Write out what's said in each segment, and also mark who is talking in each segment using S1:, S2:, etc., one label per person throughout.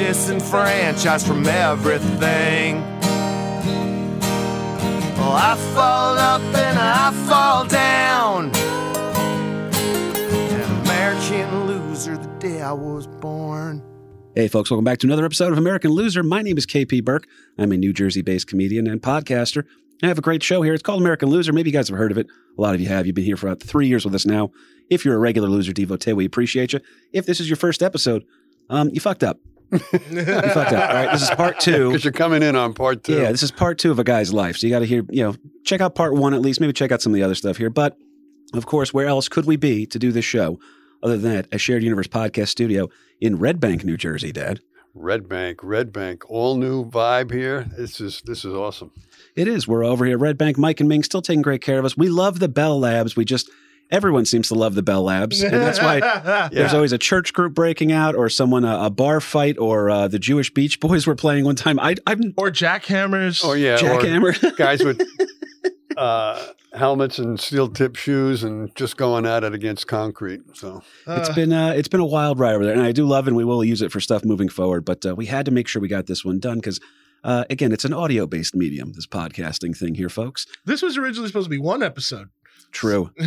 S1: Disenfranchised from everything. Well, I fall up and I fall down. An American loser the day I was born.
S2: Hey, folks, welcome back to another episode of American Loser. My name is KP Burke. I'm a New Jersey based comedian and podcaster. I have a great show here. It's called American Loser. Maybe you guys have heard of it. A lot of you have. You've been here for about three years with us now. If you're a regular loser devotee, we appreciate you. If this is your first episode, um, you fucked up. You fucked up. All right, this is part two.
S3: Because you're coming in on part two.
S2: Yeah, this is part two of a guy's life. So you got to hear, you know, check out part one at least. Maybe check out some of the other stuff here. But of course, where else could we be to do this show other than at a shared universe podcast studio in Red Bank, New Jersey, Dad?
S3: Red Bank, Red Bank, all new vibe here. This is this is awesome.
S2: It is. We're over here Red Bank. Mike and Ming still taking great care of us. We love the Bell Labs. We just everyone seems to love the Bell Labs, and that's why there's always a church group breaking out, or someone a, a bar fight, or uh, the Jewish Beach Boys were playing one time. I, I'm
S4: or jackhammers.
S3: Oh yeah, or
S2: jackhammer.
S3: guys with uh, helmets and steel tip shoes and just going at it against concrete. So
S2: it's been uh, it's been a wild ride over there, and I do love it. and We will use it for stuff moving forward, but uh, we had to make sure we got this one done because. Uh, again, it's an audio based medium, this podcasting thing here, folks.
S4: This was originally supposed to be one episode.
S2: True.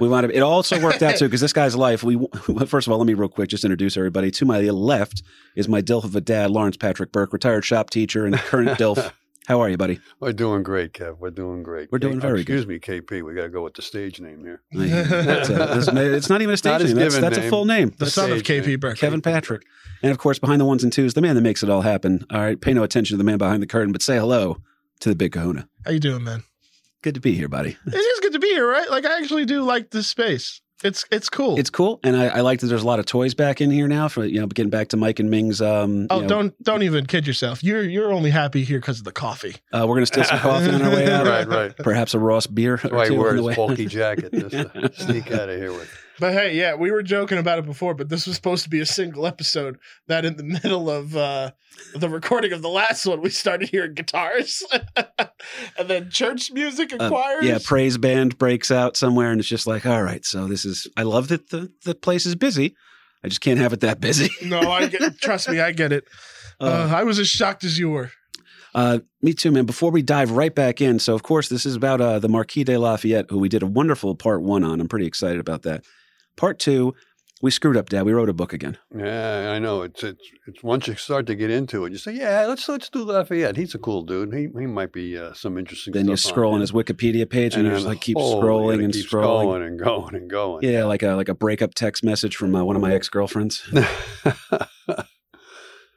S2: we wound up. It also worked out too because this guy's life. We first of all, let me real quick just introduce everybody. To my left is my dilf of a dad, Lawrence Patrick Burke, retired shop teacher and current dilf. How are you, buddy?
S3: we're doing great, Kev. We're doing great.
S2: We're doing
S3: K-
S2: very
S3: Excuse me, KP. We got to go with the stage name here.
S2: That's a- it's not even a stage
S3: Not
S2: name. That's,
S3: given
S2: that's a full name.
S4: the son of KP
S3: name.
S4: Burke.
S2: Kevin Patrick. And of course, behind the ones and twos, the man that makes it all happen. All right, pay no attention to the man behind the curtain, but say hello to the big kahuna.
S4: How you doing, man?
S2: Good to be here, buddy.
S4: It is good to be here, right? Like I actually do like this space. It's it's cool.
S2: It's cool, and I, I like that there's a lot of toys back in here now. For you know, getting back to Mike and Ming's. Um,
S4: oh,
S2: you know,
S4: don't don't even kid yourself. You're you're only happy here because of the coffee.
S2: Uh, we're gonna steal some coffee on our way out.
S3: right, right.
S2: Perhaps a Ross beer
S3: That's
S2: or
S3: why he
S2: two on
S3: wears
S2: the
S3: his bulky jacket just to sneak out of here with.
S4: But hey, yeah, we were joking about it before, but this was supposed to be a single episode. That in the middle of uh, the recording of the last one, we started hearing guitars, and then church music and
S2: Uh,
S4: choirs.
S2: yeah, praise band breaks out somewhere, and it's just like, all right. So this is. I love that the the place is busy. I just can't have it that busy.
S4: no, I get. Trust me, I get it. Uh, I was as shocked as you were.
S2: Uh, me too, man. Before we dive right back in, so of course this is about uh, the Marquis de Lafayette, who we did a wonderful part one on. I'm pretty excited about that. Part two, we screwed up, Dad. We wrote a book again.
S3: Yeah, I know. It's it's it's once you start to get into it, you say, "Yeah, let's let's do Lafayette. He's a cool dude. He he might be uh, some interesting."
S2: Then you scroll on
S3: here."
S2: his Wikipedia page, and, you just like keep scrolling and
S3: keep
S2: scrolling.
S3: going and going and going.
S2: Yeah, like a like a breakup text message from uh, one of my ex girlfriends.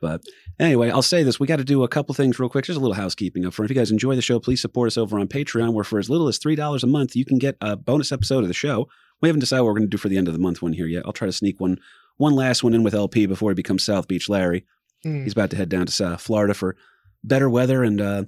S2: But anyway, I'll say this: we got to do a couple things real quick. Just a little housekeeping up front. If you guys enjoy the show, please support us over on Patreon, where for as little as three dollars a month, you can get a bonus episode of the show. We haven't decided what we're going to do for the end of the month one here yet. I'll try to sneak one one last one in with LP before he becomes South Beach Larry.
S4: Hmm.
S2: He's about to head down to South Florida for better weather and uh,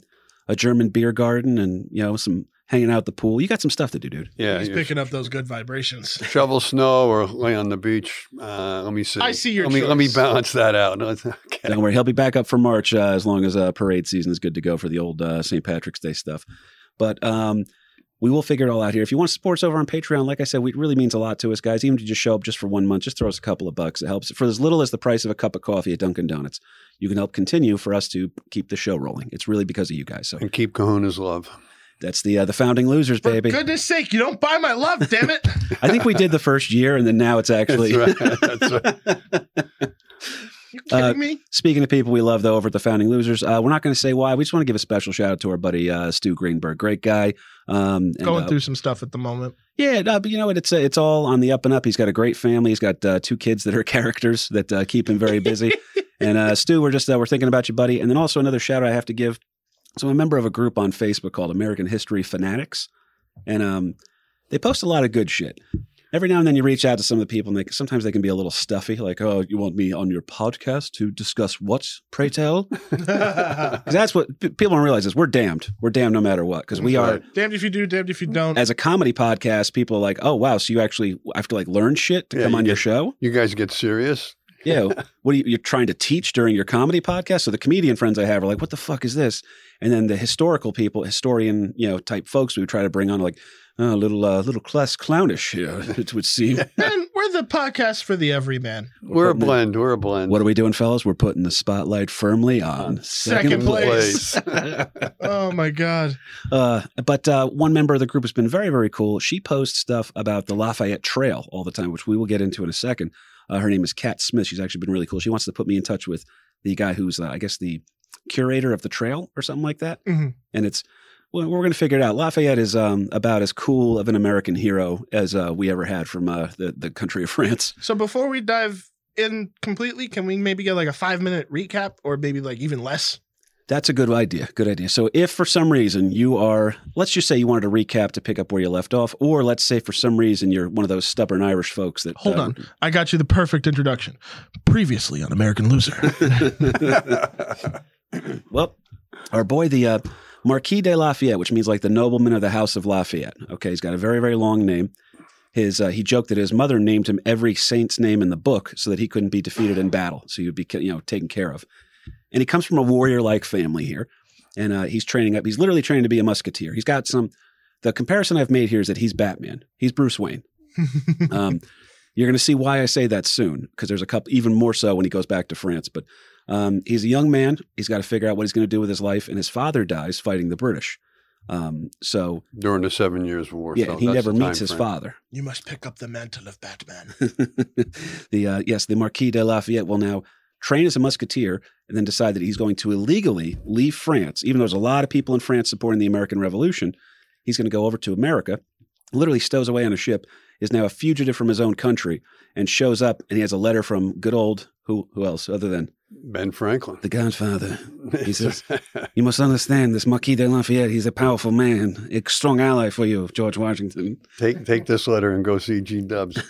S2: a German beer garden, and you know some hanging out at the pool. You got some stuff to do, dude.
S3: yeah.
S4: He's picking up those good vibrations.
S3: shovel snow or lay on the beach. Uh, let me see.
S4: I see your
S3: Let me let me balance that out. No, okay.
S2: Don't worry, he'll be back up for March uh, as long as uh, parade season is good to go for the old uh, St. Patrick's Day stuff. But um, we will figure it all out here. If you want to support us over on Patreon, like I said, it really means a lot to us, guys. Even to just show up just for one month, just throw us a couple of bucks. It helps for as little as the price of a cup of coffee at Dunkin' Donuts. You can help continue for us to keep the show rolling. It's really because of you guys. So
S3: And keep Kahuna's love.
S2: that's the uh, the founding losers,
S4: For
S2: baby.
S4: goodness sake, you don't buy my love, damn it.
S2: I think we did the first year, and then now it's actually.
S3: That's right. That's right.
S4: You kidding
S2: Uh,
S4: me?
S2: Speaking of people we love, though, over at the Founding Losers, uh, we're not going to say why. We just want to give a special shout out to our buddy uh, Stu Greenberg. Great guy. Um, and,
S4: Going
S2: uh,
S4: through some stuff at the moment.
S2: Yeah, no, but you know what? It's uh, it's all on the up and up. He's got a great family. He's got uh, two kids that are characters that uh, keep him very busy. and uh, Stu, we're just uh, we're thinking about you, buddy. And then also another shout out I have to give. So I'm a member of a group on Facebook called American History Fanatics, and um, they post a lot of good shit. Every now and then you reach out to some of the people, and they sometimes they can be a little stuffy. Like, oh, you want me on your podcast to discuss what? Pray tell. 'Cause that's what p- people don't realize is we're damned. We're damned no matter what because we are.
S3: Right.
S4: damned if you do, damned if you don't.
S2: As a comedy podcast, people are like, oh wow, so you actually have to like learn shit to
S3: Yeah,
S2: come
S3: you
S2: on your
S3: get-
S2: show.
S3: You guys get serious?
S2: Yeah. what are you, you're trying to teach during your comedy podcast? So the comedian friends I have are like, what the fuck is this? And then the historical people, historian, you know, type folks we try to bring on like, oh, a little, uh, little less clownish here, it would seem.
S4: and we're the podcast for the everyman.
S3: We're a
S2: putting it-
S3: blend. We're a blend.
S2: what are we doing, fellas? We're putting the spotlight firmly on
S4: Second place. Oh my god.
S2: Uh, but uh, one member of the group has been very, very cool. She posts stuff about the Lafayette Trail all the time, which we will get into in a second. Uh, her name is Kat Smith. She's actually been really cool. She wants to put me in touch with the guy who's, uh, I guess, the curator of the trail or something like that.
S4: Mhm.
S2: And it's, well, we're going to figure it out. Lafayette is um, about as cool of an American hero as uh, we ever had from uh, the, the country of France.
S4: So before we dive in completely, can we maybe get like a five minute recap or maybe like even less?
S2: That's a good idea. Good idea. So, if for some reason you are, let's just say you wanted to recap to pick up where you left off, or let's say for some reason you're one of those stubborn Irish folks that.
S4: Hold
S2: uh,
S4: on. I got you the perfect introduction. Previously on American Loser.
S2: Well, our boy, the uh, Marquis de Lafayette, which means like the nobleman of the House of Lafayette. Okay, he's got a very, very long name. His uh, he joked that his mother named him every saint's name in the book so that he couldn't be defeated in battle, so he would be you know taken care of. And he comes from a warrior-like family here, and uh, he's training up. He's literally training to be a musketeer. He's got some. The comparison I've made here is that he's Batman. He's Bruce Wayne. Um, you're going to see why I say that soon because there's a couple, even more so when he goes back to France. But um, he's a young man. He's got to figure out what he's going to do with his life, and his father dies fighting the British. Um, so
S3: During the Seven Years War.
S2: yeah,
S3: so
S2: he never meets
S3: time
S2: his
S3: frame.
S2: father.
S4: you must pick up the mantle of Batman.
S2: the uh, yes, the Marquis de Lafayette will now train as a musketeer and then decide that he's going to illegally leave France, even though there's a lot of people in France supporting the American Revolution. He's going to go over to America, literally stows away on a ship, is now a fugitive from his own country, and shows up and he has a letter from good old who who else other than
S3: Ben Franklin.
S2: the Godfather. He says, You must understand this Marquis de Lafayette. He's a powerful man, a strong ally for you, George Washington.
S3: take take this letter and go see G Dubs.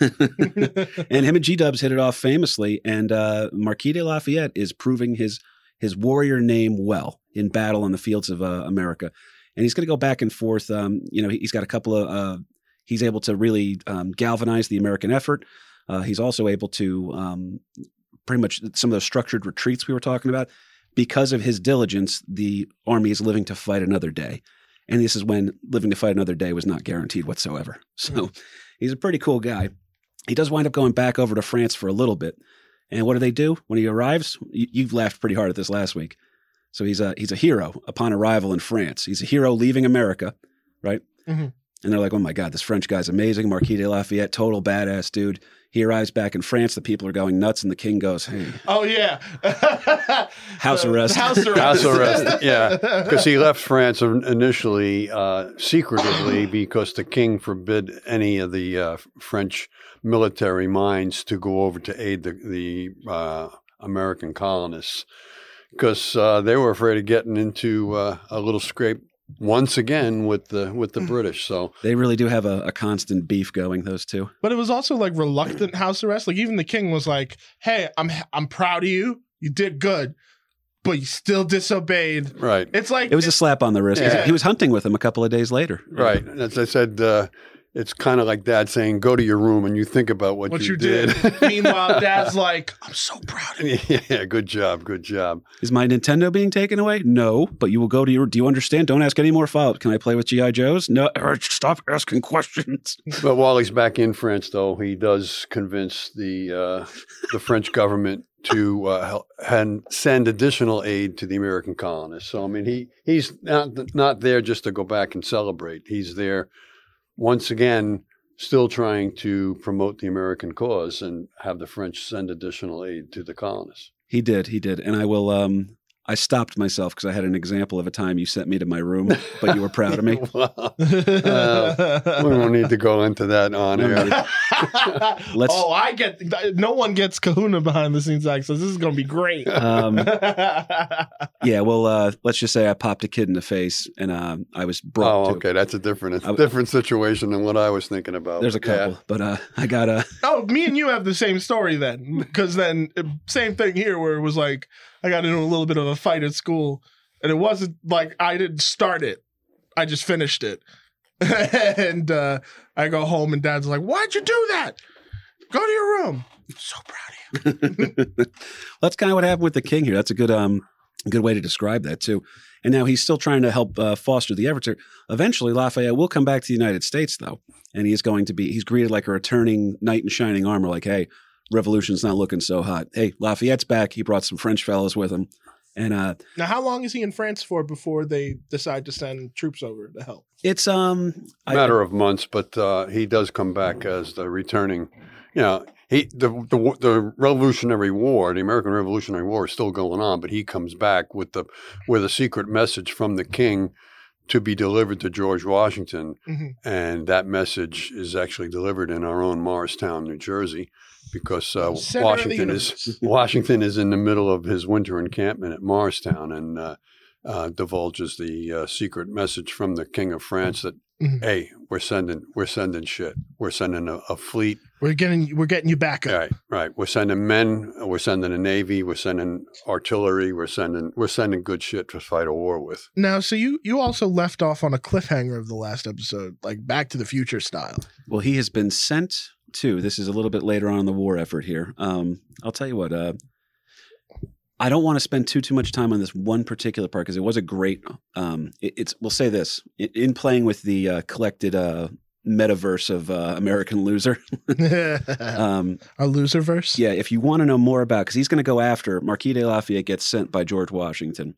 S2: and him and G Dubs hit it off famously. And uh, Marquis de Lafayette is proving his his warrior name well in battle on the fields of uh, America. And he's going to go back and forth. Um, you know, he- he's got a couple of. Uh, he's able to really um, galvanize the American effort. Uh, he's also able to um, pretty much some of those structured retreats we were talking about. Because of his diligence, the army is living to fight another day. And this is when living to fight another day was not guaranteed whatsoever. So he's a pretty cool guy. He does wind up going back over to France for a little bit. And what do they do when he arrives? You, have laughed pretty hard at this last week. So he's a he's a hero upon arrival in France. He's a hero leaving America, right?
S4: Mhm.
S2: And they're like, "Oh my God, this French guy's amazing, Marquis de Lafayette, total badass dude." He arrives back in France. The people are going nuts, and the king goes, "Hey,
S4: oh yeah.
S2: House
S4: Uh,
S2: arrest.
S4: House arrest.
S3: House arrest, yeah. Because he left France initially uh, secretively because the king forbid any of the uh, French military minds to go over to aid the, the uh, American colonists because uh, they were afraid of getting into uh, a little scrape once again with the with the British. So
S2: they really do have a, a constant beef going." Those two.
S4: But it was also like reluctant house arrest. Like even the king was like, "Hey, I'm I'm proud of you. You did good, but you still disobeyed."
S3: right,
S4: It's like
S2: It was a slap on the wrist.
S3: Yeah.
S2: He was hunting with him a couple of days later.
S3: right. As I said. Uh, it's kind of like dad saying, "Go to your room and you think about what,
S4: what
S3: you,
S4: you did. Meanwhile, dad's like, "I'm so proud of you."
S3: yeah, good job, good job.
S2: Is my Nintendo being taken away? No, but you will go to your. Do you understand? Don't ask any more follow-up. Can I play with GI Joes? No. Stop asking questions.
S3: But while he's back in France, though, he does convince the uh, the French government to uh, help and send additional aid to the American colonists. So I mean, he he's not not there just to go back and celebrate. He's there once again, still trying to promote the American cause and have the French send additional aid to the colonists.
S2: He did. He did. And I will. Um, I stopped myself because I had an example of a time you sent me to my room, but you were proud of me.
S3: Well, uh, we don't need to go into that on air.
S2: Let's-
S4: oh, I get. No one gets Kahuna behind the scenes access. This is going to be great.
S2: Um, yeah, well, uh, let's just say I popped a kid in the face, and uh, I was brought.
S3: Oh,
S2: to,
S3: okay. That's a different,
S2: I-
S3: different situation than what I was thinking about.
S2: There's a
S3: Yeah.
S2: couple, but uh, I got a.
S4: oh, me and you have the same story then, because then uh, same thing here, where it was like I got into a little bit of a fight at school, and it wasn't like I didn't start it, I just finished it, and uh, I go home and Dad's like, "Why'd you do that? Go to your room." I'm so proud of you.
S2: That's kind of what happened with the king here. That's a good um good way to describe that too. And now he's still trying to help uh, foster the efforts. here. Eventually, Lafayette will come back to the United States, though, and he's going to be he's greeted like a returning knight in shining armor. Like, hey, revolution's not looking so hot. Hey, Lafayette's back. He brought some French fellows with him, and uh,
S4: Now, how long is he in France for before they decide to send troops over to help?
S2: it's um I-
S3: matter of months, but uh, he does come back as the returning. You know, he the, the the Revolutionary War, the American Revolutionary War, is still going on, but he comes back with the with a secret message from the king to be delivered to George Washington,
S4: Mhm.
S3: and that message is actually delivered in our own Morristown, New Jersey, because uh,
S4: Center of the
S3: Washington is. Washington is in the middle of his winter encampment at Morristown and uh, uh, divulges the uh, secret message from the King of France that,
S4: Mhm.
S3: hey, we're sending we're sending shit. We're sending a, a fleet.
S4: We're getting we're getting you back up.
S3: Right, right. We're sending men. We're sending a navy. We're sending artillery. We're sending we're sending good shit to fight a war with.
S4: Now, so you you also left off on a cliffhanger of the last episode, like Back to the Future style.
S2: well, he has been sent to. This is a little bit later on in the war effort here. Um, I'll tell you what. Uh, I don't want to spend too too much time on this one particular part because it was a great. Um, it, it's we'll say this in, in playing with the uh, collected uh, metaverse of uh, American Loser. Um,
S4: Our loser verse.
S2: yeah, if you want to know more about, because he's going to go after Marquis de Lafayette gets sent by George Washington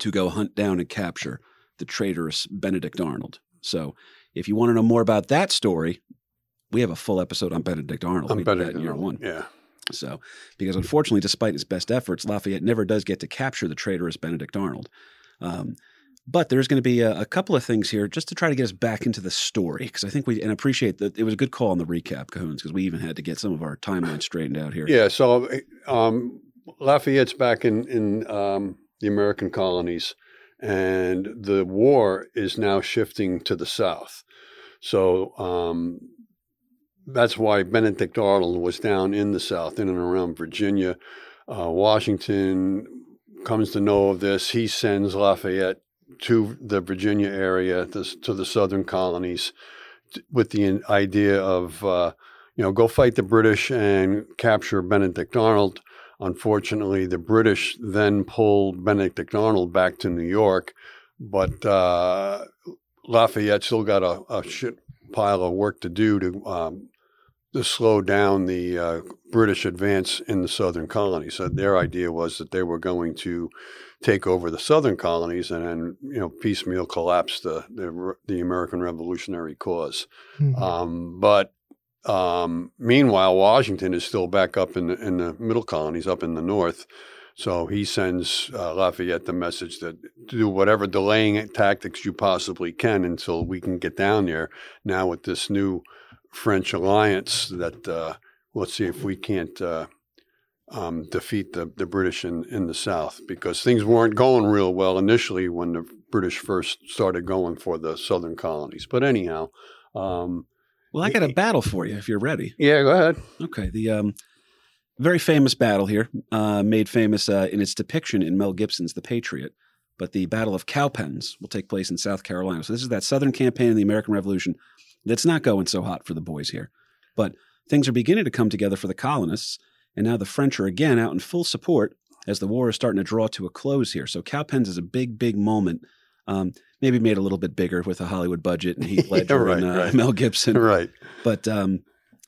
S2: to go hunt down and capture the traitorous Benedict Arnold. So, if you want to know more about that story, we have a full episode on Benedict Arnold.
S3: I'm
S2: We did in year one.
S3: Yeah,
S2: So, because unfortunately, despite his best efforts, Lafayette never does get to capture the traitorous Benedict Arnold. Um, but there's going to be a, a couple of things here just to try to get us back into the story because I think we and appreciate that it was a good call on the recap, Cahoons, because we even had to get some of our timeline straightened out here.
S3: yeah. So um, Lafayette's back in in um, the American colonies, and the war is now shifting to the south. So um, that's why Benedict Arnold was down in the South, in and around Virginia. Uh, Washington comes to know of this. He sends Lafayette to the Virginia area, this, to the southern colonies, t- with the idea of, uh, you know, go fight the British and capture Benedict Arnold. Unfortunately, the British then pulled Benedict Arnold back to New York, but uh, Lafayette still got a, a shit pile of work to do to um, to slow down the uh, British advance in the southern colonies. So their idea was that they were going to take over the southern colonies and then you know piecemeal collapse the the, the American Revolutionary cause.
S4: Mhm.
S3: Um, but um, meanwhile, Washington is still back up in the, in the middle colonies, up in the north. So he sends uh, Lafayette the message that do whatever delaying tactics you possibly can until we can get down there. Now with this new French alliance, that uh, let's see if we can't uh, um, defeat the, the British in, in the south because things weren't going real well initially when the British first started going for the southern colonies. But anyhow, um,
S2: Well, I got a battle for you if you're ready.
S3: yeah, go ahead.
S2: Okay. The um, very famous battle here, uh, made famous uh, in its depiction in Mel Gibson's The Patriot. But the Battle of Cowpens will take place in South Carolina. So this is that Southern campaign in the American Revolution that's not going so hot for the boys here. But things are beginning to come together for the colonists, and now the French are again out in full support as the war is starting to draw to a close here. So Cowpens is a big, big moment. Um, maybe made a little bit bigger with a Hollywood budget and Heath Ledger
S3: right,
S2: and uh,
S3: right.
S2: Mel Gibson
S3: Right.
S2: but um,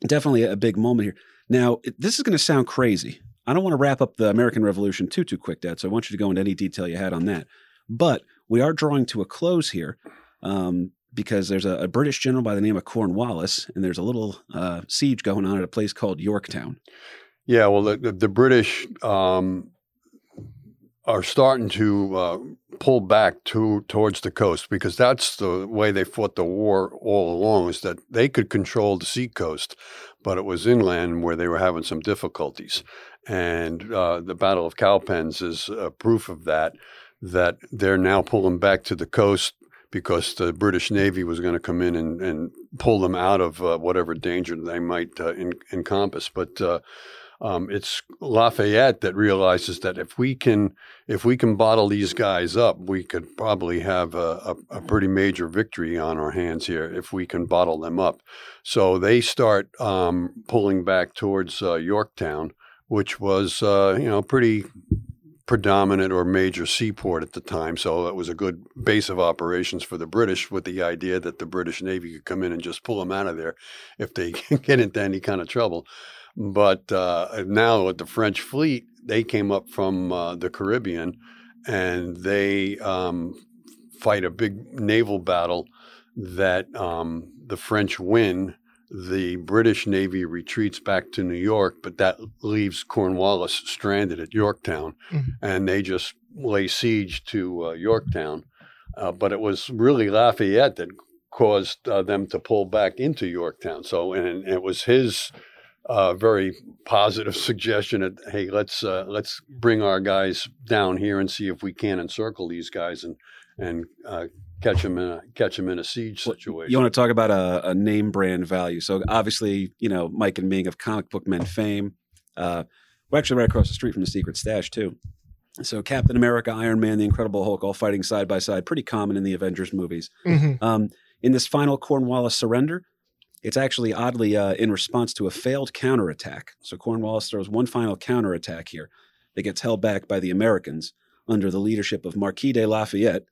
S2: definitely a big moment here. Now, this is going to sound crazy. I don't want to wrap up the American Revolution too too quick, Dad. So I want you to go into any detail you had on that. But we are drawing to a close here um, because there's a, a British general by the name of Cornwallis, and there's a little uh, siege going on at a place called Yorktown.
S3: Yeah, well, the, the, British um, are starting to uh, pull back to towards the coast because that's the way they fought the war all along is that they could control the sea coast, but it was inland where they were having some difficulties. And uh, the Battle of Cowpens is proof of that. That they're now pulling back to the coast because the British Navy was going to come in and, and pull them out of uh, whatever danger they might uh, in, encompass. But uh, um, it's Lafayette that realizes that if we can if we can bottle these guys up, we could probably have a, a, a pretty major victory on our hands here if we can bottle them up. So they start um, pulling back towards uh, Yorktown, which was uh, you know pretty predominant or major seaport at the time. So it was a good base of operations for the British with the idea that the British Navy could come in and just pull them out of there if they get into any kind of trouble. But uh, now with the French fleet, they came up from uh, the Caribbean and they um, fight a big naval battle that um, the French win. The British Navy retreats back to New York, but that leaves Cornwallis stranded at Yorktown,
S4: Mhm.
S3: and they just lay siege to uh, Yorktown. Uh, but it was really Lafayette that caused uh, them to pull back into Yorktown. So, and it was his uh, very positive suggestion that hey, let's uh, let's bring our guys down here and see if we can encircle these guys and and uh, catch them in a catch them in a siege situation.
S2: You want to talk about a, a name brand value. So obviously, you know, Mike and Ming of comic book men fame. Uh, we're actually right across the street from the Secret Stash too. So Captain America, Iron Man, the Incredible Hulk, all fighting side by side, pretty common in the Avengers movies.
S4: Mhm.
S2: Um, in this final Cornwallis surrender, it's actually oddly uh, in response to a failed counterattack. So Cornwallis throws one final counterattack here that gets held back by the Americans under the leadership of Marquis de Lafayette,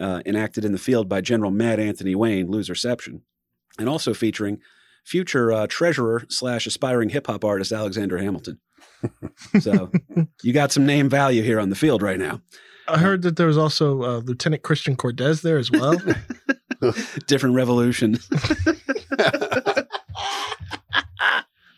S2: uh, enacted in the field by General Mad Anthony Wayne, lose reception, and also featuring future uh, treasurer slash aspiring hip hop artist Alexander Hamilton. so you got some name value here on the field right now.
S4: I heard that there was also uh, Lieutenant Christian Cortez there as well.
S2: different revolution.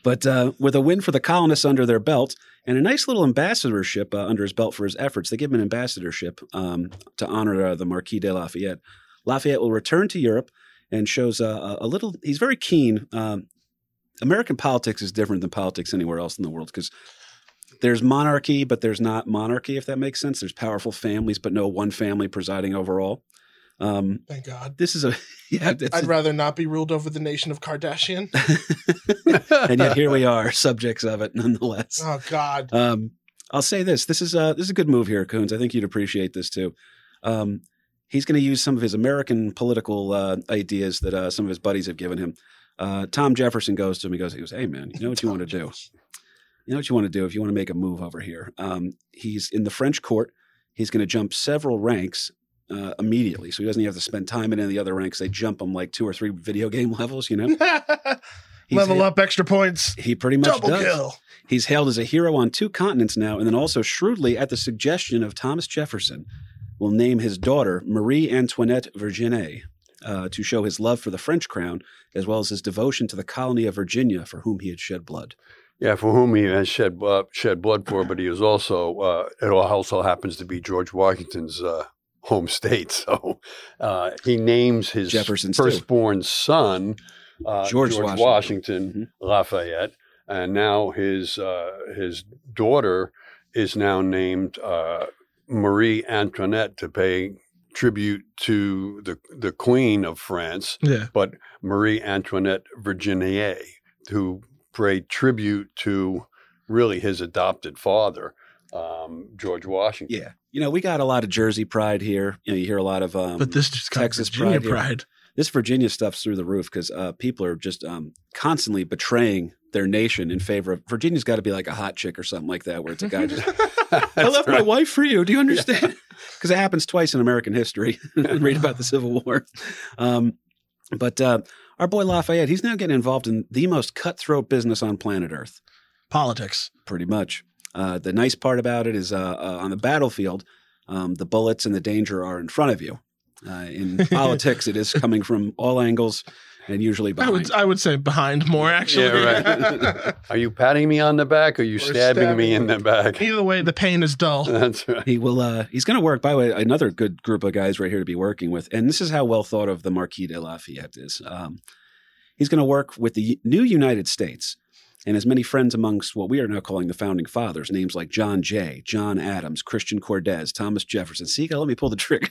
S2: but uh, with a win for the colonists under their belt and a nice little ambassadorship uh, under his belt for his efforts, they give him an ambassadorship um, to honor uh, the Marquis de Lafayette. Lafayette will return to Europe and shows uh, a, a little. He's very keen. Um, American politics is different than politics anywhere else in the world because there's monarchy, but there's not monarchy. If that makes sense, there's powerful families, but no one family presiding over all. Um,
S4: Thank God.
S2: this is a yeah.
S4: I'd rather not be ruled over the nation of Kardashian.
S2: and yet here we are, subjects of it nonetheless.
S4: Oh God.
S2: Um, I'll say this: this is a this is a good move here, Coons. I think you'd appreciate this too. Um, he's going to use some of his American political uh, ideas that uh, some of his buddies have given him. Uh, Tom Jefferson goes to him. He goes, he goes, "Hey man, you know what you want to do? You know what you want to do if you want to make a move over here." Um, he's in the French court. He's going to jump several ranks uh, immediately, so he doesn't even have to spend time in any of the other ranks. They jump him like two or three video game levels. You know,
S4: Level
S2: ha-
S4: up extra points.
S2: He pretty much
S4: Double
S2: does.
S4: kill.
S2: He's hailed as a hero on two continents now, and then also shrewdly, at the suggestion of Thomas Jefferson, will name his daughter Marie Antoinette Virginie uh, to show his love for the French crown, as well as his devotion to the colony of Virginia for whom he had shed blood.
S3: Yeah, for whom he has shed uh, shed blood for, but he is also uh, it also happens to be George Washington's uh, home state. So uh, he names his
S2: Jefferson's too.
S3: firstborn son uh,
S2: George
S3: George,
S2: Washington.
S3: Washington,
S2: Mhm.
S3: Lafayette, and now his uh, his daughter is now named uh, Marie Antoinette to pay tribute to the the Queen of France
S4: Yeah.
S3: but Marie Antoinette Virginie, who paid tribute to really his adopted father, um, George Washington.
S2: Yeah, you know we got a lot of Jersey pride here. You know, you hear a lot of um,
S4: But this just
S2: Texas
S4: Virginia
S2: pride
S4: pride.
S2: this Virginia stuff's through the roof because uh, people are just um, constantly betraying their nation in favor of Virginia's got to be like a hot chick or something like that, where it's a guy just I left my wife for you. Do you understand? Because it happens twice in American history. Read about the Civil War. Um, but uh, our boy Lafayette, he's now getting involved in the most cutthroat business on planet Earth,
S4: Politics.
S2: pretty much. Uh, the nice part about it is uh, uh, on the battlefield, um, the bullets and the danger are in front of you. Uh, in politics, it is coming from all angles and usually
S4: I
S2: behind.
S4: would I would say behind more actually.
S3: Yeah, right. Are you patting me on the back or are you stabbing, me in the back?
S4: Either way, the pain is dull.
S3: That's right.
S2: He will. Uh, he's going to work. By the way, another good group of guys right here to be working with, and this is how well thought of the Marquis de Lafayette is. Um, he's going to work with the new United States, and has many friends amongst what we are now calling the founding fathers. Names like John Jay, John Adams, Christian Cordes, Thomas Jefferson. See, let me pull the trigger.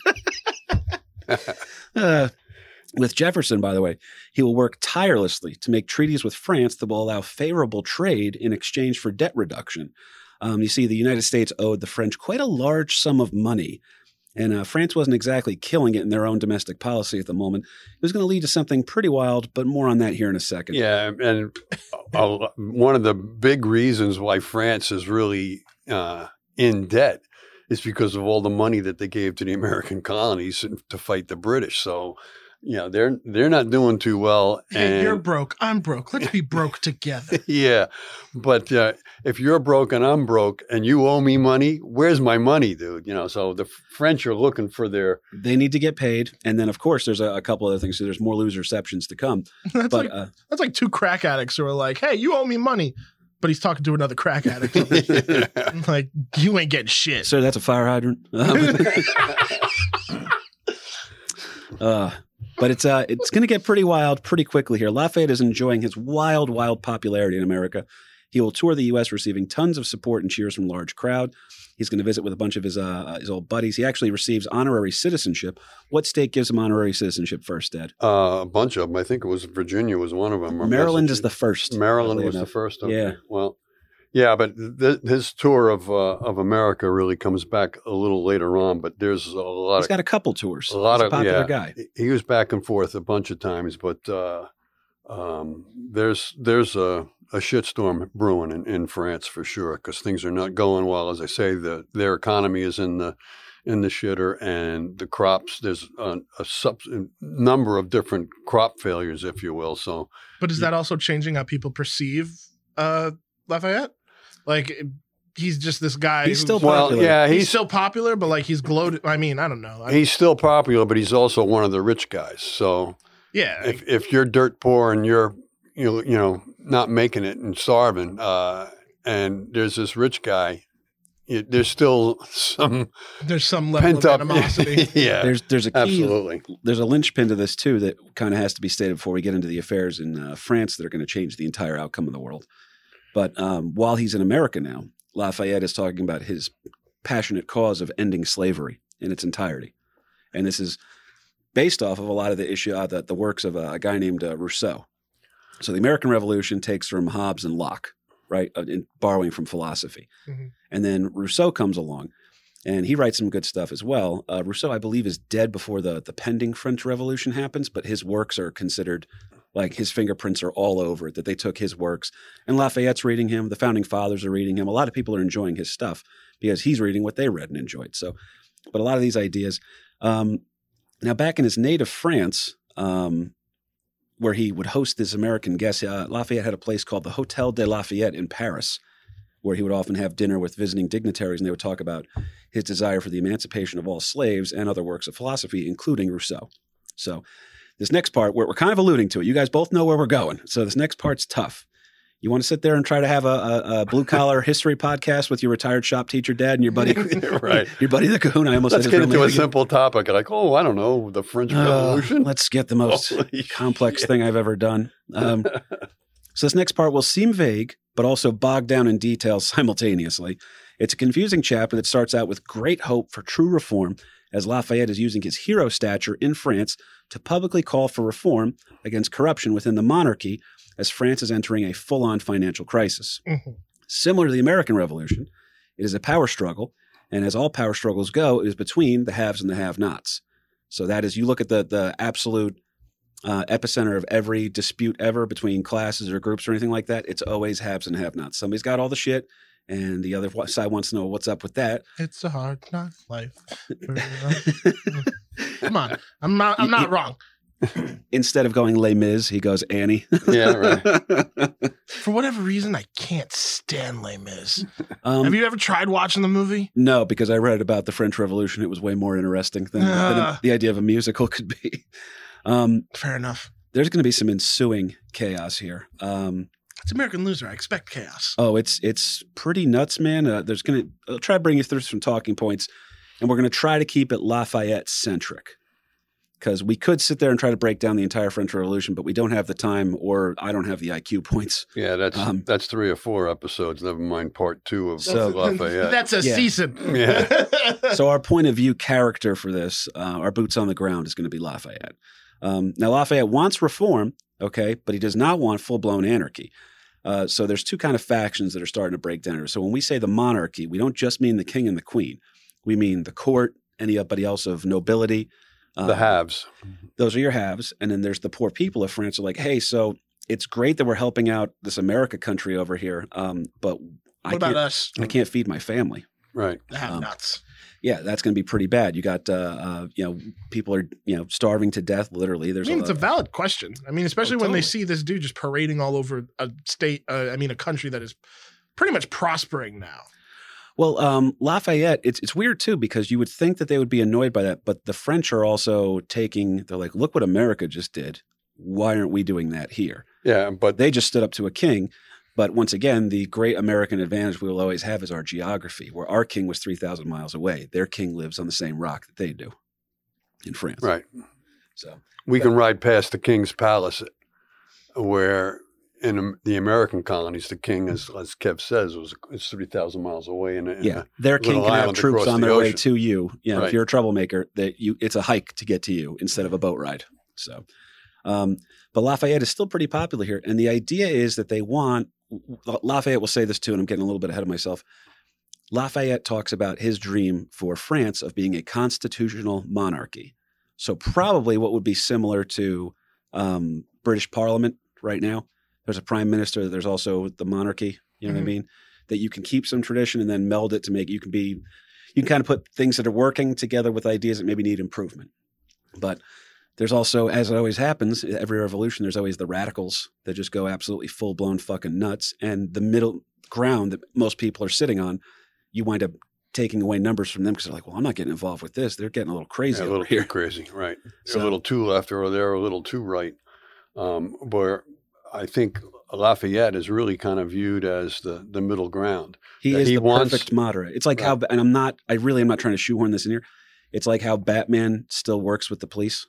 S2: uh, with Jefferson, by the way, he will work tirelessly to make treaties with France that will allow favorable trade in exchange for debt reduction. Um, you see, the United States owed the French quite a large sum of money, and uh, France wasn't exactly killing it in their own domestic policy at the moment. It was going to lead to something pretty wild, but more on that here in a second.
S3: Yeah, and one of the big reasons why France is really uh, in debt is because of all the money that they gave to the American colonies to fight the British. So, you know, they're they're not doing too well.
S4: Hey,
S3: and
S4: you're broke. I'm broke. Let's be broke together.
S3: yeah, but uh, if you're broke and I'm broke and you owe me money, where's my money, dude? You know, so the French are looking for their
S2: They need to get paid, and then of course there's a, a couple other things. So there's more loser receptions to come.
S4: That's
S2: But
S4: like
S2: uh,
S4: that's like two crack addicts who are like, "Hey, you owe me money," but he's talking to another crack addict. like, you ain't getting shit.
S2: so that's a fire hydrant. Um, uh, but it's uh, it's going to get pretty wild pretty quickly here. Lafayette is enjoying his wild, wild popularity in America. He will tour the U.S., receiving tons of support and cheers from large crowd. He's going to visit with a bunch of his uh, his old buddies. He actually receives honorary citizenship. What state gives him honorary citizenship first, Dad?
S3: uh, a bunch of them. I think it was Virginia was one of them. or
S2: Maryland is the first.
S3: Maryland was the first. Okay.
S2: Yeah.
S3: Well, yeah, but th- his tour of uh, of America really comes back a little later on. But there's a lot
S2: He's
S3: of
S2: got a couple tours.
S3: a lot
S2: He's a
S3: of
S2: popular
S3: yeah.
S2: guy.
S3: He was back and forth a bunch of times, but uh, um, there's there's a, a shitstorm brewing in, in France for sure because things are not going well. As I say, the their economy is in the in the shitter, and the crops there's a, a sub, number of different crop failures, if you will. So
S4: But is that also changing how people perceive uh, Lafayette? Like, he's just this guy.
S2: He's
S4: who's-
S2: still
S3: well,
S2: popular.
S3: yeah,
S4: He's,
S3: he's
S4: still popular, but like he's gloated. I mean, I don't know. I,
S3: he's still popular, but he's also one of the rich guys. So
S4: yeah,
S3: if if you're dirt poor and you're you know, you know not making it and starving, uh, and there's this rich guy, it, there's still some
S4: there's some level
S3: pent
S4: of
S3: up.
S4: animosity.
S3: yeah,
S2: There's there's a key
S3: absolutely.
S2: there's a linchpin to this too that kind of has to be stated before we get into the affairs in uh, France that are going to change the entire outcome of the world. But um, while he's in America now, Lafayette is talking about his passionate cause of ending slavery in its entirety, and this is based off of a lot of the issue, uh, the, the works of a, a guy named uh, Rousseau. So the American Revolution takes from Hobbes and Locke, right, uh, in borrowing from philosophy,
S4: Mhm.
S2: and then Rousseau comes along and he writes some good stuff as well. Uh, Rousseau, I believe, is dead before the the pending French Revolution happens, but his works are considered like his fingerprints are all over it. That they took his works, and Lafayette's reading him. The founding fathers are reading him. A lot of people are enjoying his stuff because he's reading what they read and enjoyed. So, but a lot of these ideas. Um, now, back in his native France, um, where he would host his American guests, uh, Lafayette had a place called the Hotel de Lafayette in Paris, where he would often have dinner with visiting dignitaries, and they would talk about his desire for the emancipation of all slaves and other works of philosophy, including Rousseau. So, this next part, we're, we're kind of alluding to it. You guys both know where we're going. So, this next part's tough. You want to sit there and try to have a, a, a blue collar history podcast with your retired shop teacher dad and your buddy,
S3: right.
S2: your buddy the Coon. I almost
S3: Let's
S2: said
S3: get into a
S2: again.
S3: simple topic like, oh, I don't know, the French
S2: Uh,
S3: Revolution.
S2: let's get the most
S3: Holy
S2: complex
S3: shit.
S2: thing I've ever done. Um, so this next part will seem vague, but also bogged down in details simultaneously. It's a confusing chapter that starts out with great hope for true reform, as Lafayette is using his hero stature in France to publicly call for reform against corruption within the monarchy, as France is entering a full-on financial crisis.
S4: Mhm.
S2: Similar to the American Revolution, it is a power struggle, and as all power struggles go, it is between the haves and the have-nots. So that is, you look at the the absolute uh, epicenter of every dispute ever between classes or groups or anything like that. It's always haves and have-nots. Somebody's got all the shit, and the other side wants to know what's up with that.
S4: It's a hard knock life. Come on, I'm not. I'm not wrong.
S2: Instead of going Les Mis, he goes Annie.
S3: yeah, right.
S4: For whatever reason, I can't stand Les Mis.
S2: um,
S4: Have you ever tried watching the movie?
S2: No, because I read about the French Revolution. It was way more interesting than, than
S4: Ah.
S2: the idea of a musical could be. Um,
S4: Fair enough.
S2: there's going to be some ensuing chaos here. Um,
S4: It's American Loser. I expect chaos.
S2: oh, it's it's pretty nuts, man. Uh, there's going to I'll try to bring you through some talking points, and we're going to try to keep it Lafayette centric because we could sit there and try to break down the entire French Revolution, but we don't have the time, or I don't have the IQ points.
S3: Yeah, that's
S2: Um,
S3: that's three or four episodes. Never mind part two of
S2: So-
S3: Lafayette.
S4: That's a
S2: Yeah.
S4: season.
S3: Yeah.
S2: so our point of view character for this, uh, our boots on the ground, is going to be Lafayette. Um, now Lafayette wants reform, okay, but he does not want full blown anarchy. Uh, so there's two kind of factions that are starting to break down here. So when we say the monarchy, we don't just mean the king and the queen. We mean the court, anybody else of nobility. Uh,
S3: the haves.
S2: those are your haves, and then there's the poor people of France. Are like, hey, so it's great that we're helping out this America country over here, um, but I
S4: What about
S2: can't,
S4: us?
S2: I can't feed my family
S3: Right.
S4: The have
S2: Um,
S4: nuts.
S2: Yeah, that's going to be pretty bad. You got, uh, uh, you know, people are, you know, starving to death. Literally,
S4: I mean,
S2: a,
S4: it's a valid question. I mean, especially
S2: Oh,
S4: when they see this dude just parading all over a state. Uh, I mean, a country that is pretty much prospering now.
S2: well, um, Lafayette. It's it's weird too because you would think that they would be annoyed by that, but the French are also taking. They're like, look what America just did. Why aren't we doing that here?
S3: Yeah, but
S2: They just stood up to a king. But once again, the great American advantage we will always have is our geography, where our king was 3,000 miles away. Their king lives on the same rock that they do in France.
S3: right.
S2: So,
S3: We can ride past the king's palace, where in the American colonies, the king, as as Kev says, was three thousand miles away. In, in
S2: yeah, their king can have troops on
S3: the
S2: their way to you. You know, if you're a troublemaker, that you it's a hike to get to you instead of a boat ride. So, um, but Lafayette is still pretty popular here, and the idea is that they want Lafayette will say this too, and I'm getting a little bit ahead of myself. Lafayette talks about his dream for France of being a constitutional monarchy. So probably what would be similar to um, British Parliament right now. There's a prime minister. There's also the monarchy. You know what I
S4: Mhm.
S2: mean? That you can keep some tradition and then meld it to make you can be. You can kind of put things that are working together with ideas that maybe need improvement. But there's also, as it always happens, every revolution, there's always the radicals that just go absolutely full blown fucking nuts, and the middle ground that most people are sitting on, you wind up taking away numbers from them because they're like, well, I'm not getting involved with this. They're getting a little crazy
S3: yeah, a little
S2: here.
S3: too crazy, right?
S2: So-
S3: a little too left or they're a little too right. Um, where I think Lafayette is really kind of viewed as the the middle ground.
S2: He
S3: that
S2: is
S3: he
S2: the
S3: wants-
S2: perfect moderate. It's like how, and I'm not, I really am not trying to shoehorn this in here. It's like how Batman still works with the police.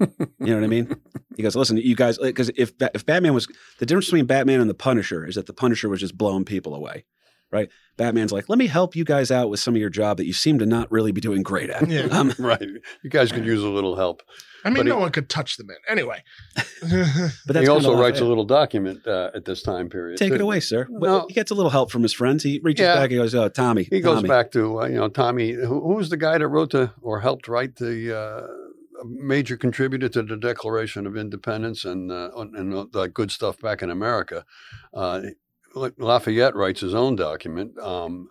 S2: You know what I mean? He goes, listen, you guys, because if if Batman was the difference between Batman and the Punisher is that the Punisher was just blowing people away, right? Batman's like, let me help you guys out with some of your job that you seem to not really be doing great at.
S4: Yeah.
S2: Um,
S3: right. You guys could use a little help.
S4: I mean,
S3: But
S4: no
S3: he-
S4: one could touch the man. Anyway.
S2: but that's
S3: he also writes a little document uh, at this time period.
S2: Take
S3: too.
S2: it away, sir.
S3: No.
S2: Well, he gets a little help from his friends. He reaches
S3: Yeah.
S2: back. He goes, "Oh, Tommy."
S3: He goes back to uh, you know Tommy. Who, who was the guy that wrote the or helped write the uh, major contributor to the Declaration of Independence and uh, and the good stuff back in America? Uh, Lafayette writes his own document, um,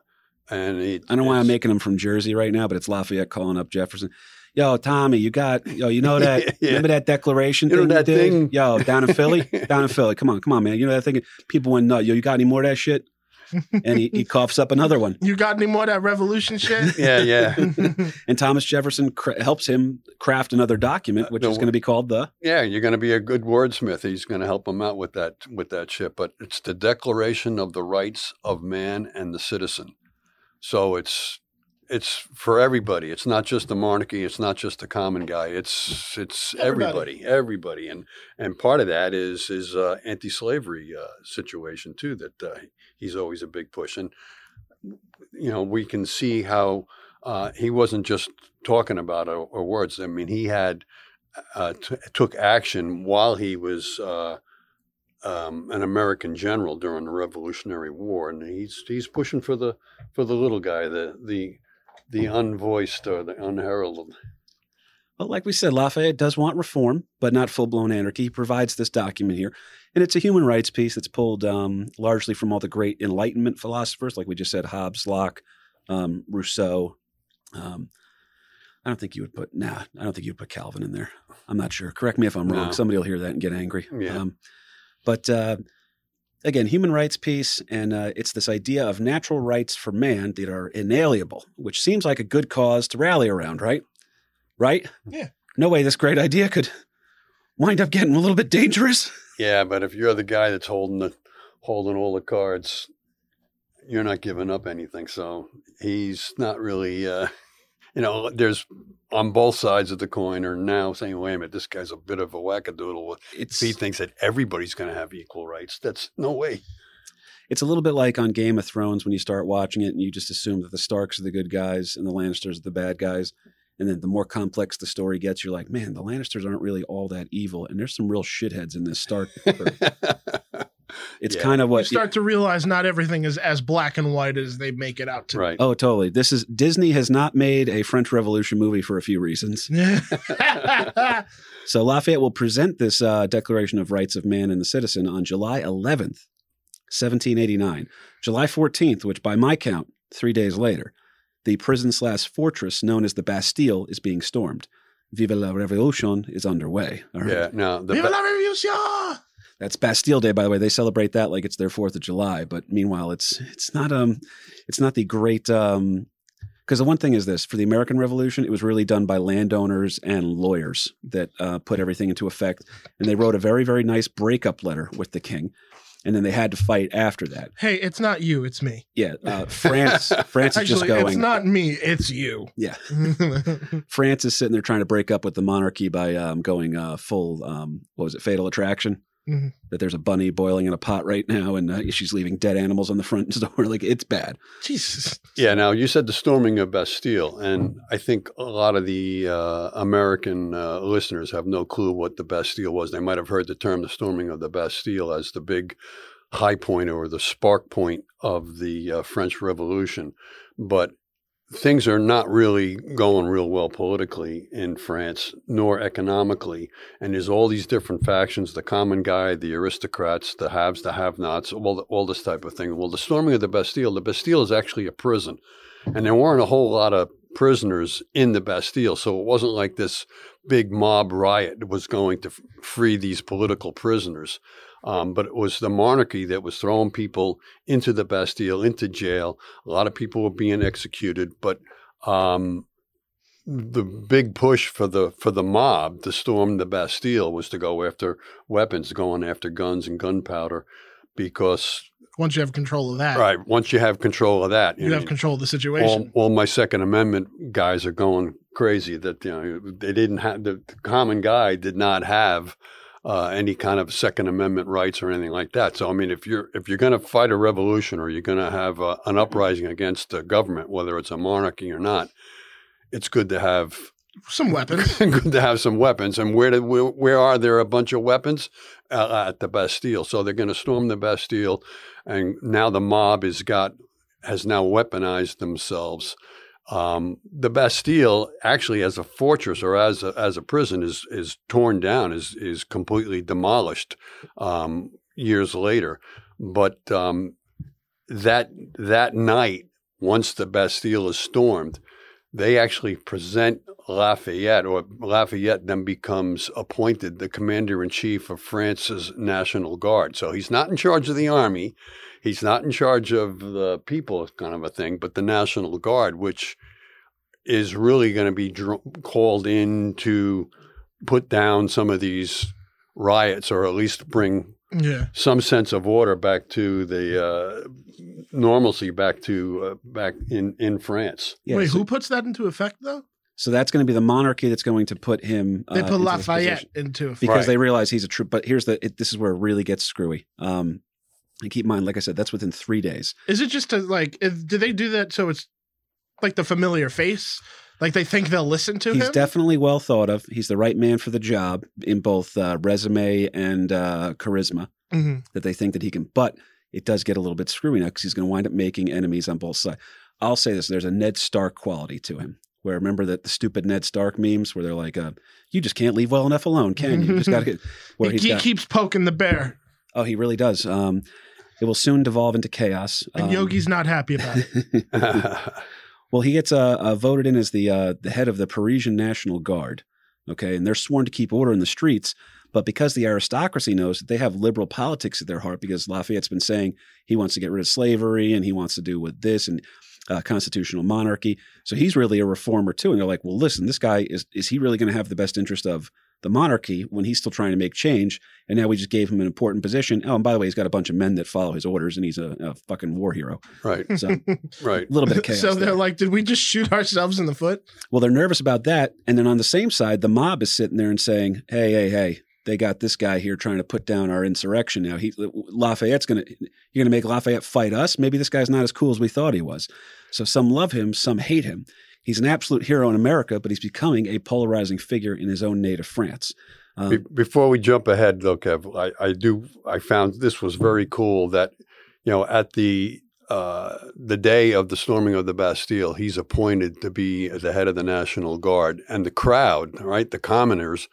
S3: and he,
S2: I don't know why I'm making him from Jersey right now, but it's Lafayette calling up Jefferson. Yo, Tommy, you got yo, you know that
S3: Yeah.
S2: remember that declaration
S3: You know
S2: thing
S3: that
S2: you did?
S3: thing?
S2: Yo, down in Philly? down in Philly. Come on, come on, man. You know that thing people went nut. Yo, you got any more of that shit? And he, he coughs up another one.
S4: you got any more of that revolution shit?
S3: Yeah, yeah,
S2: And Thomas Jefferson cra- helps him craft another document, which
S3: Uh,
S2: is going to be called the
S3: yeah. You're going to be a good wordsmith. He's going to help him out with that with that shit. But it's the Declaration of the Rights of Man and the Citizen. So it's it's for everybody. It's not just the monarchy. It's not just the common guy. It's it's
S4: Everybody.
S3: everybody, everybody, and and part of that is is uh, anti-slavery uh, situation too. That uh, he's always a big push, and you know we can see how uh, he wasn't just talking about or, or words. I mean, he had uh, t- took action while he was. Uh, um, an American general during the Revolutionary War, and he's he's pushing for the for the little guy, the the the unvoiced or the unheralded.
S2: Well, like we said, Lafayette does want reform, but not full blown anarchy. He provides this document here. And it's a human rights piece that's pulled um, largely from all the great Enlightenment philosophers, like we just said Hobbes, Locke, um, Rousseau. Um, I don't think you would put, nah, I don't think you would put Calvin in there. I'm not sure. Correct me if I'm wrong.
S3: No.
S2: Somebody will hear that and get angry.
S3: Yeah.
S2: Um, but uh, again, human rights piece, and uh, it's this idea of natural rights for man that are inalienable, which seems like a good cause to rally around, right? Right?
S4: Yeah.
S2: No way this great idea could wind up getting a little bit dangerous.
S3: Yeah, but if you're the guy that's holding the holding all the cards, you're not giving up anything. So he's not really, uh, you know, there's on both sides of the coin are now saying, wait a minute, this guy's a bit of a wackadoodle.
S2: It's
S3: If he thinks that everybody's going to have equal rights, that's no way.
S2: it's a little bit like on Game of Thrones when you start watching it and you just assume that the Starks are the good guys and the Lannisters are the bad guys. And then the more complex the story gets, you're like, man, the Lannisters aren't really all that evil. And there's some real shitheads in this Stark. group." It's
S3: Yeah.
S2: kind of what
S4: You
S2: what.
S4: start to realize not everything is as black and white as they make it out to.
S3: right.
S2: oh, totally. This is Disney has not made a French Revolution movie for a few reasons. So Lafayette will present this uh, Declaration of Rights of Man and the Citizen on July 11th, 1789. July 14th, which by my count, three days later, the prison slash fortress known as the Bastille is being stormed. Vive la Revolution is underway. All right.
S3: Yeah. Now, the
S4: Vive
S3: ba-
S4: la Revolution!
S2: That's Bastille Day, by the way. They celebrate that like it's their Fourth of July. But meanwhile, it's it's not um it's not the great um because the one thing is this for the American Revolution, it was really done by landowners and lawyers that uh, put everything into effect, and they wrote a very very nice breakup letter with the king, and then they had to fight after that.
S4: Hey, it's not you, it's me.
S2: Yeah, uh, France France is just
S4: Actually, it's not me, it's you.
S2: Yeah. France is sitting there trying to break up with the monarchy by um, going uh, full um, what was it, Fatal Attraction.
S4: Mhm.
S2: That there's a bunny boiling in a pot right now, and uh, she's leaving dead animals on the front door. Like it's bad.
S4: Jesus.
S3: Yeah, now you said the storming of Bastille, and I think a lot of the uh, American uh, listeners have no clue what the Bastille was. They might have heard the term the storming of the Bastille as the big high point or the spark point of the uh, French Revolution. But things are not really going real well politically in France, nor economically. And there's all these different factions the common guy, the aristocrats, the haves, the have nots, all, all this type of thing. Well, the storming of the Bastille, the Bastille is actually a prison. And there weren't a whole lot of prisoners in the Bastille. So it wasn't like this big mob riot was going to free these political prisoners. Um, but it was the monarchy that was throwing people into the Bastille, into jail. A lot of people were being executed, but um, the big push for the for the mob to storm the Bastille was to go after weapons, going after guns and gunpowder, because
S4: Once you have control of that,
S3: right once you have control of that,
S4: you have
S3: know,
S4: control of the
S3: all,
S4: situation.
S3: all my Second Amendment guys are going crazy that you know they didn't have the common guy did not have uh, any kind of Second Amendment rights or anything like that. So I mean, if you're if you're going to fight a revolution or you're going to have uh, an uprising against the government, whether it's a monarchy or not, it's good to have
S4: Some weapons.
S3: good to have some weapons. And where did where, where are there a bunch of weapons uh, at the Bastille? So they're going to storm the Bastille, and now the mob has got has now weaponized themselves. Um, the Bastille, actually, as a fortress or as a, as a prison, is is torn down, is is completely demolished um, years later. But um, that that night, once the Bastille is stormed, they actually present Lafayette, or Lafayette then becomes appointed the commander in chief of France's National Guard. So he's not in charge of the army, he's not in charge of the people, kind of a thing, but the National Guard, which is really going to be dr- called in to put down some of these riots, or at least bring
S4: yeah.
S3: some sense of order back to the uh, normalcy back to uh, back in in France.
S2: Yeah,
S4: Wait,
S2: so,
S4: who puts that into effect though?
S2: so that's going to be the monarchy that's going to put him.
S4: They
S2: uh,
S4: put
S2: into
S4: Lafayette
S2: position.
S4: into effect.
S2: because
S3: Right.
S2: they realize he's a true. But here's the. It, this is where it really gets screwy. Um, and keep in mind, like I said, that's within three days.
S4: Is it just to like? Is, do they do that so it's like the familiar face? Like they think they'll listen to him?
S2: He's
S4: him?
S2: definitely well thought of. He's the right man for the job in both uh, resume and uh, charisma.
S4: Mhm.
S2: That they think that he can. But it does get a little bit screwy now because he's going to wind up making enemies on both sides. I'll say this: there's a Ned Stark quality to him. Where remember that the stupid Ned Stark memes where they're like, uh, "You just can't leave well enough alone, can you? You just got to get." Where
S4: he
S2: got,
S4: keeps poking the bear,
S2: oh, he really does. Um, it will soon devolve into chaos.
S4: and
S2: Um,
S4: Yogi's not happy about it.
S2: Well, he gets uh, uh, voted in as the uh, the head of the Parisian National Guard. Okay, and they're sworn to keep order in the streets. But because the aristocracy knows that they have liberal politics at their heart, because Lafayette's been saying he wants to get rid of slavery and he wants to do with this and uh, constitutional monarchy, so he's really a reformer too. And they're like, well, listen, this guy is is he really going to have the best interest of the monarchy when he's still trying to make change. And now we just gave him an important position. Oh, and by the way, he's got a bunch of men that follow his orders, and he's a, a fucking war hero.
S3: Right.
S2: So a little bit of chaos.
S4: so they're
S2: there.
S4: like, did we just shoot ourselves in the foot?
S2: Well, they're nervous about that. And then on the same side, the mob is sitting there and saying, hey, hey, hey, they got this guy here trying to put down our insurrection now. He Lafayette's going to, you're going to make Lafayette fight us? Maybe this guy's not as cool as we thought he was. So some love him, some hate him. He's an absolute hero in America, but he's becoming a polarizing figure in his own native France. Um,
S3: Be- before we jump ahead, though, Kev, I, I do. I found this was very cool that you know at the uh, the day of the storming of the Bastille, he's appointed to be the head of the National Guard, and the crowd, right, the commoners,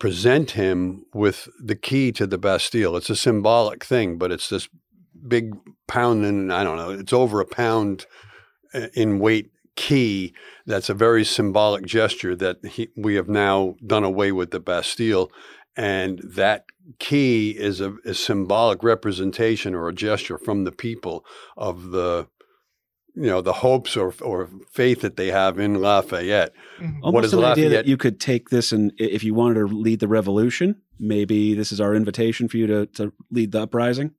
S3: present him with the key to the Bastille. It's a symbolic thing, but it's this big pound and I don't know. It's over a pound uh, in weight key that's a very symbolic gesture that he, we have now done away with the Bastille. And that key is a, a symbolic representation or a gesture from the people of the, you know, the hopes or, or faith that they have in Lafayette.
S4: Mhm.
S2: Almost
S3: what is
S2: an idea that you could take this and if you wanted to lead the revolution, maybe this is our invitation for you to, to lead the uprising.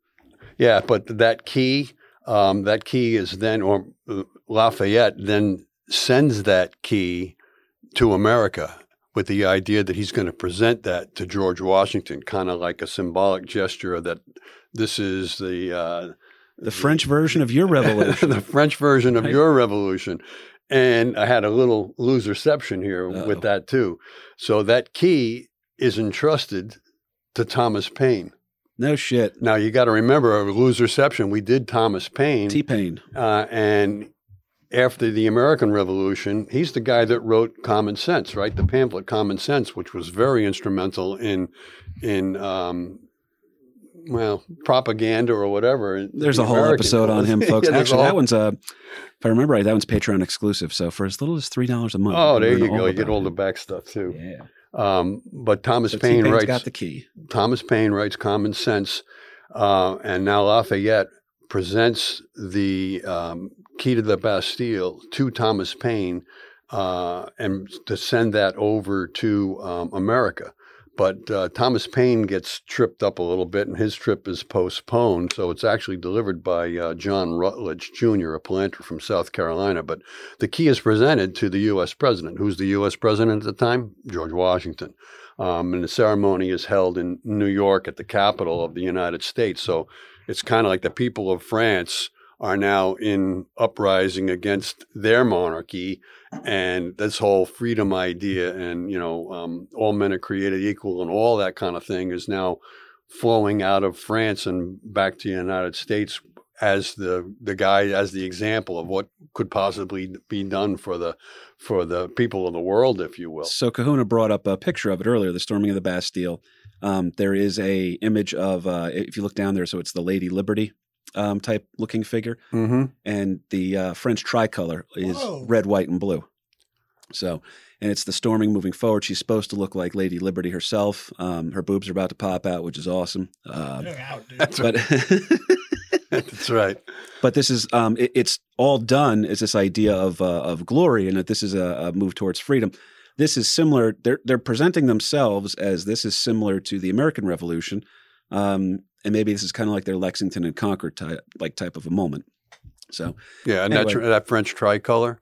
S3: Yeah, but that key, um, that key is then, or uh, Lafayette then sends that key to America with the idea that he's going to present that to George Washington, kind of like a symbolic gesture that this is the uh,
S2: The French version of your revolution.
S3: the French version of your revolution. And I had a little loserception here
S2: Uh-oh.
S3: with that too. So that key is entrusted to Thomas Paine.
S2: no shit.
S3: Now you got to remember a loserception. We did Thomas Paine,
S2: T Paine,
S3: uh, and after the American Revolution, he's the guy that wrote Common Sense, right? The pamphlet Common Sense, which was very instrumental in in um, well propaganda or whatever.
S2: There's
S3: the
S2: a whole
S3: American
S2: episode on him, folks.
S3: Yeah,
S2: Actually, that one's uh if I remember right, that one's Patreon exclusive. So for as little as three dollars a month.
S3: Oh, there you go. You get all the back stuff too.
S2: Yeah.
S3: Um, but Thomas Paine writes.
S2: got the key.
S3: Thomas Paine writes Common Sense, uh, and now Lafayette presents the um, key to the Bastille to Thomas Paine uh, and to send that over to um, America. But uh, Thomas Paine gets tripped up a little bit, and his trip is postponed. So it's actually delivered by uh, John Rutledge Jr., a planter from South Carolina. But the key is presented to the U.S. president. Who's the U.S. president at the time? George Washington. Um, and the ceremony is held in New York at the capital of the United States. So it's kind of like the people of France are now in uprising against their monarchy and this whole freedom idea and you know um, all men are created equal and all that kind of thing is now flowing out of France and back to the United States as the the guy as the example of what could possibly be done for the for the people of the world, if you will.
S2: So Kahuna brought up a picture of it earlier, the storming of the Bastille. Um, there is a image of uh, if you look down there, so it's the Lady Liberty um, type looking figure,
S3: Mm-hmm.
S2: and the uh, French tricolor is
S4: Whoa.
S2: red, white, and blue. So, and it's the storming moving forward. She's supposed to look like Lady Liberty herself. Um, her boobs are about to pop out, which is awesome. Um,
S4: out, dude.
S3: That's
S2: but
S3: That's right.
S2: but this is um, it, it's all done as this idea of uh, of glory, and that this is a, a move towards freedom. This is similar. They're they're presenting themselves as this is similar to the American Revolution, um, and maybe this is kind of like their Lexington and Concord type like type of a moment. So
S3: Yeah, and
S2: Anyway.
S3: that, that French tricolor,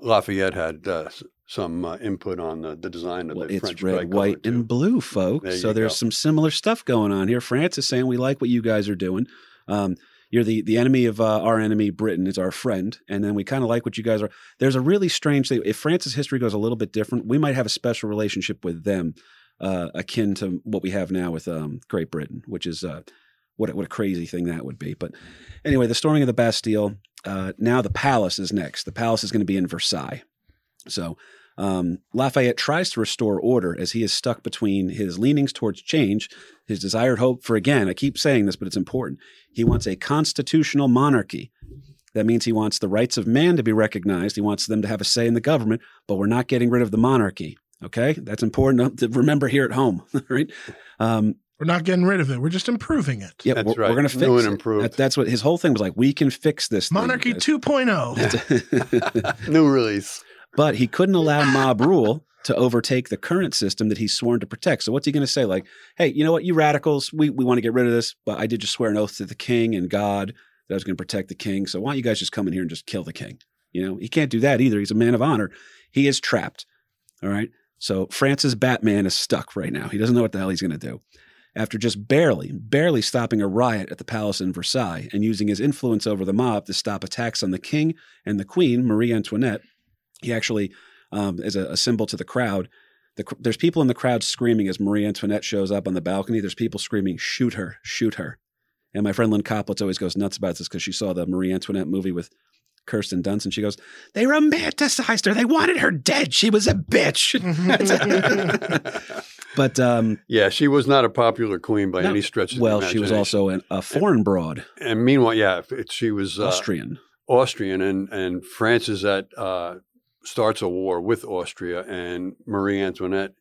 S3: Lafayette had uh, some uh, input on the, the design of
S2: well,
S3: the
S2: it's
S3: French
S2: red,
S3: tricolor.
S2: white,
S3: too.
S2: and blue, folks.
S3: There
S2: so there's
S3: go.
S2: some similar stuff going on here. France is saying we like what you guys are doing. Um, you're the the enemy of uh, our enemy, Britain is our friend, and then we kind of like what you guys are. There's a really strange thing. If France's history goes a little bit different, we might have a special relationship with them, uh, akin to what we have now with um, Great Britain, which is uh, what a- what a crazy thing that would be. But anyway, the storming of the Bastille. Uh, now the palace is next. The palace is going to be in Versailles. So um, Lafayette tries to restore order as he is stuck between his leanings towards change, his desired hope for, again, I keep saying this, but it's important. He wants a constitutional monarchy. That means he wants the rights of man to be recognized. He wants them to have a say in the government, but we're not getting rid of the monarchy. Okay? That's important to remember here at home, right? Um,
S4: We're not getting rid of it. We're just improving it.
S2: yeah,
S3: That's
S2: we're,
S3: right.
S2: we're going to fix
S3: New and
S2: it.
S3: improved.
S2: That- that's what his whole thing was like. We can fix this.
S4: Monarchy
S2: guys.
S4: 2.0.
S3: New release.
S2: but he couldn't allow mob rule to overtake the current system that he's sworn to protect. So what's he going to say? Like, hey, you know what, you radicals, we, we want to get rid of this, but I did just swear an oath to the king and God that I was going to protect the king. So why don't you guys just come in here and just kill the king? You know, he can't do that either. He's a man of honor. He is trapped. All right. So France's Batman is stuck right now. He doesn't know what the hell he's going to do. After just barely, barely stopping a riot at the palace in Versailles and using his influence over the mob to stop attacks on the king and the queen, Marie Antoinette, he actually, um, as a, a symbol to the crowd, the, there's people in the crowd screaming as Marie Antoinette shows up on the balcony. There's people screaming, shoot her, shoot her. And my friend Lynn Koplitz always goes nuts about this because she saw the Marie Antoinette movie with Kirsten Dunst, and she goes, "They romanticized her. They wanted her dead. She was a bitch." but um,
S3: yeah, she was not a popular queen by
S2: No.
S3: any stretch. Of the
S2: well, she was also an, a foreign broad,
S3: And meanwhile, yeah, it, she was uh,
S2: Austrian.
S3: Austrian, and and France is at uh, starts a war with Austria, and Marie Antoinette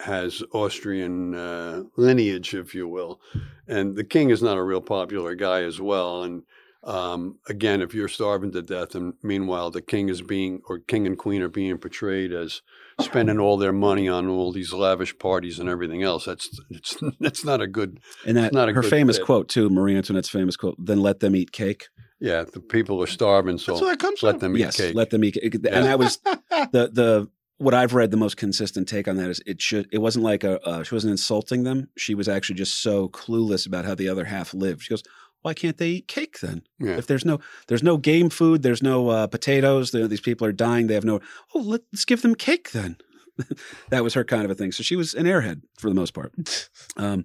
S3: has Austrian uh, lineage, if you will, and the king is not a real popular guy as well. And um, again, if you're starving to death, and meanwhile the king is being or king and queen are being portrayed as spending all their money on all these lavish parties and everything else, that's it's that's not a good.
S2: And that
S3: not a
S2: her
S3: good
S2: famous
S3: fit.
S2: quote too, Marie Antoinette's famous quote, "Then let them eat cake."
S3: Yeah, the people are starving, so
S4: that comes
S3: let
S4: from.
S3: them eat
S2: yes,
S3: cake.
S2: let them eat cake. And that was the the what I've read the most consistent take on that is it should it wasn't like a uh, she wasn't insulting them. She was actually just so clueless about how the other half lived. She goes, "Why can't they eat cake then?
S3: yeah.
S2: If there's no there's no game food, there's no uh, potatoes. The, these people are dying. They have no. Oh, let's give them cake then." that was her kind of a thing. So she was an airhead for the most part. Um,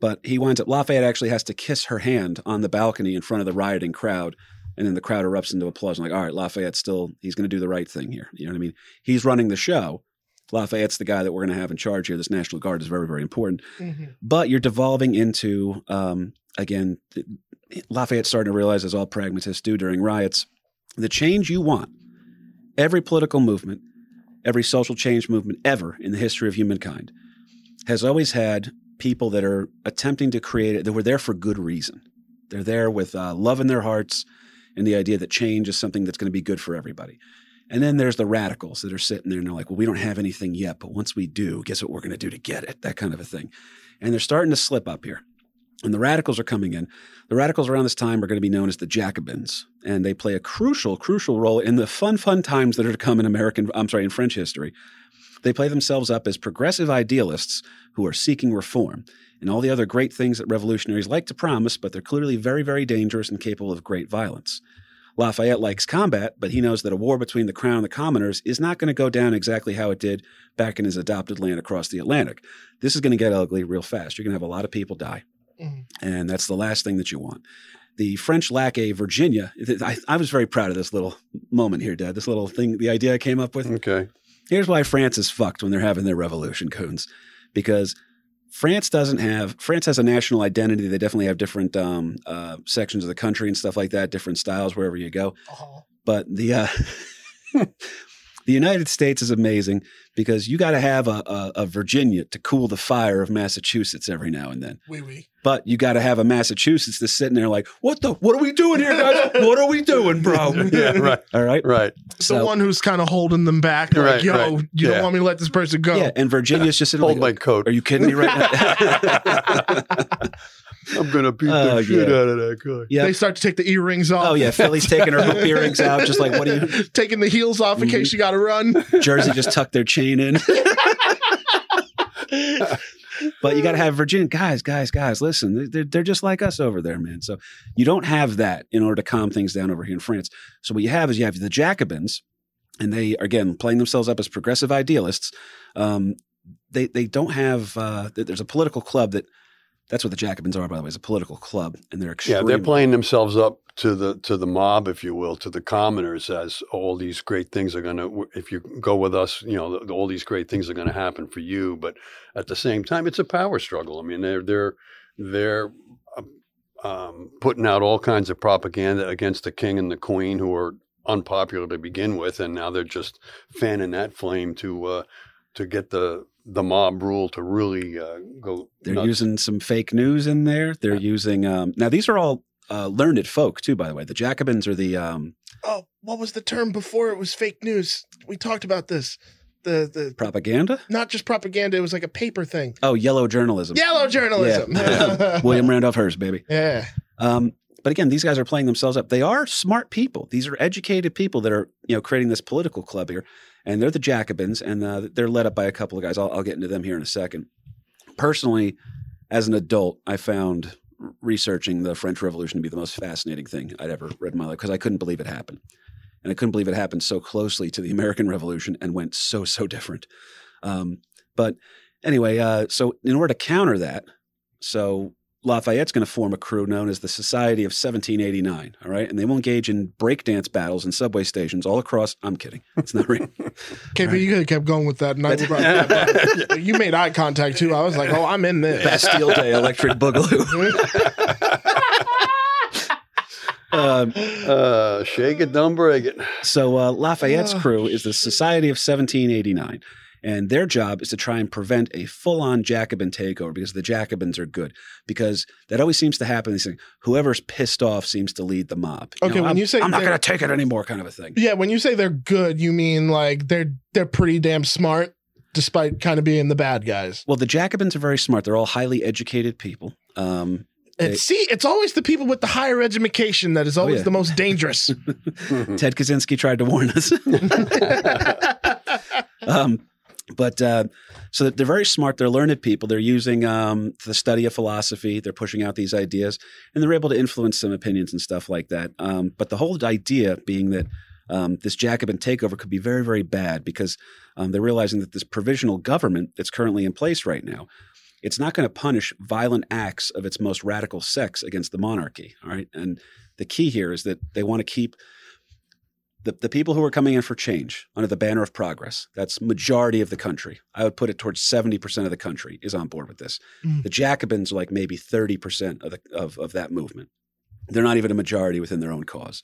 S2: but he winds up. Lafayette actually has to kiss her hand on the balcony in front of the rioting crowd, and then the crowd erupts into applause. I'm like, all right, Lafayette still he's going to do the right thing here. You know what I mean? He's running the show. Lafayette's the guy that we're going to have in charge here. This National Guard is very, very important.
S4: Mhm.
S2: But you're devolving into um, again. Lafayette's starting to realize, as all pragmatists do during riots, the change you want. Every political movement, every social change movement ever in the history of humankind has always had people that are attempting to create it that were there for good reason. They're there with uh, love in their hearts and the idea that change is something that's going to be good for everybody. And then there's the radicals that are sitting there and they're like, well, we don't have anything yet, but once we do, guess what we're going to do to get it? That kind of a thing. And they're starting to slip up here. And the radicals are coming in. The radicals around this time are going to be known as the Jacobins, and they play a crucial, crucial role in the fun, fun times that are to come in American, I'm sorry, in French history. They play themselves up as progressive idealists who are seeking reform and all the other great things that revolutionaries like to promise, but they're clearly very, very dangerous and capable of great violence. Lafayette likes combat, but he knows that a war between the crown and the commoners is not going to go down exactly how it did back in his adopted land across the Atlantic. This is going to get ugly real fast. You're going to have a lot of people die
S4: Mhm.
S2: and that's the last thing that you want. The French lack a Virginia. I, I was very proud of this little moment here, Dad. This little thing, the idea I came up with.
S3: Okay.
S2: Here's why France is fucked when they're having their revolution, coons, because France doesn't have France has a national identity. They definitely have different um, uh, sections of the country and stuff like that, different styles wherever you go.
S4: Uh-huh.
S2: But the uh, the United States is amazing because you got to have a, a, a Virginia to cool the fire of Massachusetts every now and then.
S4: Oui, oui.
S2: But you got to have a Massachusetts that's sitting there like, what the? What are we doing here, guys? what are we doing, bro?
S3: Yeah. Right.
S2: All right.
S3: Right.
S4: the one who's kind of holding them back, like,
S3: Right,
S4: yo,
S3: right.
S4: you
S3: Yeah.
S4: don't want me to let this person go.
S2: Yeah, and Virginia's just sitting
S3: Hold my coat.
S2: are you kidding me right now?
S3: I'm gonna beat
S2: Oh,
S3: the shit
S2: yeah.
S3: out of that guy.
S2: yeah.
S4: They start to take the earrings off.
S2: Oh yeah, Philly's taking her hoop earrings out, just like what are you?
S4: taking the heels off in
S2: Mhm.
S4: case you got to run.
S2: Jersey just tucked their chain in. but you got to have Virginia guys, guys, guys. Listen, they're, they're just like us over there, man. So you don't have that in order to calm things down over here in France. So what you have is you have the Jacobins, and they are again playing themselves up as progressive idealists. Um, they they don't have. Uh, there's a political club that. That's what the Jacobins are, by the way, is a political club, and they're
S3: Yeah, they're playing themselves up to the to the mob, if you will, to the commoners, as all these great things are going to. If you go with us, you know, all these great things are going to happen for you. But at the same time, it's a power struggle. I mean, they're they're they're uh, um, putting out all kinds of propaganda against the king and the queen, who are unpopular to begin with, and now they're just fanning that flame to uh, to get the the mob rule to really uh, go.
S2: They're
S3: nuts.
S2: using some fake news in there. They're using um, now these are all uh, learned folk too. By the way, the Jacobins are the um,
S4: oh, what was the term before it was fake news? We talked about this. the the
S2: Propaganda?
S4: not just propaganda. It was like a paper thing.
S2: Oh, yellow journalism.
S4: Yellow journalism.
S2: Yeah. William Randolph Hearst, baby.
S4: yeah.
S2: Um, but again, these guys are playing themselves up. They are smart people. These are educated people that are, you know, creating this political club here, and they're the Jacobins, and uh, they're led up by a couple of guys. I'll, I'll get into them here in a second. Personally, as an adult, I found researching the French Revolution to be the most fascinating thing I'd ever read in my life because I couldn't believe it happened, and I couldn't believe it happened so closely to the American Revolution and went so so different. Um, but anyway, uh, so in order to counter that, so Lafayette's going to form a crew known as the Society of 1789. All right. And they will engage in breakdance battles in subway stations all across. I'm kidding. It's not real.
S4: KP, you could have kept going with that. And I, but you made eye contact too. I was like, oh, I'm in this.
S2: Bastille Day Electric Boogaloo. um,
S3: Uh, shake it, don't break it.
S2: so uh, Lafayette's
S4: Oh,
S2: crew is the Society of 1789. And their job is to try and prevent a full on Jacobin takeover because the Jacobins are good. Because that always seems to happen. These things, whoever's pissed off seems to lead the mob.
S4: Okay, when
S2: I'm,
S4: you say
S2: I'm not going to take it anymore, kind of a thing.
S4: Yeah, when you say they're good, you mean like they're they're pretty damn smart, despite kind of being the bad guys.
S2: Well, the Jacobins are very smart. They're all highly educated people. Um,
S4: And
S2: They-
S4: see, it's always the people with the higher education that is always
S2: yeah.
S4: the most dangerous.
S2: Ted Kaczynski tried to warn us. um, but uh, so they're very smart. They're learned people. They're using um, the study of philosophy. They're pushing out these ideas, and they're able to influence some opinions and stuff like that. Um, but the whole idea being that um, this Jacobin takeover could be very, very bad because um, they're realizing that this provisional government that's currently in place right now, it's not going to punish violent acts of its most radical sects against the monarchy. All right, and the key here is that they want to keep the, the people who are coming in for change under the banner of progress that's majority of the country i would put it towards 70% of the country is on board with this.
S4: Mm.
S2: the jacobins are like maybe 30% of, the, of, of that movement. They're not even a majority within their own cause.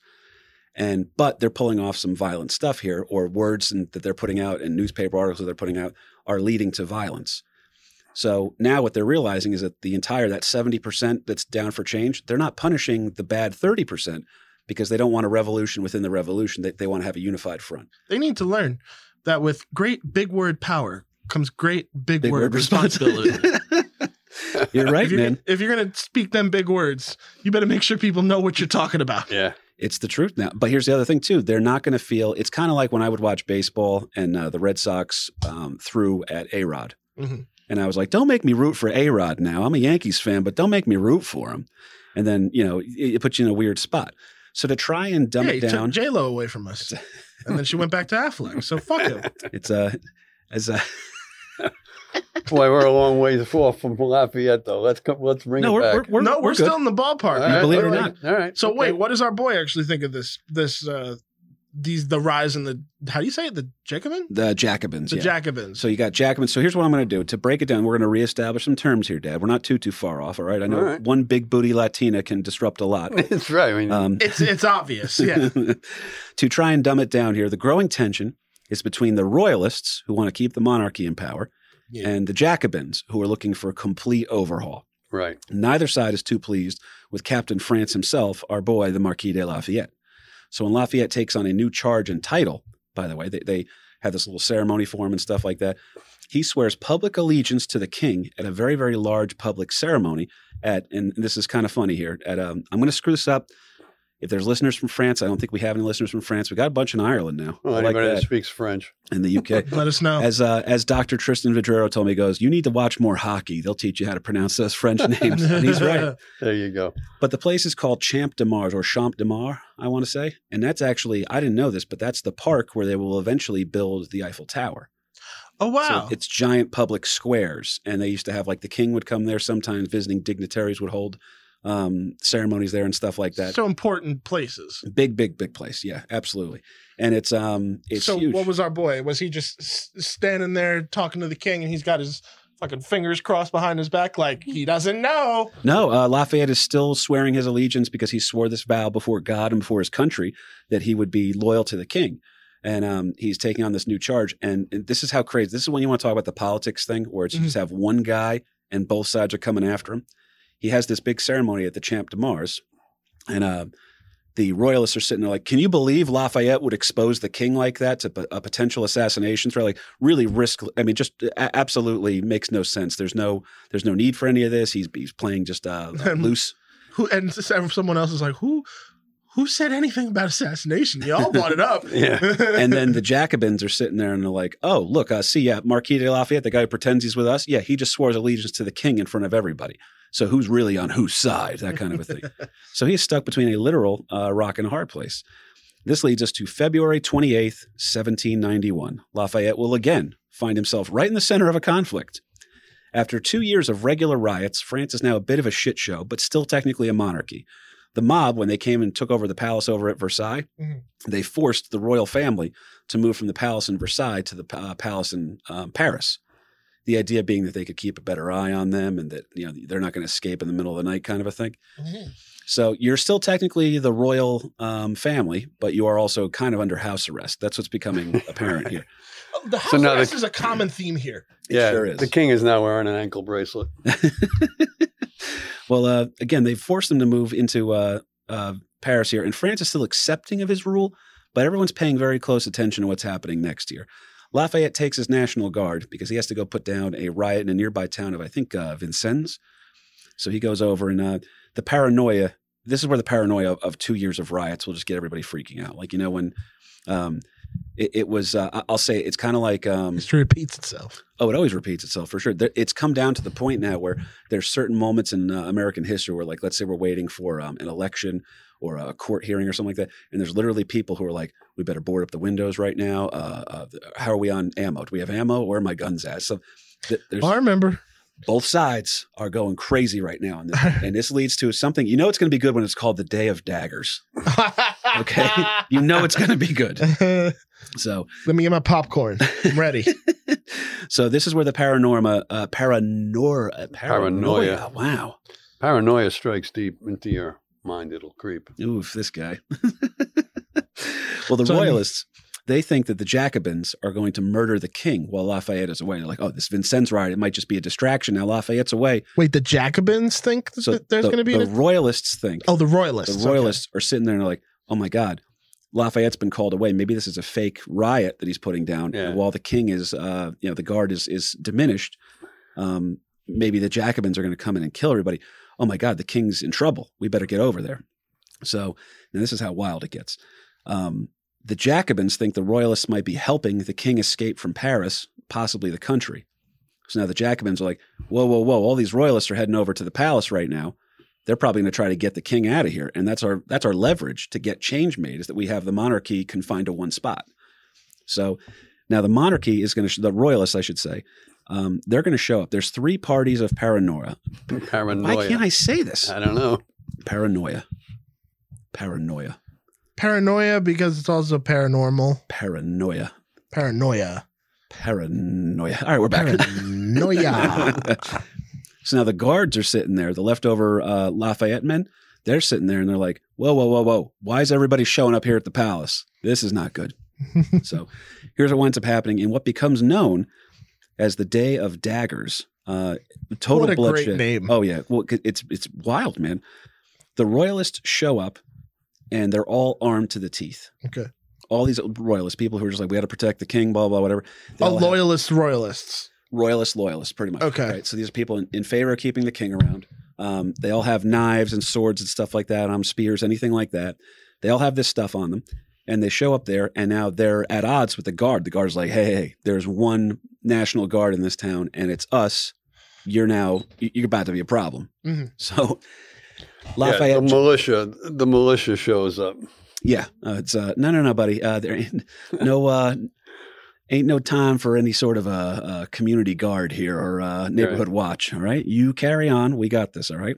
S2: And but they're pulling off some violent stuff here or words and, that they're putting out and newspaper articles that they're putting out are leading to violence. So now what they're realizing is that the entire that 70% that's down for change they're not punishing the bad 30% because they don't want a revolution within the revolution. They, they want to have a unified front.
S4: they need to learn that with great big word power comes great big,
S2: Big
S4: word,
S2: word
S4: responsibility.
S2: You're right,
S4: if you're,
S2: man.
S4: if you're gonna speak them big words, you better make sure people know what you're talking about.
S3: yeah.
S2: It's the truth now. But here's the other thing too. They're not going to feel. It's kind of like when I would watch baseball and uh, the Red Sox um, threw at A Rod,
S4: Mhm.
S2: and I was like, "Don't make me root for A Rod now. I'm a Yankees fan, but don't make me root for him." And then you know it, it puts you in a weird spot. So to try and dumb
S4: yeah,
S2: it down,
S4: J Lo away from us, and then she went back to Affleck. So fuck him.
S2: it's uh, as uh,
S3: Boy, we're a long ways off from Lafayette, though. Let's come. Let's bring
S2: no,
S3: it
S2: we're,
S3: back.
S2: we're, we're
S4: no, we're,
S2: good.
S4: still in the ballpark.
S3: All right,
S2: believe it or
S3: all right, All right.
S4: So
S3: okay.
S4: wait, what does our boy actually think of this? This uh these the rise in the how do you say it? The Jacobin?
S2: the Jacobins.
S4: The
S2: yeah.
S4: Jacobins.
S2: So you got Jacobins. So here's what I'm going to do to break it down. We're going to reestablish some terms here, Dad. We're not too too far off. All right. I know
S3: All right.
S2: one big booty Latina can disrupt a lot.
S3: That's right. I mean,
S2: Um,
S4: it's it's obvious. Yeah.
S2: to try and dumb it down here, the growing tension is between the royalists who want to keep the monarchy in power
S4: Yeah.
S2: and the Jacobins who are looking for a complete overhaul.
S3: right.
S2: Neither side is too pleased with Captain France himself, our boy, the Marquis de Lafayette. So when Lafayette takes on a new charge and title, by the way, they, they have this little ceremony for him and stuff like that. He swears public allegiance to the king at a very, very large public ceremony at, and this is kind of funny here, at, um, I'm going to screw this up. If there's listeners from France, I don't think we have any listeners from France. We got a bunch in Ireland now.
S3: Well,
S2: I like
S3: that
S2: that.
S3: speaks French.
S2: In the UK.
S4: Let us know.
S2: As uh, as Dr. Tristan Vidrero told me, he goes, you need to watch more hockey. They'll teach you how to pronounce those French names. and he's right.
S3: There you go.
S2: But the place is called Champ de Mars or Champ de Mars, I want to say. And that's actually, I didn't know this, but that's the park where they will eventually build the Eiffel Tower.
S4: oh wow.
S2: So it's giant public squares. And they used to have like the king would come there sometimes, visiting dignitaries would hold um, ceremonies there and stuff like that.
S4: so important places.
S2: big, big, big place. Yeah, absolutely. And it's um it's
S4: so
S2: huge.
S4: what was our boy? Was he just s- standing there talking to the king, and he's got his fucking fingers crossed behind his back, like he doesn't know?
S2: No, uh, Lafayette is still swearing his allegiance because he swore this vow before God and before his country that he would be loyal to the king. And um, he's taking on this new charge. And, and this is how crazy. This is when you want to talk about the politics thing, where it's you just have one guy and both sides are coming after him. He has this big ceremony at the Champ de Mars, and uh, the royalists are sitting there like, can you believe Lafayette would expose the king like that to p- a potential assassination threat? Like, really risk. I mean, just a- absolutely makes no sense. There's no, there's no need for any of this. He's he's playing just uh, uh, loose.
S4: Who and someone else is like, who who said anything about assassination? Y'all brought it up.
S3: Yeah.
S2: And then the Jacobins are sitting there and they're like, oh, look, uh, see, yeah, Marquis de Lafayette, the guy who pretends he's with us, yeah, he just swore allegiance to the king in front of everybody. So who's really on whose side? That kind of a thing. so he's stuck between a literal uh, rock and a hard place. This leads us to February 28th, 1791. Lafayette will again find himself right in the center of a conflict. After two years of regular riots, France is now a bit of a shit show, but still technically a monarchy. The mob, when they came and took over the palace over at Versailles,
S4: Mhm.
S2: they forced the royal family to move from the palace in Versailles to the uh, palace in um, Paris. The idea being that they could keep a better eye on them and that you know they're not going to escape in the middle of the night, kind of a thing. So you're still technically the royal um, family, but you are also kind of under house arrest. That's what's becoming apparent here.
S4: Oh, The house
S3: So now the-
S4: arrest is a common theme here.
S2: It
S3: yeah.
S2: sure is.
S3: The king is now wearing an ankle bracelet.
S2: well, uh, again, they've forced him to move into uh, uh, Paris here, and France is still accepting of his rule, but everyone's paying very close attention to what's happening next year. Lafayette takes his National Guard because he has to go put down a riot in a nearby town of, I think, uh, Vincennes. So he goes over, and uh, the paranoia. This is where the paranoia of, of two years of riots will just get everybody freaking out. Like you know when um, it, it was. Uh, I'll say it's kind of like um,
S4: History repeats itself.
S2: Oh, it always repeats itself for sure. There, it's come down to the point now where there's certain moments in uh, American history where, like, let's say we're waiting for um, an election or a court hearing or something like that, and there's literally people who are like, "We better board up the windows right now. Uh, uh, how are we on ammo? Do we have ammo? Where are my guns at?" So th- there's
S4: I remember.
S2: both sides are going crazy right now, and this, and this leads to something. You know, it's going to be good when it's called the Day of Daggers. Okay, you know it's going to be good. So let
S4: me get my popcorn. I'm ready.
S2: so this is where the paranorma, uh, paranor, uh, paranoia.
S3: Paranoia.
S2: Wow.
S3: Paranoia strikes deep into your mind. It'll creep.
S2: Oof, this guy. well, the
S4: So, I mean-
S2: royalists, they think that the Jacobins are going to murder the king while Lafayette is away. They're like, oh, this Vincennes riot, it might just be a distraction. Now Lafayette's away.
S4: Wait, the Jacobins think that
S2: So
S4: there's
S2: the,
S4: going to be
S2: the
S4: an
S2: royalists think,
S4: oh the royalists.
S2: the royalists are sitting there and they're like, oh my God, Lafayette's been called away. Maybe this is a fake riot that he's putting down.
S3: Yeah.
S2: And while the king is, uh, you know, the guard is is diminished, um, maybe the Jacobins are going to come in and kill everybody. Oh my God, the king's in trouble. We better get over there. So this is how wild it gets. Um, the Jacobins think the royalists might be helping the king escape from Paris, possibly the country. So now the Jacobins are like, whoa, whoa, whoa! All these royalists are heading over to the palace right now they're probably going to try to get the king out of here and that's our that's our leverage to get change made is that we have the monarchy confined to one spot so now the monarchy is going to the royalists i should say um, they're going to show up. There's three parties of paranoia.
S3: Paranoia.
S2: why can't i say this?
S3: I don't know.
S2: paranoia. Paranoia.
S4: Paranoia because it's also paranormal.
S2: paranoia.
S4: Paranoia.
S2: paranoia. All right we're back.
S4: Paranoia.
S2: so now the guards are sitting there the leftover uh, lafayette men they're sitting there and they're like whoa whoa whoa whoa. Why is everybody showing up here at the palace? This is not good. So here's what winds up happening in what becomes known as the Day of Daggers. Uh, total
S4: a
S2: bloodshed.
S4: name.
S2: Oh yeah, well it's it's wild, man. The royalists show up, and they're all armed to the teeth.
S4: Okay.
S2: All these royalist people who are just like, we got to protect the king, blah blah whatever. They
S4: Oh,
S2: have-
S4: loyalist royalists.
S2: royalist loyalists, pretty much.
S4: Okay.
S2: Right? So these are people in, in favor of keeping the king around. Um, they all have knives and swords and stuff like that, um, spears, anything like that. They all have this stuff on them, and they show up there, and now they're at odds with the guard. The guard's like, "Hey, hey, there's one national guard in this town, and it's us. You're now you're about to be a problem."
S4: Mhm.
S2: So
S3: Yeah,
S2: Lafayette,
S3: the militia. The militia shows up.
S2: yeah, uh, it's uh, no, no, no, buddy. Uh, there ain't no, uh, ain't no time for any sort of a, a community guard here or uh neighborhood watch. All right, you carry on. We got this. All right.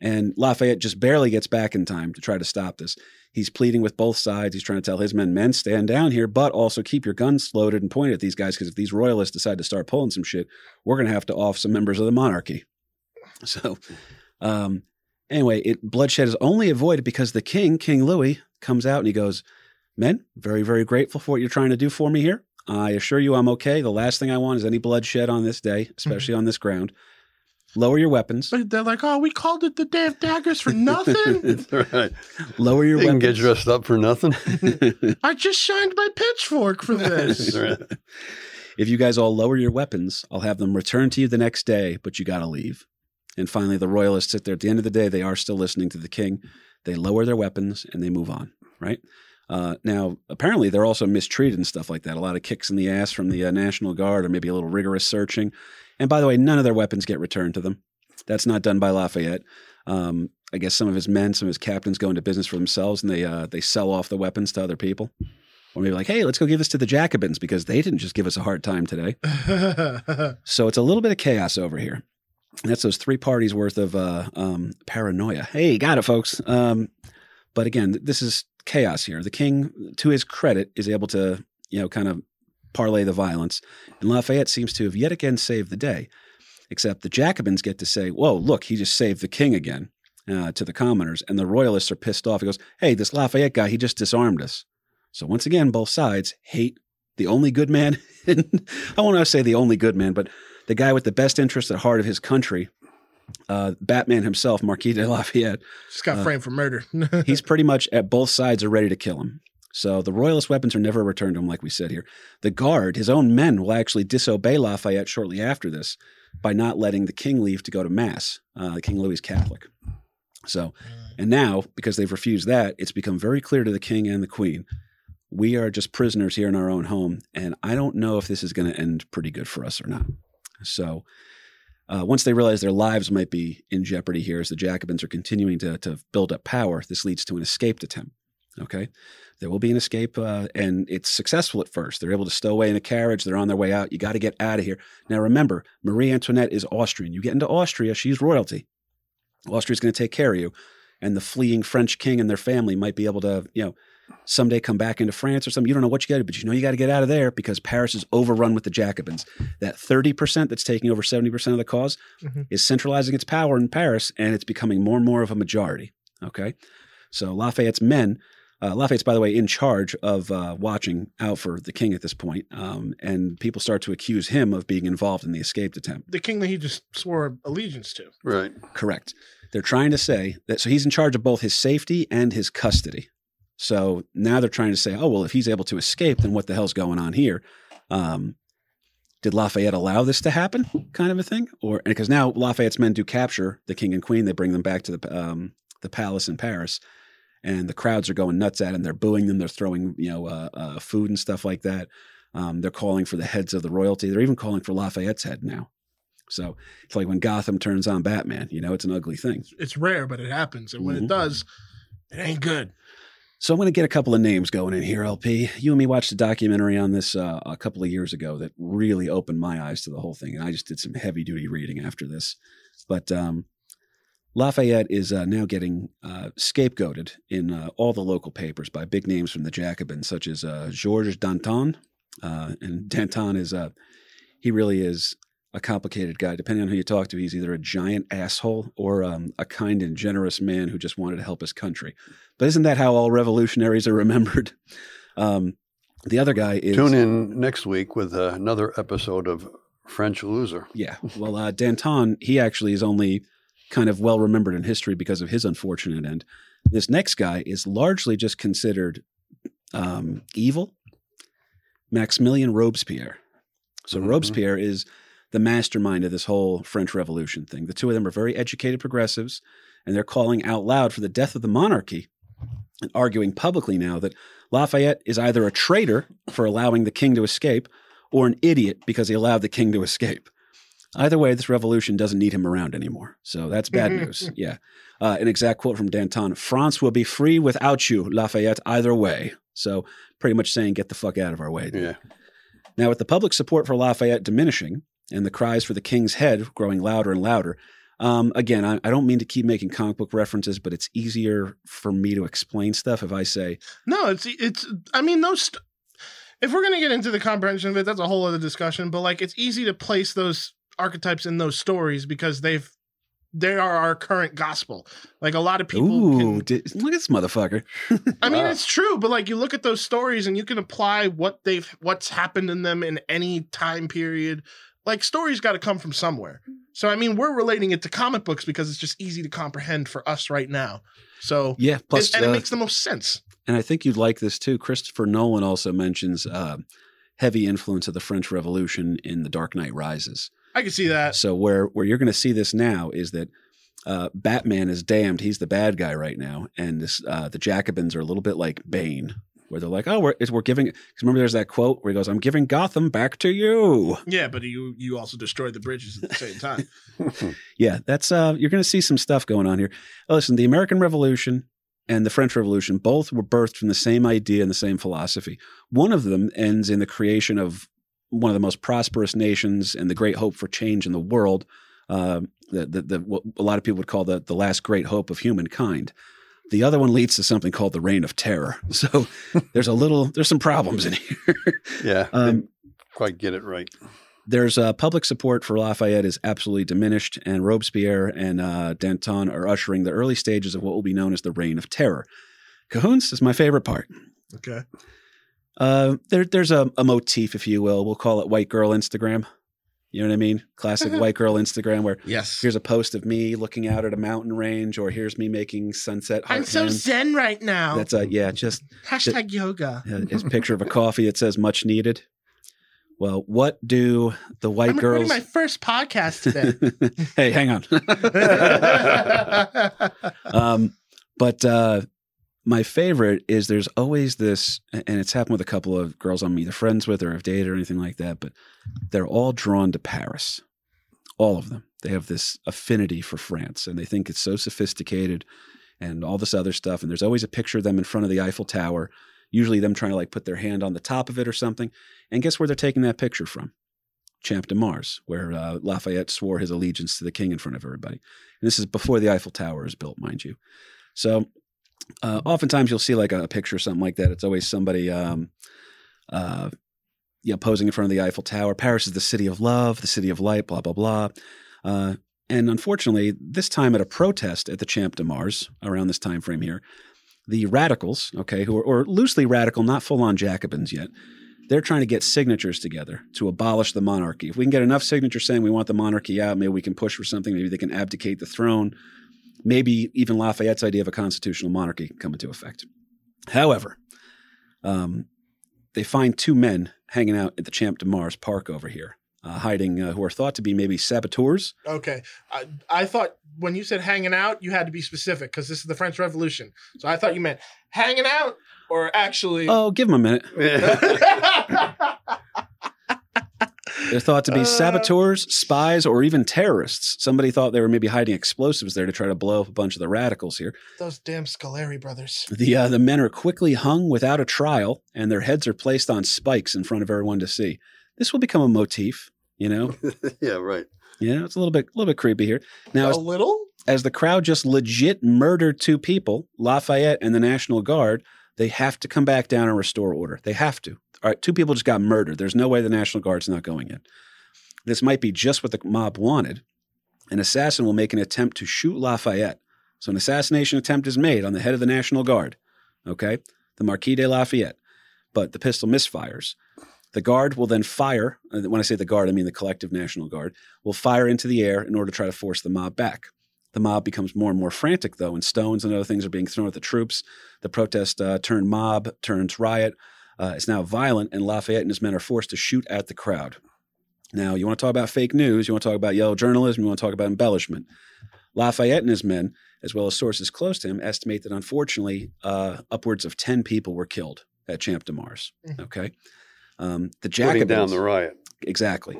S2: And Lafayette just barely gets back in time to try to stop this. He's pleading with both sides. He's trying to tell his men, men, stand down here, but also keep your guns loaded and pointed at these guys because if these royalists decide to start pulling some shit, we're going to have to off some members of the monarchy. So, um, anyway, it bloodshed is only avoided because the king, King Louis, comes out and he goes, "Men, very, very grateful for what you're trying to do for me here. I assure you, I'm okay. The last thing I want is any bloodshed on this day, especially on this ground. Lower your weapons.
S4: But they're like, oh, we called it the Day of Daggers for nothing.
S3: Right.
S2: Lower your
S3: You can
S2: weapons.
S3: get dressed up for nothing.
S4: I just shined my pitchfork for this.
S3: Right.
S2: if you guys all lower your weapons, I'll have them return to you the next day, but you got to leave. And finally, the royalists sit there. At the end of the day, they are still listening to the king. They lower their weapons and they move on, right? Uh, now, apparently, they're also mistreated and stuff like that. A lot of kicks in the ass from the uh, National Guard, or maybe a little rigorous searching. And by the way, none of their weapons get returned to them. That's not done by Lafayette. Um, I guess some of his men, some of his captains go into business for themselves and they uh, they sell off the weapons to other people. Or maybe like, hey, let's go give this to the Jacobins because they didn't just give us a hard time today. So it's a little bit of chaos over here. And that's those three parties worth of uh, um, paranoia. Hey, got it, folks. Um, but again, this is chaos here. The king, to his credit, is able to, you know, kind of parlay the violence. And Lafayette seems to have yet again saved the day. Except the Jacobins get to say, whoa, look, he just saved the king again uh, to the commoners. And the royalists are pissed off. He goes, hey, this Lafayette guy, he just disarmed us. So once again, both sides hate the only good man. I won't say the only good man, but the guy with the best interest at heart of his country, uh, Batman himself, Marquis de Lafayette,
S4: Just got
S2: Uh,
S4: framed for murder.
S2: he's pretty much at both sides are ready to kill him. So the royalist weapons are never returned to him, like we said here. The guard, his own men, will actually disobey Lafayette shortly after this by not letting the king leave to go to mass. Uh, King Louis is Catholic. So, and now because they've refused that, it's become very clear to the king and the queen we are just prisoners here in our own home, and I don't know if this is going to end pretty good for us or not. So, uh, once they realize their lives might be in jeopardy here as the Jacobins are continuing to, to build up power, this leads to an escape attempt. Okay. There will be an escape, uh, and it's successful at first. They're able to stow away in a carriage. They're on their way out. You got to get out of here. Now, remember, Marie Antoinette is Austrian. You get into Austria, she's royalty. Austria's going to take care of you. And the fleeing French king and their family might be able to, you know, someday come back into France or something. You don't know what you got to do, but you know you got to get out of there because Paris is overrun with the Jacobins. That 30% that's taking over 70% of the cause
S4: Mhm.
S2: is centralizing its power in Paris, and it's becoming more and more of a majority. Okay. So Lafayette's men, uh, Lafayette's, by the way, in charge of uh, watching out for the king at this point, um, and people start to accuse him of being involved in the escaped attempt.
S4: the king that he just swore allegiance to.
S3: Right.
S2: Correct. They're trying to say that so he's in charge of both his safety and his custody. So now they're trying to say, oh well, if he's able to escape, then what the hell's going on here? Um, did Lafayette allow this to happen, kind of a thing, or because now Lafayette's men do capture the king and queen, they bring them back to the um, the palace in Paris, and the crowds are going nuts at him. They're booing them. They're throwing you know uh, uh, food and stuff like that. Um, they're calling for the heads of the royalty. They're even calling for Lafayette's head now. So it's like when Gotham turns on Batman. You know, it's an ugly thing.
S4: It's rare, but it happens. And when
S2: Mhm.
S4: it does, it ain't good.
S2: So I'm going to get a couple of names going in here, LP. You and me watched a documentary on this uh, a couple of years ago that really opened my eyes to the whole thing, and I just did some heavy duty reading after this. But um, Lafayette is uh, now getting uh, scapegoated in uh, all the local papers by big names from the Jacobins, such as uh, Georges Danton. Uh, and Danton is a, he really is a complicated guy. Depending on who you talk to, he's either a giant asshole or um, a kind and generous man who just wanted to help his country. But isn't that how all revolutionaries are remembered? Um, the other guy is
S3: Tune in next week with uh, another episode of French Loser.
S2: Yeah. Well, uh, Danton, he actually is only kind of well remembered in history because of his unfortunate end. This next guy is largely just considered um, evil. Maximilian Robespierre. So
S3: Mhm.
S2: Robespierre is the mastermind of this whole French Revolution thing. The two of them are very educated progressives, and they're calling out loud for the death of the monarchy and arguing publicly now that Lafayette is either a traitor for allowing the king to escape or an idiot because he allowed the king to escape. Either way, this revolution doesn't need him around anymore. So that's bad news. Yeah. Uh, an exact quote from Danton France will be free without you, Lafayette, either way. So pretty much saying, get the fuck out of our way.
S3: Yeah.
S2: Now, with the public support for Lafayette diminishing and the cries for the king's head growing louder and louder, um, again, I, I don't mean to keep making comic book references, but it's easier for me to explain stuff if I say,
S4: No, it's it's. I mean, those. St- if we're gonna get into the comprehension of it, that's a whole other discussion. But like, it's easy to place those archetypes in those stories because they've they are our current gospel. Like a lot of people.
S2: "Ooh,
S4: can,
S2: did, look at this motherfucker."
S4: I mean,
S3: Wow.
S4: it's true, but like you look at those stories and you can apply what they've what's happened in them in any time period like stories got to come from somewhere. So I mean, we're relating it to comic books because it's just easy to comprehend for us right now. So
S2: Yeah. Plus,
S4: it- and it
S2: uh,
S4: makes the most sense.
S2: and I think you'd like this too. Christopher Nolan also mentions uh, heavy influence of the French Revolution in The Dark Knight Rises.
S4: I can see that.
S2: So where where you're going to see this now is that uh, Batman is damned. He's the bad guy right now, and this uh, the Jacobins are a little bit like Bane, where they're like, "Oh, we're we're giving." Because remember, there's that quote where he goes, "I'm giving Gotham back to you."
S4: Yeah, but you you also destroyed the bridges at the same time.
S2: Yeah, that's uh, you're going to see some stuff going on here. Listen, the American Revolution and the French Revolution both were birthed from the same idea and the same philosophy. One of them ends in the creation of one of the most prosperous nations and the great hope for change in the world. Uh, the, the, the, what a lot of people would call the, the last great hope of humankind. The other one leads to something called the Reign of Terror. So there's a little, there's some problems in here.
S3: yeah,
S2: Um,
S3: quite get it right.
S2: there's uh, public support for Lafayette is absolutely diminished, and Robespierre and uh, Danton are ushering the early stages of what will be known as the Reign of Terror. Cahoons is my favorite part.
S4: Okay.
S2: Uh, there, there's a, a motif, if you will. We'll call it white girl Instagram. You know what I mean? Classic white girl Instagram, where
S4: Yes.
S2: here's a post of me looking out at a mountain range, or here's me making sunset.
S4: I'm so
S2: heartland.
S4: zen right now.
S2: That's a yeah, just
S4: Hashtag yoga.
S2: uh, it's a picture of a coffee It says "much needed." Well, what do the white
S4: I'm
S2: girls?
S4: my first podcast today.
S2: hey, hang on. um, but uh, my favorite is there's always this, and it's happened with a couple of girls I'm either friends with or have dated or anything like that, but they're all drawn to Paris. All of them. They have this affinity for France and they think it's so sophisticated and all this other stuff. And there's always a picture of them in front of the Eiffel Tower, usually them trying to like put their hand on the top of it or something. And guess where they're taking that picture from? Champ de Mars, where uh, Lafayette swore his allegiance to the king in front of everybody. And this is before the Eiffel Tower is built, mind you. So uh, oftentimes you'll see like a, picture or something like that. It's always somebody, um, uh, yeah, posing in front of the Eiffel Tower. Paris is the city of love, the city of light, blah, blah, blah. Uh, and unfortunately, this time at a protest at the Champ de Mars, around this time frame here, the radicals, okay, who are or loosely radical, not full on Jacobins yet, they're trying to get signatures together to abolish the monarchy. If we can get enough signatures saying we want the monarchy out, maybe we can push for something. Maybe they can abdicate the throne. Maybe even Lafayette's idea of a constitutional monarchy come into effect. However, um, they find two men hanging out at the Champ de Mars Park over here, uh, hiding, uh, who are thought to be maybe saboteurs.
S4: Okay. I, I thought when you said hanging out, you had to be specific because this is the French Revolution. So I thought you meant hanging out or actually.
S2: Oh, give them a minute. They're thought to be
S4: Uh.
S2: saboteurs, spies, or even terrorists. Somebody thought they were maybe hiding explosives there to try to blow up a bunch of the radicals here.
S4: Those damn Scaleri brothers.
S2: The uh, the men are quickly hung without a trial, and their heads are placed on spikes in front of everyone to see. This will become a motif, you know.
S3: yeah, right.
S2: Yeah, it's a little bit a little bit creepy here. Now,
S4: a
S2: as,
S4: little?
S2: as the crowd just legit murdered two people, Lafayette and the National Guard, they have to come back down and restore order. They have to. All right, two people just got murdered. There's no way the National Guard's not going in. This might be just what the mob wanted. An assassin will make an attempt to shoot Lafayette. So an assassination attempt is made on the head of the National Guard. Okay, the Marquis de Lafayette, but the pistol misfires. The guard will then fire. Uh, when I say the guard, I mean the collective National Guard will fire into the air in order to try to force the mob back. The mob becomes more and more frantic, though, and stones and other things are being thrown at the troops. The protest uh, turned mob, turns riot. Uh, it's now violent, and Lafayette and his men are forced to shoot at the crowd. Now, you want to talk about fake news, you want to talk about yellow journalism, you want to talk about embellishment. Lafayette and his men, as well as sources close to him, estimate that unfortunately uh, upwards of 10 people were killed at Champ de Mars.
S4: Mhm.
S2: Okay. Um, the
S3: Putting down the riot.
S2: Exactly.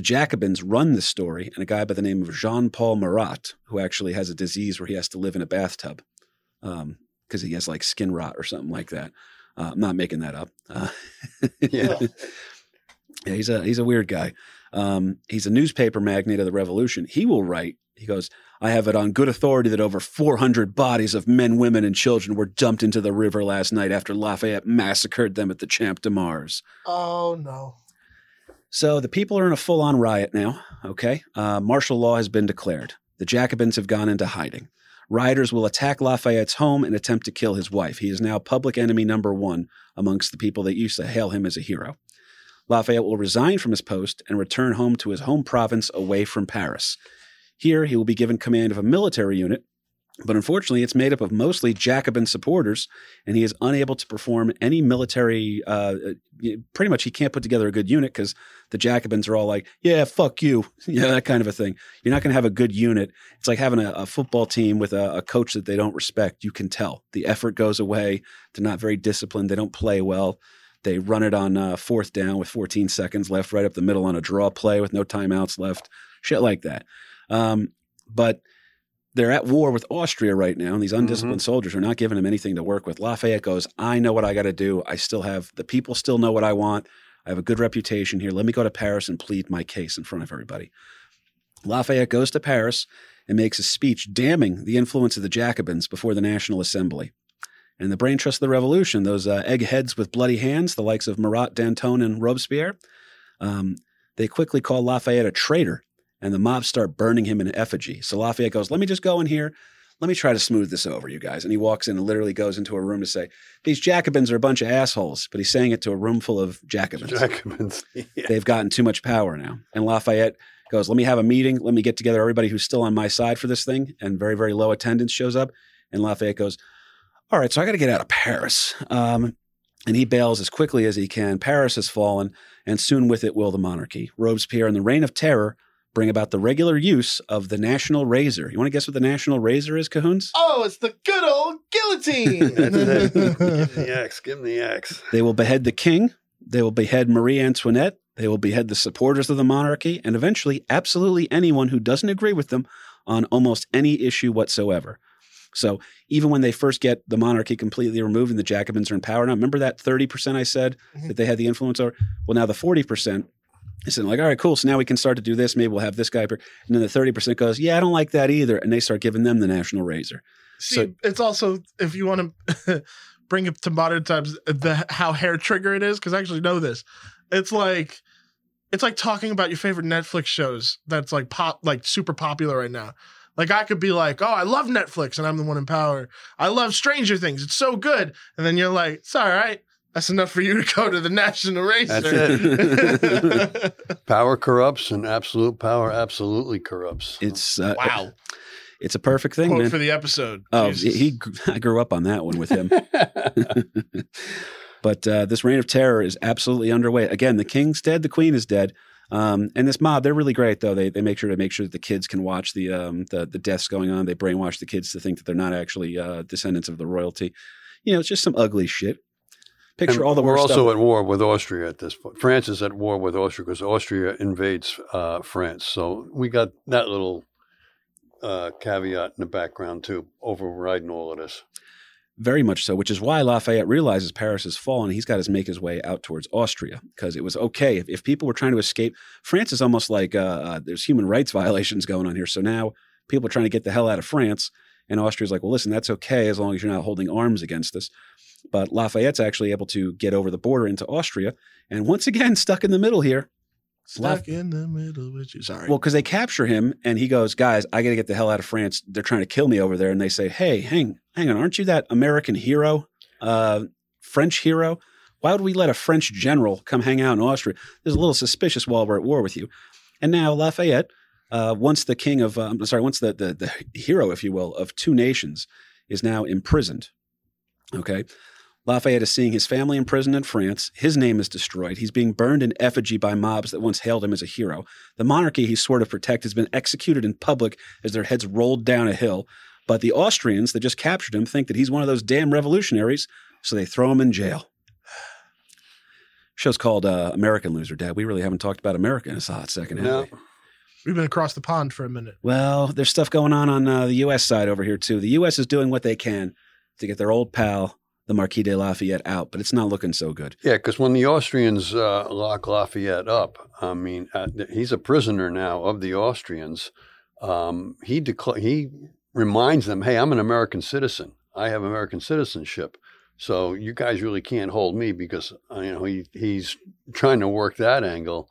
S2: The Jacobins run the story, and a guy by the name of Jean Paul Marat, who actually has a disease where he has to live in a bathtub because he has like skin rot or something like that. Uh, I'm not making that up. Uh,
S3: Yeah.
S2: yeah, he's a he's a weird guy. Um, he's a newspaper magnate of the revolution. He will write. He goes, "I have it on good authority that over 400 bodies of men, women, and children were dumped into the river last night after Lafayette massacred them at the Champ de Mars."
S4: Oh, no.
S2: So the people are in a full on riot now. Okay. Uh, martial law has been declared. The Jacobins have gone into hiding. Rioters will attack Lafayette's home and attempt to kill his wife. He is now public enemy number one amongst the people that used to hail him as a hero. Lafayette will resign from his post and return home to his home province away from Paris. Here, he will be given command of a military unit, but unfortunately, it's made up of mostly Jacobin supporters, and he is unable to perform any military. Uh, uh, pretty much, he can't put together a good unit because the Jacobins are all like, "Yeah, fuck you," yeah, that kind of a thing. You're not going to have a good unit. It's like having a, a football team with a, a coach that they don't respect. You can tell the effort goes away. They're not very disciplined. They don't play well. They run it on uh, fourth down with 14 seconds left, right up the middle on a draw play with no timeouts left. Shit like that. Um, but they're at war with Austria right now, and these undisciplined soldiers are not giving him anything to work with. Lafayette goes, I know what I got to do. I still have the people still know what I want. I have a good reputation here. Let me go to Paris and plead my case in front of everybody. Lafayette goes to Paris and makes a speech damning the influence of the Jacobins before the National Assembly. And the brain trust of the revolution, those uh, eggheads with bloody hands, the likes of Marat, Danton, and Robespierre, um, they quickly call Lafayette a traitor and the mob start burning him in effigy. So Lafayette goes, Let me just go in here. Let me try to smooth this over, you guys. And he walks in and literally goes into a room to say, These Jacobins are a bunch of assholes. But he's saying it to a room full of Jacobins.
S3: Jacobins. Yeah.
S2: They've gotten too much power now. And Lafayette goes, Let me have a meeting. Let me get together everybody who's still on my side for this thing. And very, very low attendance shows up. And Lafayette goes, All right, so I got to get out of Paris. Um, and he bails as quickly as he can. Paris has fallen, and soon with it will the monarchy. Robespierre and the reign of terror bring about the regular use of the national razor. You want to guess what the national razor is, Cahoons?
S4: Oh, it's the good old guillotine.
S3: That's it. give him the axe. Give him the axe.
S2: They will behead the king. They will behead Marie Antoinette. They will behead the supporters of the monarchy, and eventually, absolutely anyone who doesn't agree with them on almost any issue whatsoever. So even when they first get the monarchy completely removed and the Jacobins are in power now, remember that 30% I said
S4: Mhm.
S2: that they had the influence over? Well, now the 40% saying like, all right, cool. So now we can start to do this. Maybe we'll have this guy. And then the 30% goes, yeah, I don't like that either. And they start giving them the national razor.
S4: See,
S2: So-
S4: it's also if you want to bring it to modern times, the how hair trigger it is because I actually know this. It's like it's like talking about your favorite Netflix shows that's like pop, like super popular right now. Like I could be like, oh, I love Netflix and I'm the one in power. I love Stranger Things. It's so good. And then you're like, it's all right. That's enough for you to go to the national razor.
S3: That's it. Power corrupts, and absolute power absolutely corrupts.
S2: It's uh,
S4: wow.
S2: It's a perfect thing,
S4: Quote
S2: man.
S4: for the episode.
S2: Oh,
S4: Jesus.
S2: he, I grew up on that one with him. but uh, this reign of terror is absolutely underway. Again, the king's dead, the queen is dead. Um, and this mob, they're really great though. They they make sure to make sure that the kids can watch the um, the the deaths going on. They brainwash the kids to think that they're not actually uh, descendants of the royalty. You know, it's just some ugly shit. Picture
S3: And
S2: all the
S3: we're also
S2: stuff.
S3: at war with Austria at this point. France is at war with Austria because Austria invades uh, France. So we got that little uh, caveat in the background too, overriding all of this.
S2: Very much so, which is why Lafayette realizes Paris has fallen. He's got to make his way out towards Austria because it was okay if, if people were trying to escape. France is almost like uh, uh, there's human rights violations going on here. So now people are trying to get the hell out of France, and Austria's like, well, listen, that's okay as long as you're not holding arms against us. But Lafayette's actually able to get over the border into Austria, and once again stuck in the middle here.
S4: Stuck in the middle with you. Sorry.
S2: Well, because they capture him and he goes, guys, I got to get the hell out of France. They're trying to kill me over there. And they say, hey, hang, hang on, aren't you that American hero, uh, French hero? Why would we let a French general come hang out in Austria? There's a little suspicious while we're at war with you. And now Lafayette, uh, once the king of, uh, I'm sorry, once the, the the hero, if you will, of two nations, is now imprisoned. Okay. Lafayette is seeing his family imprisoned in France. His name is destroyed. He's being burned in effigy by mobs that once hailed him as a hero. The monarchy he swore to protect has been executed in public as their heads rolled down a hill. But the Austrians that just captured him think that he's one of those damn revolutionaries, so they throw him in jail. Show's called uh, American Loser, Dad. We really haven't talked about America in a hot second, have
S3: No.
S2: we?
S4: We've been across the pond for a minute.
S2: Well, there's stuff going on on uh, the U.S. side over here too. The U.S. is doing what they can to get their old pal, the Marquis de Lafayette, out, but it's not looking so good.
S3: Yeah, because when the Austrians uh, lock Lafayette up, I mean, uh, he's a prisoner now of the Austrians. Um, he he reminds them, "Hey, I'm an American citizen. I have American citizenship. So you guys really can't hold me because uh, you know he he's trying to work that angle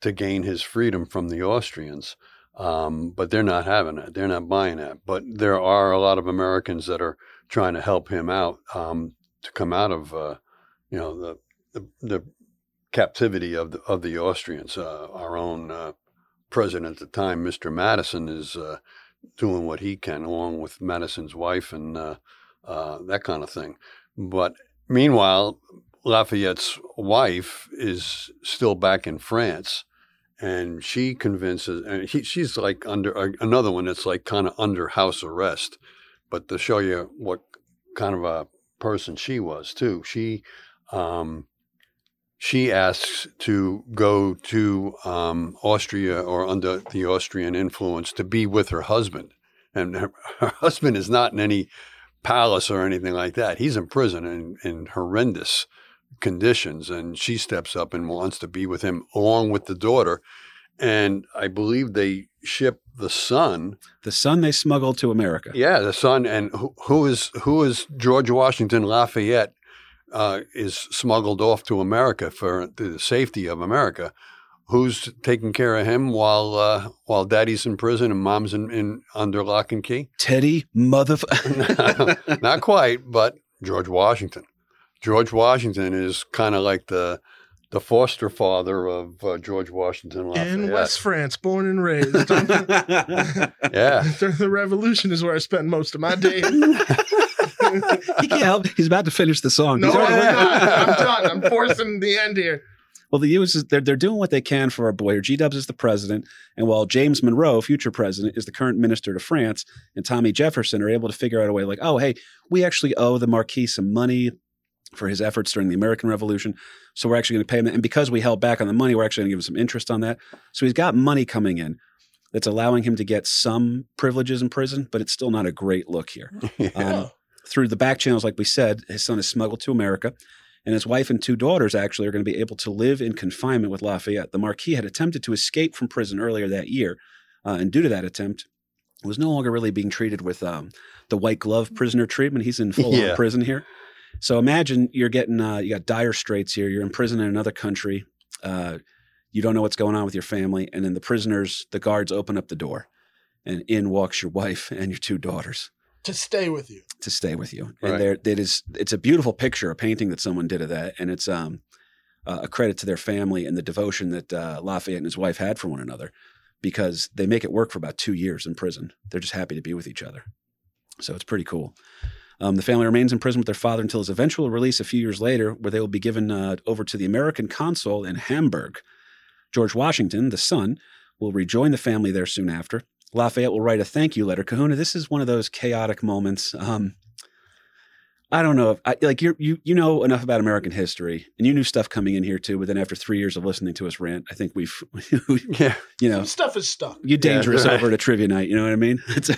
S3: to gain his freedom from the Austrians." Um, but they're not having it. They're not buying that. But there are a lot of Americans that are trying to help him out um, to come out of, uh, you know, the, the the captivity of the of the Austrians. Uh, our own uh, president at the time, Mr. Madison, is uh, doing what he can, along with Madison's wife and uh, uh, that kind of thing. But meanwhile, Lafayette's wife is still back in France, and she convinces, and he, she's like under another one that's like kind of under house arrest. But to show you what kind of a person she was too, she um, she asks to go to um, Austria or under the Austrian influence to be with her husband, and her, her husband is not in any palace or anything like that. He's in prison in, in horrendous conditions, and she steps up and wants to be with him along with the daughter. And I believe they ship the son.
S2: The son they smuggled to America.
S3: Yeah, the son, and who, who is who is George Washington Lafayette uh, is smuggled off to America for the safety of America. Who's taking care of him while uh, while Daddy's in prison and Mom's in, in under lock and key?
S2: Teddy motherfucker.
S3: Not quite, but George Washington. George Washington is kind of like the the foster father of uh, George Washington Lafayette.
S4: In West France, born and raised.
S3: yeah.
S4: During the Revolution is where I spent most of my days.
S2: he can't help. He's about to finish the song.
S4: No, I'm not. I'm done. I'm forcing the end here.
S2: Well, the U.S. is they're they're doing what they can for our boy. G Dubs is the president, and while James Monroe, future president, is the current minister to France, and Tommy Jefferson are able to figure out a way, like, oh, hey, we actually owe the Marquis some money for his efforts during the American Revolution, so we're actually going to pay him. And because we held back on the money, we're actually going to give him some interest on that. So he's got money coming in that's allowing him to get some privileges in prison, but it's still not a great look here. Um, through the back channels, like we said, his son is smuggled to America, and his wife and two daughters actually are going to be able to live in confinement with Lafayette. The Marquis had attempted to escape from prison earlier that year, uh, and due to that attempt, was no longer really being treated with um, the white glove prisoner treatment. He's in full
S3: Yeah.
S2: prison here. So imagine you're getting uh, you got dire straits here. You're in prison in another country. Uh, you don't know what's going on with your family, and then the prisoners, the guards open up the door, and in walks your wife and your two daughters
S4: To stay with you.
S2: to stay with you.
S3: Right.
S2: And there, it is, it's a beautiful picture, a painting that someone did of that, and it's um, uh, a credit to their family and the devotion that uh, Lafayette and his wife had for one another, because they make it work for about two years in prison. They're just happy to be with each other, so it's pretty cool. Um, the family remains in prison with their father until his eventual release a few years later, where they will be given uh, over to the American consul in Hamburg. George Washington, the son, will rejoin the family there soon after. Lafayette will write a thank you letter. Kahuna, this is one of those chaotic moments. Um, I don't know if I, like you you you know enough about American history, and you knew stuff coming in here too. But then after three years of listening to us rant, I think we've
S3: Yeah.
S2: you know
S4: Some stuff is stuck.
S2: You're dangerous
S3: right.
S2: over to trivia night. You know what I mean? It's-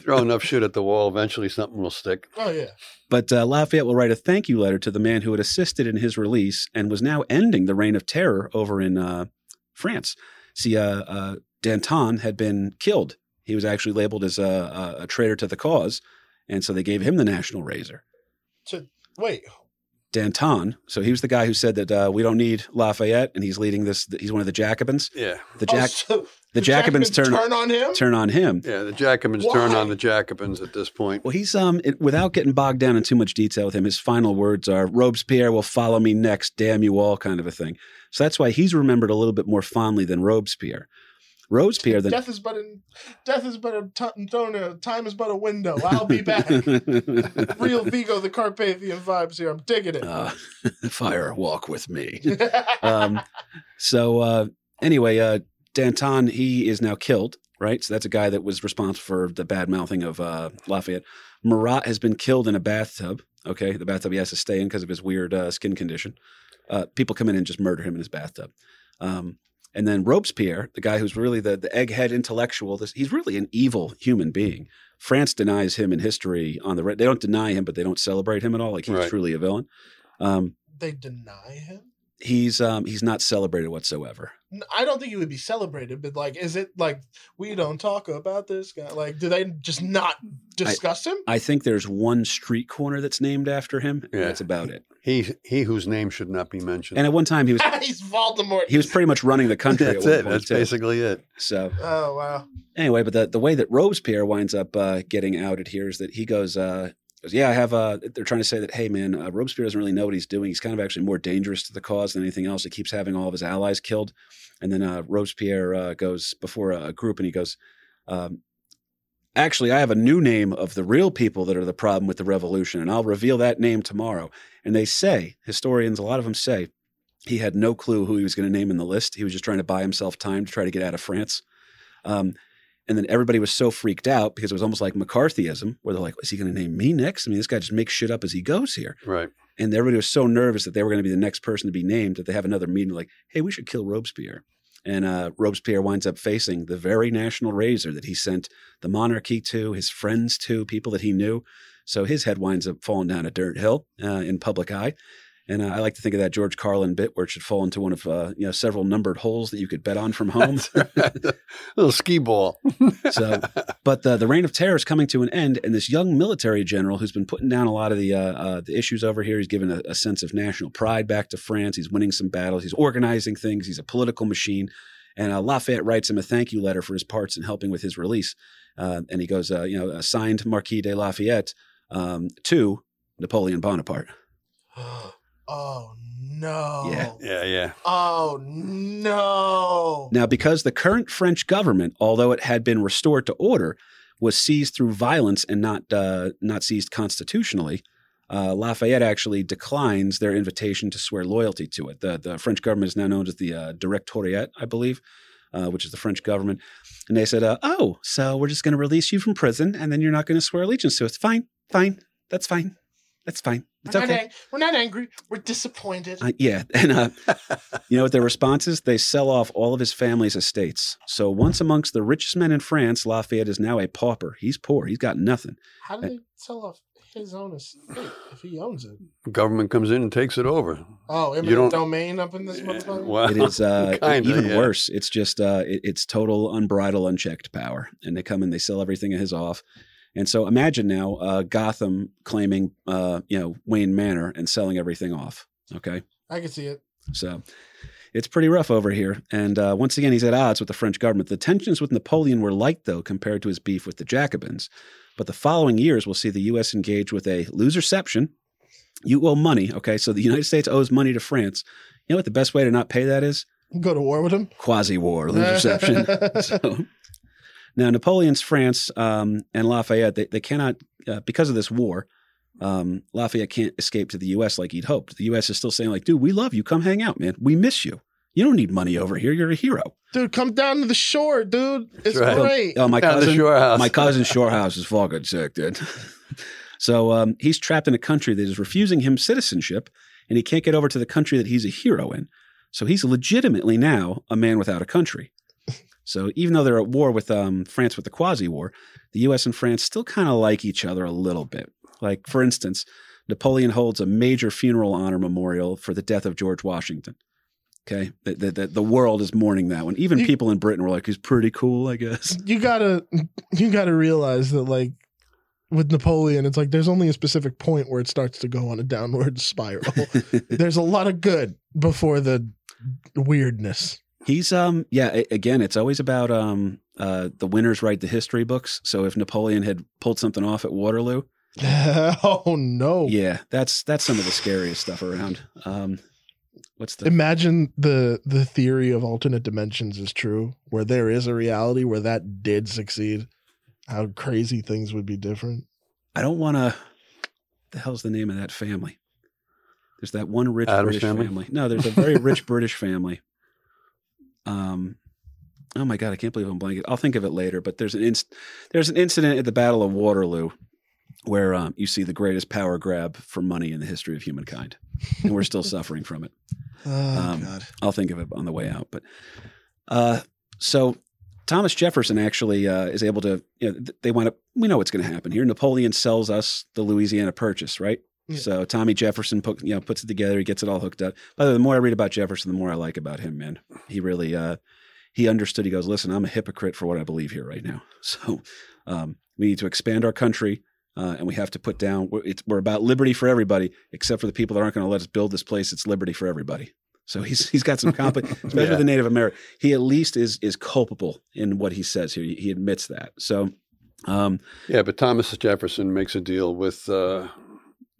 S3: Throw enough shit at the wall, eventually something will stick.
S4: Oh yeah.
S2: But uh, Lafayette will write a thank you letter to the man who had assisted in his release and was now ending the reign of terror over in uh, France. See, uh, uh, Danton had been killed. He was actually labeled as a, a, a traitor to the cause, and so they gave him the national razor.
S4: To wait.
S2: Danton. So he was the guy who said that uh, we don't need Lafayette, and he's leading this. He's one of the Jacobins.
S3: Yeah.
S2: The
S4: Oh,
S2: Jack
S4: so
S2: the Jacobins turn
S4: turn on him.
S2: turn on him.
S3: Yeah. The Jacobins turn on the Jacobins at this point.
S2: Well, he's um it, without getting bogged down in too much detail with him. His final words are "Robespierre will follow me next, damn you all," kind of a thing. So that's why he's remembered a little bit more fondly than Robespierre. Robespierre, then.
S4: Death is but a death is but a t- don't know, time is but a window. I'll be back. Real Vigo the Carpathian vibes here. I'm digging it.
S2: uh, fire, walk with me. um, so uh, anyway, uh, Danton he is now killed. Right, so that's a guy that was responsible for the bad mouthing of uh, Lafayette. Marat has been killed in a bathtub. Okay, the bathtub he has to stay in because of his weird uh, skin condition. Uh, people come in and just murder him in his bathtub. Um, and then Robespierre, the guy who's really the, the egghead intellectual, this, he's really an evil human being. France denies him in history on the re- they don't deny him, but they don't celebrate him at all. Like he's
S3: Right.
S2: truly a villain. Um,
S4: They deny him.
S2: he's um, he's not celebrated whatsoever.
S4: I don't think he would be celebrated, but like, is it like we don't talk about this guy? Like, do they just not discuss him?
S2: I think there's one street corner that's named after him. and
S3: Yeah.
S2: That's about it.
S3: He he whose name should not be mentioned.
S2: And at one time he was
S4: He's Voldemort.
S2: he was pretty much running the country.
S3: That's
S2: at one
S3: it.
S2: point,
S3: That's
S2: too.
S3: basically it.
S2: So
S4: Oh wow.
S2: anyway, but the, the way that Robespierre winds up uh, getting outed here is that he goes, uh, goes, yeah, I have. Uh, they're trying to say that, hey, man, uh, Robespierre doesn't really know what he's doing. He's kind of actually more dangerous to the cause than anything else. He keeps having all of his allies killed. And then uh, Robespierre uh, goes before a group and he goes, um, actually, I have a new name of the real people that are the problem with the revolution, and I'll reveal that name tomorrow. And they say, historians, a lot of them say, he had no clue who he was going to name in the list. He was just trying to buy himself time to try to get out of France. Um, and then everybody was so freaked out because it was almost like McCarthyism, where they're like, is he going to name me next? I mean, this guy just makes shit up as he goes here.
S3: Right.
S2: And everybody was so nervous that they were going to be the next person to be named that they have another meeting like, hey, we should kill Robespierre. And uh, Robespierre winds up facing the very national razor that he sent the monarchy to, his friends to, people that he knew. So his head winds up falling down a dirt hill uh, in public eye. And uh, I like to think of that George Carlin bit where it should fall into one of uh, you know several numbered holes that you could bet on from home.
S3: little ski ball.
S2: so, but the the reign of terror is coming to an end, and this young military general who's been putting down a lot of the uh, uh, the issues over here, he's given a, a, sense of national pride back to France. He's winning some battles. He's organizing things. He's a political machine. And uh, Lafayette writes him a thank you letter for his parts in helping with his release. Uh, and he goes, you know, signed Marquis de Lafayette um, to Napoleon Bonaparte.
S4: Oh no.
S2: Yeah.
S3: Yeah, yeah.
S4: Oh no.
S2: Now, because the current French government, although it had been restored to order, was seized through violence and not uh, not seized constitutionally, uh, Lafayette actually declines their invitation to swear loyalty to it. The, the French government is now known as the uh, Directoriate, I believe, uh, which is the French government. And they said, uh, "Oh, so we're just going to release you from prison, and then you're not going to swear allegiance to us? Fine, fine, that's fine, that's fine." It's
S4: we're,
S2: okay.
S4: not ang- we're not angry. We're disappointed.
S2: Uh, yeah, and uh, you know what their response is? They sell off all of his family's estates. So once amongst the richest men in France, Lafayette is now a pauper. He's poor. He's got nothing.
S4: How do they sell off his own estate if he owns it?
S3: Government comes in and takes it over.
S4: Oh,
S3: You
S4: eminent
S3: don't-
S4: domain up in this motherfucker.
S3: Well,
S2: It is uh,
S3: kinda,
S2: even
S3: yeah.
S2: worse. It's just uh, it, it's total unbridled, unchecked power, and they come and they sell everything of his off. And so imagine now uh, Gotham claiming, uh, you know, Wayne Manor and selling everything off. Okay.
S4: I can see it.
S2: So it's pretty rough over here. And uh, once again, he's at odds with the French government. The tensions with Napoleon were light, though, compared to his beef with the Jacobins. But the following years will see the U.S. engage with a loserception. You owe money. Okay. So the United States owes money to France. You know what the best way to not pay that is?
S4: Go to war with him.
S2: Quasi war, loserception. so, now, Napoleon's France um, and Lafayette, they, they cannot, uh, because of this war, um, Lafayette can't escape to the U.S. like he'd hoped. The U.S. is still saying, like, dude, we love you. Come hang out, man. We miss you. You don't need money over here. You're a hero.
S4: Dude, come down to the shore, dude. It's
S3: right.
S4: great.
S2: Oh, my
S3: Down the
S2: cousin,
S3: shore house.
S2: my cousin Shorehouse is fucking sick, dude. so um, he's trapped in a country that is refusing him citizenship, and he can't get over to the country that he's a hero in. So he's legitimately now a man without a country. So even though they're at war with um, France with the Quasi War, the U.S. and France still kind of like each other a little bit. Like for instance, Napoleon holds a major funeral honor memorial for the death of George Washington. Okay, the the, the, world is mourning that one. Even
S4: You-
S2: people in Britain were like, "He's pretty cool, I guess."
S4: You gotta, you gotta realize that like with Napoleon, it's like there's only a specific point where it starts to go on a downward spiral. there's a lot of good before the weirdness.
S2: He's um yeah again it's always about um uh the winners write the history books so if Napoleon had pulled something off at Waterloo
S4: oh no!
S2: yeah that's that's some of the scariest stuff around um what's the
S4: Imagine the the theory of alternate dimensions is true, where there is a reality where that did succeed. How crazy things would be different.
S2: I don't want to the hell's the name of that family there's that one rich
S3: Addams
S2: British family?
S3: family?
S2: no there's a very rich British family um oh my god I can't believe I'm blanking I'll think of it later but there's an inc- there's an incident at the Battle of Waterloo where um, you see the greatest power grab for money in the history of humankind and we're still suffering from it
S4: Oh
S2: Um,
S4: God!
S2: I'll think of it on the way out. But uh, so Thomas Jefferson actually uh, is able to. You know, they wind up. We know what's going to happen here. Napoleon sells us the Louisiana Purchase, right?
S4: Yeah.
S2: So Tommy Jefferson, put, you know, puts it together. He gets it all hooked up. By the way, the more I read about Jefferson, the more I like about him. Man, he really uh, he understood. He goes, "Listen, I'm a hypocrite for what I believe here right now. So um, we need to expand our country." Uh, and we have to put down. We're, it's, we're about liberty for everybody, except for the people that aren't going to let us build this place. It's liberty for everybody. So he's he's got some confidence, especially
S3: Yeah.
S2: with the Native American. He at least is is culpable in what he says here. He, he admits that. So Um,
S3: Yeah, but Thomas Jefferson makes a deal with uh,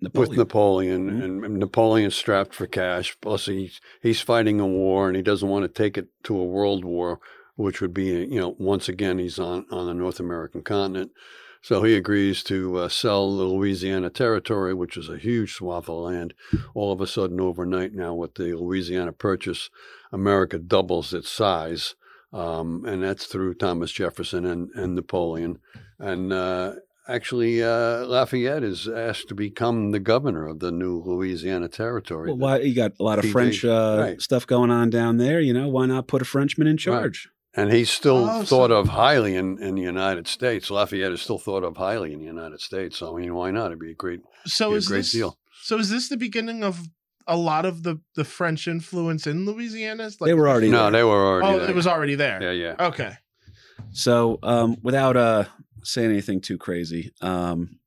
S2: Napoleon.
S3: with Napoleon,
S2: Mhm.
S3: and Napoleon's strapped for cash. Plus, he's he's fighting a war, and he doesn't want to take it to a world war, which would be, you know, once again he's on on the North American continent. So he agrees to uh, sell the Louisiana Territory, which is a huge swath of land. All of a sudden, overnight now, with the Louisiana Purchase, America doubles its size, um, and that's through Thomas Jefferson and, and Napoleon. And uh, actually, uh, Lafayette is asked to become the governor of the new Louisiana Territory.
S2: well, why you got a lot of
S3: PJ,
S2: French uh,
S3: right.
S2: stuff going on down there? You know, why not put a Frenchman in charge?
S3: And he's still
S4: Oh,
S3: thought
S4: so-
S3: of highly in, in the United States. Lafayette is still thought of highly in the United States. So, I mean, why not? It'd be a great,
S4: So
S3: be a great
S4: this
S3: deal.
S4: so is this the beginning of a lot of the the French influence in Louisiana? Like,
S2: They were already
S3: No,
S2: there.
S3: they were already
S4: Oh,
S3: there.
S4: it was already there.
S3: yeah, yeah.
S4: Okay.
S2: So, um, without uh, saying anything too crazy, um,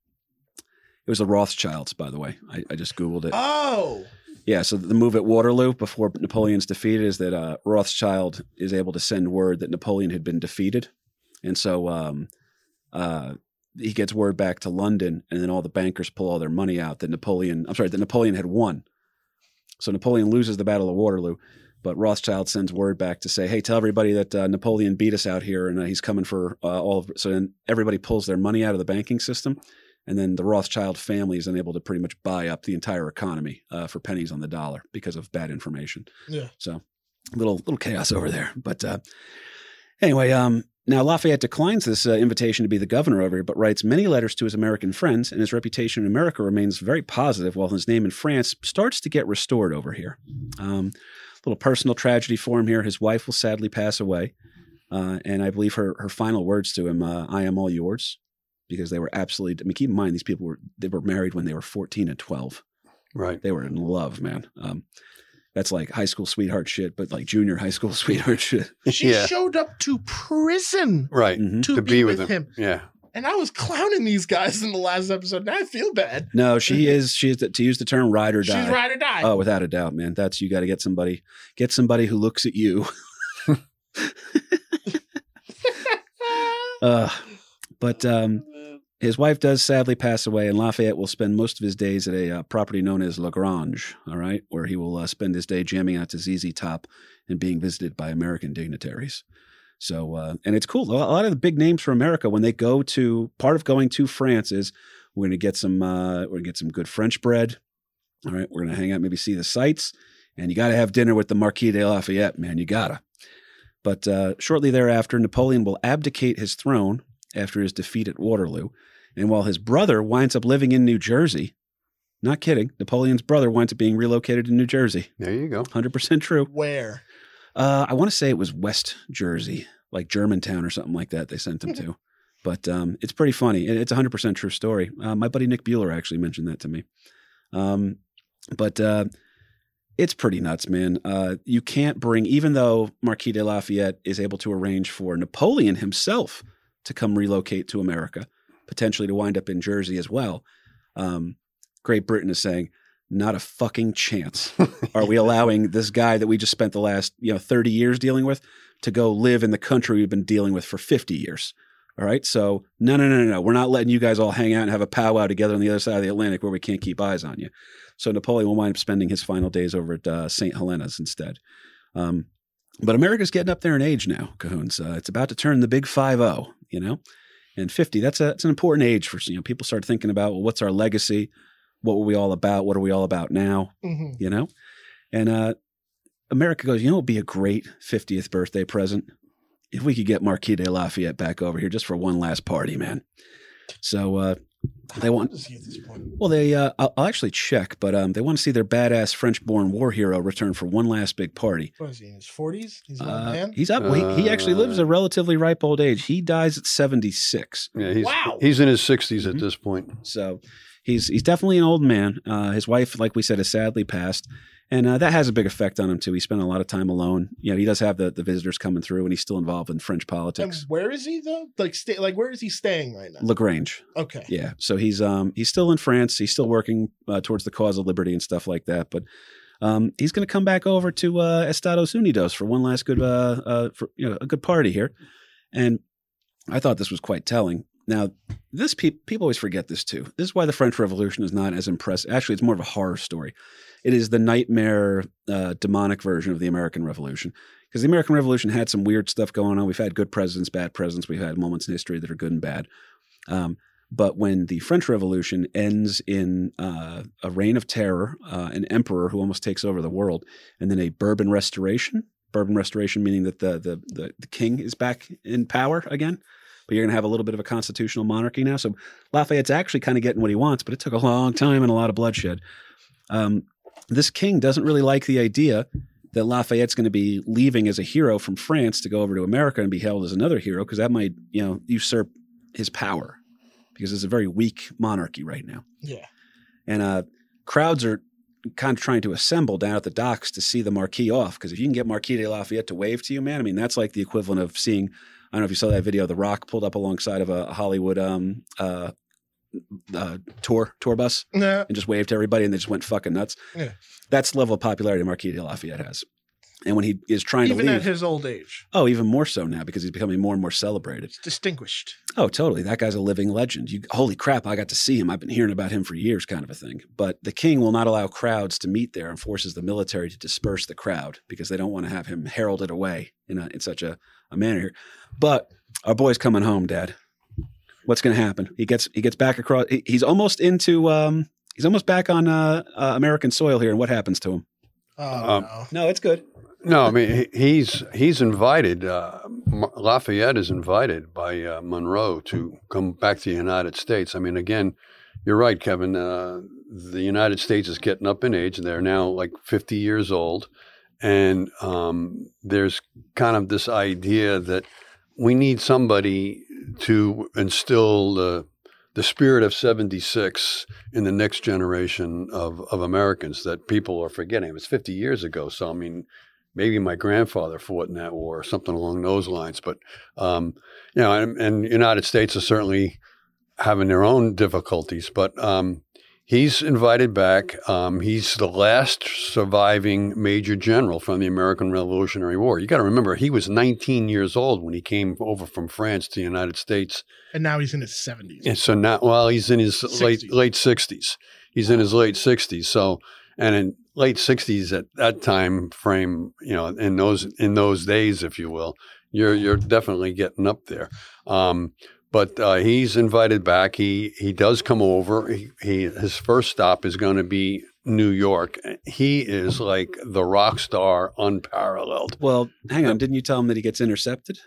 S2: it was the Rothschilds, by the way. I, I just Googled it.
S4: Oh.
S2: Yeah, so the move at Waterloo before Napoleon's defeated is that uh, Rothschild is able to send word that Napoleon had been defeated. And so um, uh, he gets word back to London, and then all the bankers pull all their money out that Napoleon, I'm sorry, that Napoleon had won. So Napoleon loses the Battle of Waterloo, but Rothschild sends word back to say, hey, tell everybody that uh, Napoleon beat us out here and uh, he's coming for uh, all of So then everybody pulls their money out of the banking system. And then the Rothschild family is unable to pretty much buy up the entire economy uh, for pennies on the dollar because of bad information.
S4: Yeah.
S2: So little little chaos over there. But uh, anyway, um, now Lafayette declines this uh, invitation to be the governor over here, but writes many letters to his American friends, and his reputation in America remains very positive, while his name in France starts to get restored over here. Um, little personal tragedy for him here. His wife will sadly pass away, uh, and I believe her her final words to him, uh, "I am all yours." Because they were absolutely. I mean, keep in mind these people were they were married when they were fourteen and twelve
S3: Right.
S2: they were in love, man. Um, that's like high school sweetheart shit, but like junior high school sweetheart shit.
S4: She
S3: yeah.
S4: showed up to prison
S3: Right.
S2: Mhm.
S4: to,
S3: To
S4: be,
S3: be
S4: with,
S3: with
S4: him.
S3: Yeah.
S4: And I was clowning these guys in the last episode. Now I feel bad.
S2: No, she is. She is to use the term ride or die.
S4: She's ride or die.
S2: Oh, without a doubt, man. That's you got to get somebody, get somebody who looks at you. uh, but um, his wife does sadly pass away, and Lafayette will spend most of his days at a uh, property known as La Grange. All right, where he will uh, spend his day jamming out to ZZ Top and being visited by American dignitaries. So, uh, and it's cool. A lot of the big names from America, when they go to part of going to France, is we're going to get some, uh, we're going to get some good French bread. All right, we're going to hang out, maybe see the sights, and you got to have dinner with the Marquis de Lafayette, man. You gotta. But uh, shortly thereafter, Napoleon will abdicate his throne after his defeat at Waterloo, and while his brother winds up living in New Jersey, not kidding, Napoleon's brother winds up being relocated to New Jersey.
S3: There you go.
S2: Hundred percent true.
S4: Where?
S2: Uh, I want to say it was West Jersey, like Germantown or something like that. They sent him to, but um, it's pretty funny. It's a hundred percent true story. Uh, my buddy Nick Bueller actually mentioned that to me. Um, but uh, it's pretty nuts, man. Uh, you can't bring, even though Marquis de Lafayette is able to arrange for Napoleon himself to come relocate to America, potentially to wind up in Jersey as well. Um, Great Britain is saying, not a fucking chance. Are we allowing this guy that we just spent the last you know 30 years dealing with to go live in the country we've been dealing with for 50 years? All right? So no no no no no. We're not letting you guys all hang out and have a powwow together on the other side of the atlantic where we can't keep eyes on you. So napoleon will wind up spending his final days over at uh, st helena's instead. Um, but america's getting up there in age now cahoons. Uh, it's about to turn the big 5-0 you know? And 50 that's a that's an important age for you know people start thinking about well what's our legacy what were we all about what are we all about now
S4: hmm
S2: you know? And uh, America goes, you know, it'd be a great 50th birthday present if we could get Marquis de Lafayette back over here just for one last party, man. So uh, they want,
S4: Does he at this point?
S2: well, they, uh, I'll, I'll actually check, but um, they want to see their badass French born war hero return for one last big party.
S4: What is he in his forties? He's an old
S2: Uh,
S4: man.
S2: he's up. he, he actually lives a
S3: Uh,
S2: relatively ripe old age. He dies at 76.
S3: Yeah, he's
S4: Wow.
S3: he's in his 60s at
S2: Mhm.
S3: this point.
S2: So he's he's definitely an old man. Uh, his wife, like we said, has sadly passed, and uh, that has a big effect on him too. He spent a lot of time alone. You know, he does have the, the visitors coming through, and he's still involved in French
S4: and
S2: politics.
S4: where is he though? Like stay like where is he staying right now?
S2: La Grange,
S4: okay.
S2: yeah. So he's um he's still in France. He's still working uh, towards the cause of liberty and stuff like that. But um, he's going to come back over to uh, Estados Unidos for one last good uh, uh for you know a good party here, and I thought this was quite telling. Now, this pe- people always forget this too. This is why the French Revolution is not as impressive. Actually, it's more of a horror story. It is the nightmare, uh, demonic version of the American Revolution. Because the American Revolution had some weird stuff going on. We've had good presidents, bad presidents. We've had moments in history that are good and bad. Um, but when the French Revolution ends in uh, a reign of terror, uh, an emperor who almost takes over the world, and then a Bourbon restoration, Bourbon restoration meaning that the the the, the king is back in power again, but you're going to have a little bit of a constitutional monarchy now. So Lafayette's actually kind of getting what he wants, but it took a long time and a lot of bloodshed. Um, this king doesn't really like the idea that Lafayette's going to be leaving as a hero from France to go over to America and be held as another hero because that might you know usurp his power because it's a very weak monarchy right now.
S4: Yeah.
S2: And uh, crowds are kind of trying to assemble down at the docks to see the Marquis off. Because if you can get Marquis de Lafayette to wave to you, man, I mean, that's like the equivalent of seeing, don't know if you saw that video, The Rock pulled up alongside of a Hollywood um, uh, uh, tour tour bus and just waved to everybody and they just went fucking nuts.
S4: Yeah.
S2: That's the level of popularity Marquis de Lafayette has. And when he is trying to
S4: Even
S2: to
S4: at his old age,
S2: oh, even more so now because he's becoming more and more celebrated.
S4: distinguished.
S2: Oh, totally. That guy's a living legend. You, holy crap, I got to see him. I've been hearing about him for years, kind of a thing. But the king will not allow crowds to meet there and forces the military to disperse the crowd because they don't want to have him heralded away in, a, in such a, a manner here. But our boy's coming home, Dad. What's going to happen? He gets he gets back across. He, he's almost into. Um, he's almost back on uh, uh, American soil here. And what happens to him?
S4: Oh
S3: Um,
S4: no.
S2: No, it's good.
S3: No, I mean he's he's invited. Uh, Lafayette is invited by uh, Monroe to come back to the United States. I mean, again, you're right, Kevin. Uh, the United States is getting up in age. They're now like 50 years old, and um, there's kind of this idea that we need somebody to instill the the spirit of 76 in the next generation of, of Americans that people are forgetting. It was 50 years ago. So, I mean, maybe my grandfather fought in that war or something along those lines. But, um, you know, and, and United States is certainly having their own difficulties. But um, he's invited back. Um, he's the last surviving major general from the American Revolutionary War. You got to remember, he was 19 years old when he came over from France to the United States.
S4: And now he's in his seventies.
S3: And so now, well, he's in his
S4: 60s.
S3: late late sixties. He's in his late sixties. So, and in late sixties at that time frame, you know, in those in those days, if you will, you're you're definitely getting up there. Um, but uh, he's invited back. He he does come over. He, he his first stop is going to be New York. He is like the rock star, unparalleled.
S2: Well, hang on. Didn't you tell him that he gets intercepted?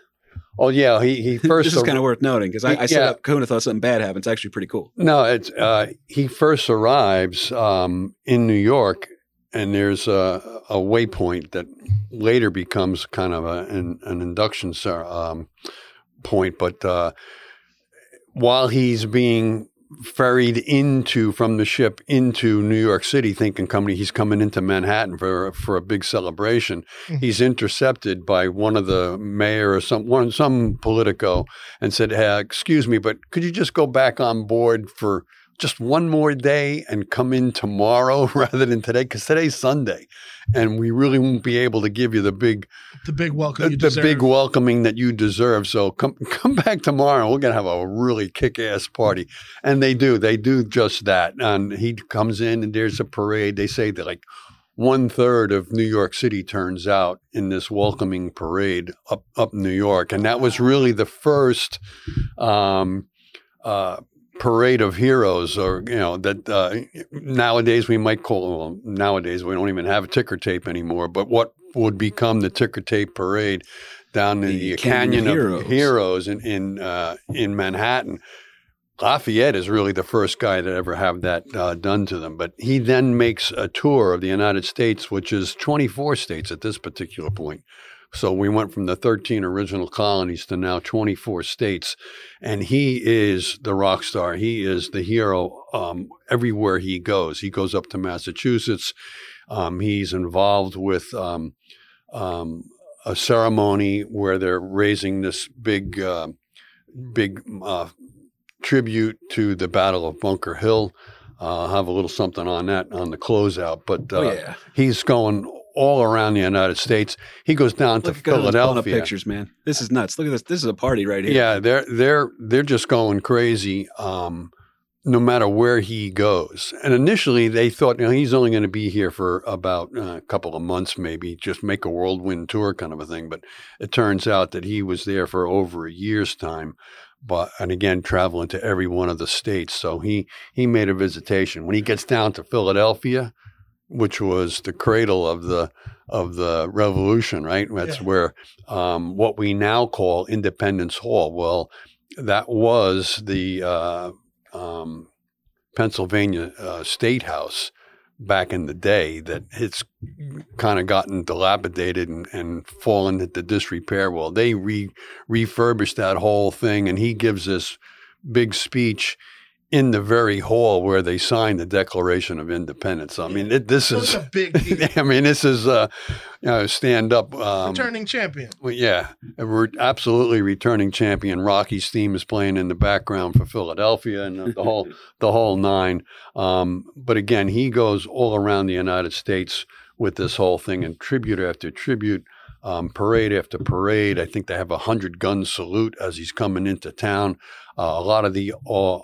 S3: Oh yeah, he he first
S2: this is kind of worth noting because I, I set up Kuna thought something bad happened. It's actually pretty cool.
S3: No, it's uh, he first arrives um, in New York, and there's a, a waypoint that later becomes kind of a, an, an induction um, point. But uh, while he's being ferried into from the ship into New York City, thinking company he's coming into Manhattan for for a big celebration,
S4: Mhm.
S3: he's intercepted by one of the mayor or some one some politico and said, hey, "Excuse me, but could you just go back on board for just one more day and come in tomorrow rather than today? Because today's Sunday, and we really won't be able to give you the big
S4: The big welcome
S3: the,
S4: you
S3: the big welcoming that you deserve. So come come back tomorrow. We're gonna have a really kick ass party, and they do. They do just that. And he comes in, and there's a parade. They say that like one third of New York City turns out in this welcoming parade up up New York, and that was really the first. Um, uh, parade of heroes or you know that uh, nowadays we might call well, nowadays we don't even have a ticker tape anymore but what would become the ticker tape parade down in
S2: The
S3: the,
S2: Canyon
S3: canyon,
S2: of
S3: of
S2: Heroes.
S3: heroes, in in, uh, in Manhattan Lafayette is really the first guy to ever have that uh, done to them. But he then makes a tour of the United States, which is 24 states at this particular point. So we went from the 13 original colonies to now 24 states. And he is the rock star. He is the hero um, everywhere he goes. He goes up to Massachusetts. Um, he's involved with um, um, a ceremony where they're raising this big, uh, big uh, tribute to the Battle of Bunker Hill. Uh, I'll have a little something on that on the closeout. But uh,
S2: oh yeah,
S3: he's going all around the United States. He goes down
S2: Look
S3: to Philadelphia.
S2: pictures, man. This is nuts. Look at this. This is a party right here.
S3: Yeah, they're they're they're just going crazy. Um, no matter where he goes. And initially, they thought, you know, he's only going to be here for about uh, a couple of months, maybe just make a whirlwind tour kind of a thing. But it turns out that he was there for over a year's time. But and again, traveling to every one of the states. So he he made a visitation. When he gets down to Philadelphia, which was the cradle of the of the revolution, right? That's
S4: Yeah.
S3: where um, what we now call Independence Hall. Well, that was the uh, um, Pennsylvania uh, State House back in the day. That it's kind of gotten dilapidated and, and fallen into disrepair. Well, they re- refurbished that whole thing, and he gives this big speech in the very hall where they signed the Declaration of Independence. I mean, it, this
S4: it's
S3: is.
S4: a big deal.
S3: I mean, this is uh, you know, stand up. Um,
S4: Returning champion.
S3: well, yeah, we're absolutely returning champion. Rocky's theme is playing in the background for Philadelphia and the, the whole the whole nine. Um, but again, he goes all around the United States with this whole thing, and tribute after tribute, um, parade after parade. I think they have a hundred gun salute as he's coming into town. Uh, a lot of the uh,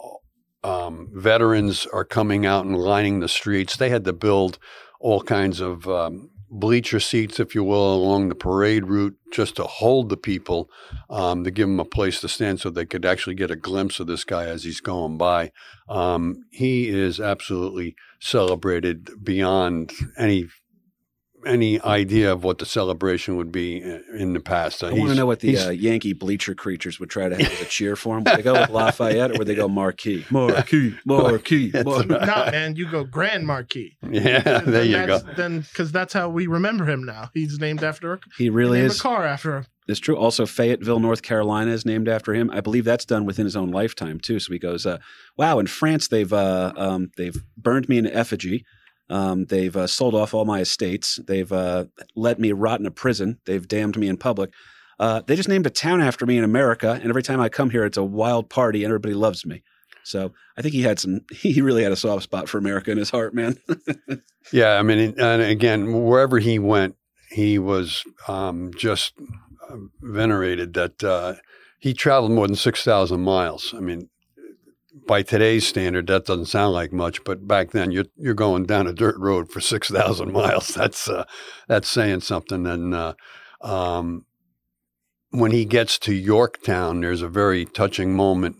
S3: um, veterans are coming out and lining the streets. They had to build all kinds of um, bleacher seats, if you will, along the parade route just to hold the people, um, to give them a place to stand so they could actually get a glimpse of this guy as he's going by. Um, he is absolutely celebrated beyond any any idea of what the celebration would be in, in the past. Uh,
S2: I want to know what the uh, Yankee bleacher creatures would try to have a cheer for him. Would they go with Lafayette or would they go Marquis? Marquis, Marquis,
S3: That's
S2: Marquis.
S3: right.
S4: nah, man, you go Grand Marquis.
S3: yeah, there
S4: Then
S3: you go.
S4: Then, because that's how we remember him now. He's named after a,
S2: He really
S4: name
S2: is.
S4: a car after him.
S2: It's true. Also, Fayetteville, North Carolina, is named after him. I believe that's done within his own lifetime too. So he goes, uh, "Wow!" In France, they've uh, um, they've burned me in effigy. Um, they've uh, sold off all my estates. They've uh, let me rot in a prison. They've damned me in public. Uh, they just named a town after me in America, and every time I come here, it's a wild party, and everybody loves me. So I think he had some. He really had a soft spot for America in his heart, man.
S3: Yeah, I mean, and again, wherever he went, he was um, just uh, venerated. That uh, he traveled more than six thousand miles. I mean, by today's standard, that doesn't sound like much, but back then, you're you're going down a dirt road for six thousand miles. That's uh, that's saying something. And uh, um, when he gets to Yorktown, there's a very touching moment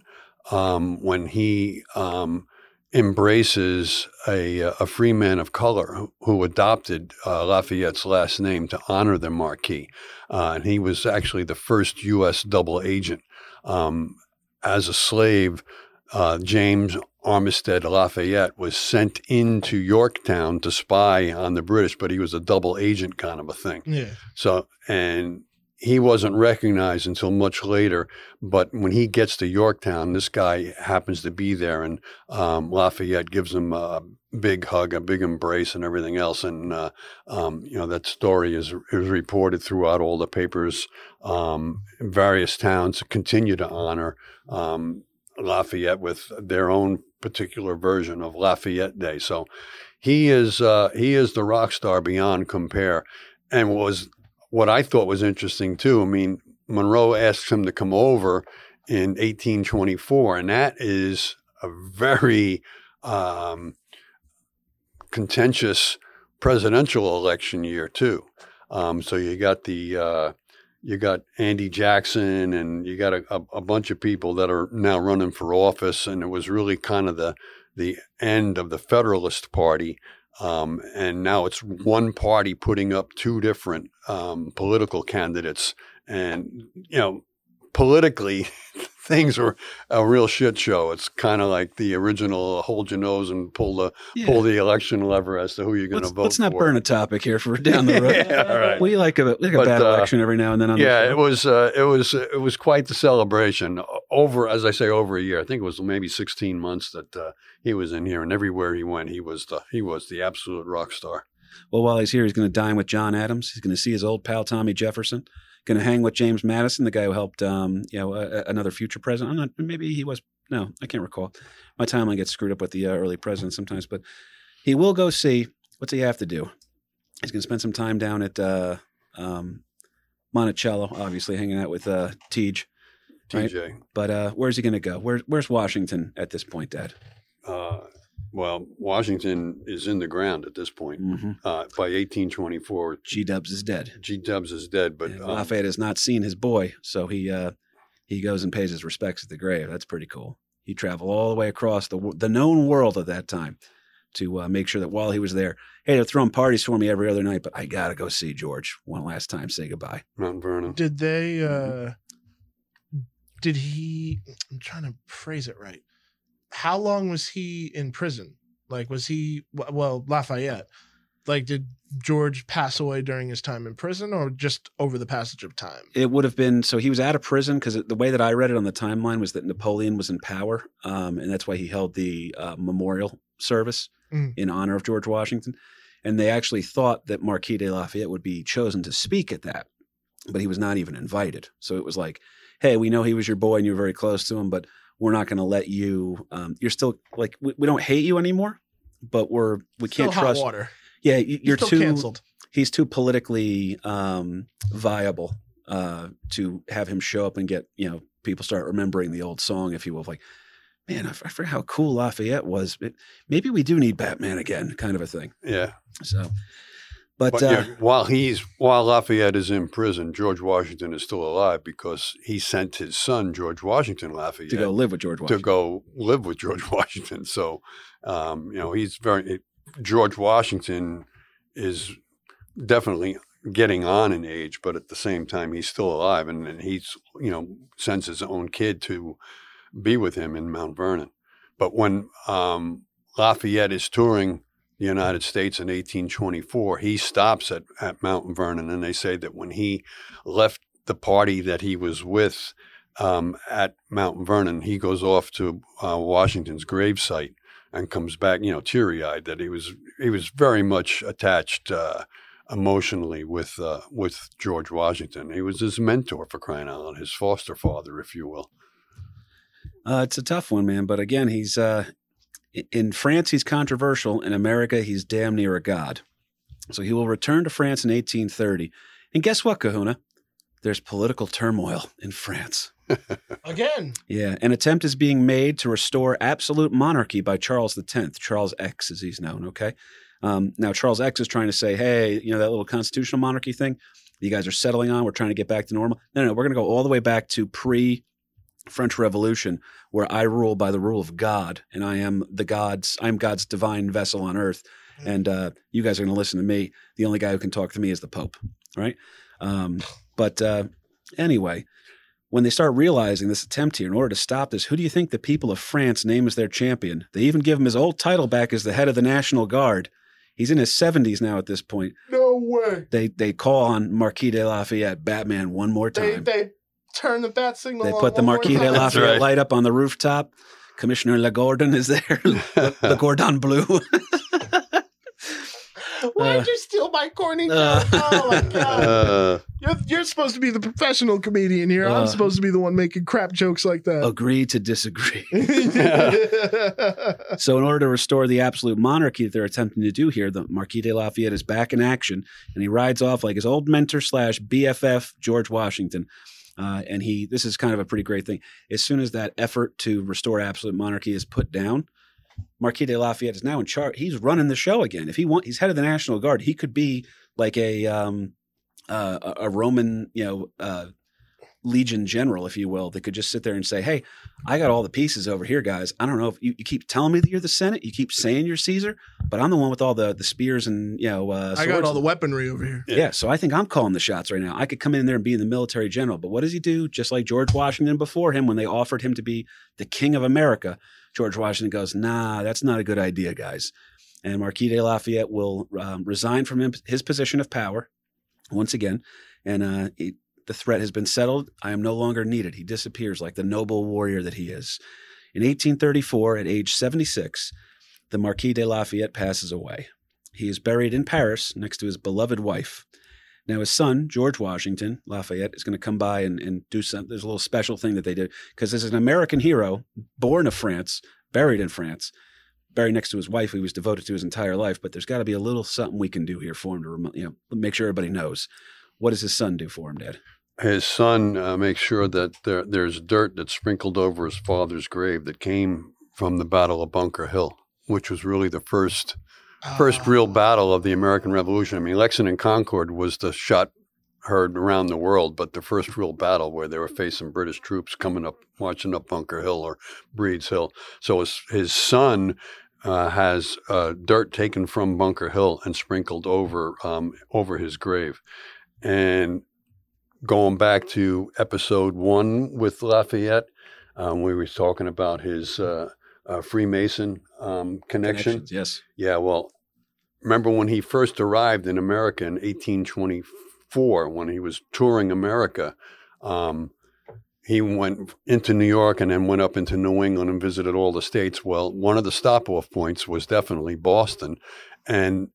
S3: um, when he. Um, embraces a, a free man of color who, who adopted uh, Lafayette's last name to honor the Marquis. Uh, and he was actually the first U.S. double agent. Um, as a slave, uh, James Armistead Lafayette was sent into Yorktown to spy on the British, but he was a double agent kind of a thing.
S4: Yeah.
S3: So, and he wasn't recognized until much later. But when he gets to Yorktown, this guy happens to be there, and um, Lafayette gives him a big hug, a big embrace, and everything else. And uh, um, you know that story is is reported throughout all the papers. Um, various towns continue to honor um, Lafayette with their own particular version of Lafayette Day. So he is uh, he is the rock star beyond compare, and was what I thought was interesting too. I mean, Monroe asks him to come over in 1824, and that is a very um, contentious presidential election year too. Um, so you got the uh, you got Andy Jackson, and you got a, a, a bunch of people that are now running for office, and it was really kind of the the end of the Federalist Party. Um, and now it's one party putting up two different um, political candidates, and you know, politically, things were a real shit show. It's kind of like the original "hold your nose and pull the
S2: Yeah.
S3: pull the election lever" as to who you're going to vote
S2: let's not
S3: for.
S2: burn a topic here for down the road.
S3: yeah, all right.
S2: We like a we like a bad
S3: uh,
S2: election every now and then. On
S3: yeah,
S2: the
S3: it was uh, it was it was quite the celebration over, as I say, over a year. I think it was maybe 16 months that uh, he was in here, and everywhere he went, he was the he was the absolute rock star.
S2: Well, while he's here, he's going to dine with John Adams. He's going to see his old pal Tommy Jefferson. Going to hang with James Madison, the guy who helped, um, you know, uh, another future president. I'm not. Maybe he was. No, I can't recall. My timeline gets screwed up with the uh, early presidents sometimes. But he will go see. What's he have to do? He's going to spend some time down at uh, um, Monticello, obviously hanging out with uh, Tej. Right.
S3: TJ.
S2: But uh, where's he going to go? Where, where's Washington at this point, Dad?
S3: Well, Washington is in the ground at this point.
S2: Mm-hmm.
S3: Uh, by 1824,
S2: G Dubs is dead.
S3: G. Dubs is dead, but
S2: And
S3: um,
S2: Lafayette has not seen his boy, so he uh, he goes and pays his respects at the grave. That's pretty cool. He traveled all the way across the the known world at that time to uh, make sure that while he was there, hey, they're throwing parties for me every other night, but I gotta go see George one last time, say goodbye.
S3: Mount Vernon.
S4: Did they? uh Did he? I'm trying to phrase it right. How long was he in prison? Like, was he? Well, Lafayette. Like, did George pass away during his time in prison, or just over the passage of time?
S2: It would have been so he was out of prison because the way that I read it on the timeline was that Napoleon was in power, um, and that's why he held the uh, memorial service
S4: Mm.
S2: in honor of George Washington. And they actually thought that Marquis de Lafayette would be chosen to speak at that, but he was not even invited. So it was like, hey, we know he was your boy and you were very close to him, but we're not going to let you. Um, you're still like we, we don't hate you anymore, but we're we
S4: Still
S2: can't
S4: hot
S2: trust.
S4: water.
S2: Yeah, you- you're
S4: still
S2: too
S4: canceled.
S2: he's too politically um, viable uh, to have him show up and get you know people start remembering the old song, if you will, like, man, I, f- I forget how cool Lafayette was. But maybe we do need Batman again, kind of a thing.
S3: Yeah.
S2: So, but,
S3: But
S2: uh,
S3: yeah, while he's while Lafayette is in prison, George Washington is still alive because he sent his son George Washington Lafayette
S2: to go live with George
S3: to
S2: Washington.
S3: go live with George Washington. So, um, you know, he's very George Washington is definitely getting on in age, but at the same time, he's still alive, and, and he's you know sends his own kid to be with him in Mount Vernon. But when um, Lafayette is touring the United States in 1824, he stops at, at Mount Vernon, and they say that when he left the party that he was with um, at Mount Vernon, he goes off to uh, Washington's gravesite and comes back, you know, teary-eyed. That he was he was very much attached uh, emotionally with uh, with George Washington. He was his mentor for crying out loud, his foster father, if you will.
S2: Uh, it's a tough one, man. But again, he's uh, in France. He's controversial. In America, he's damn near a god. So he will return to France in 1830. And guess what, Kahuna? There's political turmoil in France.
S4: Again,
S2: Yeah, an attempt is being made to restore absolute monarchy by Charles X, Charles X, as he's known. Okay, um, now Charles X is trying to say, hey, you know that little constitutional monarchy thing you guys are settling on. We're trying to get back to normal. No, no, we're going to go all the way back to pre French Revolution, where I rule by the rule of God, and I am the God's, I'm God's divine vessel on earth, and uh, you guys are going to listen to me. The only guy who can talk to me is the Pope, right? Um, but uh, anyway, when they start realizing this attempt here, in order to stop this, who do you think the people of France name as their champion? They even give him his old title back as the head of the National Guard. He's in his 70s now at this point.
S4: no way.
S2: They they call on Marquis de Lafayette, Batman, one more
S4: They
S2: time.
S4: they turn the bat signal.
S2: They
S4: on
S2: put the
S4: one
S2: Marquis de
S4: time.
S2: Lafayette
S3: right.
S2: light up on the rooftop. Commissioner Lagordon is there. the Gordon Bleu.
S4: Why'd
S2: Uh,
S4: you steal my corny
S2: uh,
S4: oh my god!
S3: Uh,
S4: You're, you're supposed to be the professional comedian here.
S2: Uh,
S4: I'm supposed to be the one making crap jokes like that.
S2: Agree to disagree. So, in order to restore the absolute monarchy that they're attempting to do here, the Marquis de Lafayette is back in action, and he rides off like his old mentor slash BFF George Washington. Uh, and he, this is kind of a pretty great thing. As soon as that effort to restore absolute monarchy is put down, Marquis de Lafayette is now in charge. He's running the show again. If he want, he's head of the National Guard. He could be like a um, uh, a Roman, you know, uh, legion general, if you will, that could just sit there and say, "Hey, I got all the pieces over here, guys. I don't know if you, you keep telling me that you're the Senate, you keep saying you're Caesar, but I'm the one with all the the spears and you know. Uh,
S4: I got all the weaponry over here.
S2: yeah. so I think I'm calling the shots right now. I could come in there and be the military general, but what does he do? Just like George Washington before him, when they offered him to be the king of America, George Washington goes, "Nah, that's not a good idea, guys." And Marquis de Lafayette will um, resign from his position of power once again, and uh, he, the threat has been settled. I am no longer needed. He disappears like the noble warrior that he is. In 1834, at age 76, the Marquis de Lafayette passes away. He is buried in Paris next to his beloved wife. Now, his son, George Washington Lafayette, is going to come by and, and do some. There's a little special thing that they did because this is an American hero, born of France, buried in France, buried next to his wife, who he was devoted to his entire life. But there's got to be a little something we can do here for him to, you know, make sure everybody knows. What does his son do for him, Dad?
S3: His son uh, makes sure that there, there's dirt that's sprinkled over his father's grave that came from the Battle of Bunker Hill, which was really the first first real battle of the American Revolution. I mean, Lexington and Concord was the shot heard around the world, but the first real battle where they were facing British troops coming up, marching up Bunker Hill or Breed's Hill. So his, his son uh, has uh, dirt taken from Bunker Hill and sprinkled over um, over his grave, and going back to episode one with Lafayette, um, we were talking about his uh, uh, Freemason um, connection.
S2: Yes.
S3: Yeah, well, remember when he first arrived in America in 1824, when he was touring America, um, he went into New York and then went up into New England and visited all the states. Well, one of the stop off points was definitely Boston. And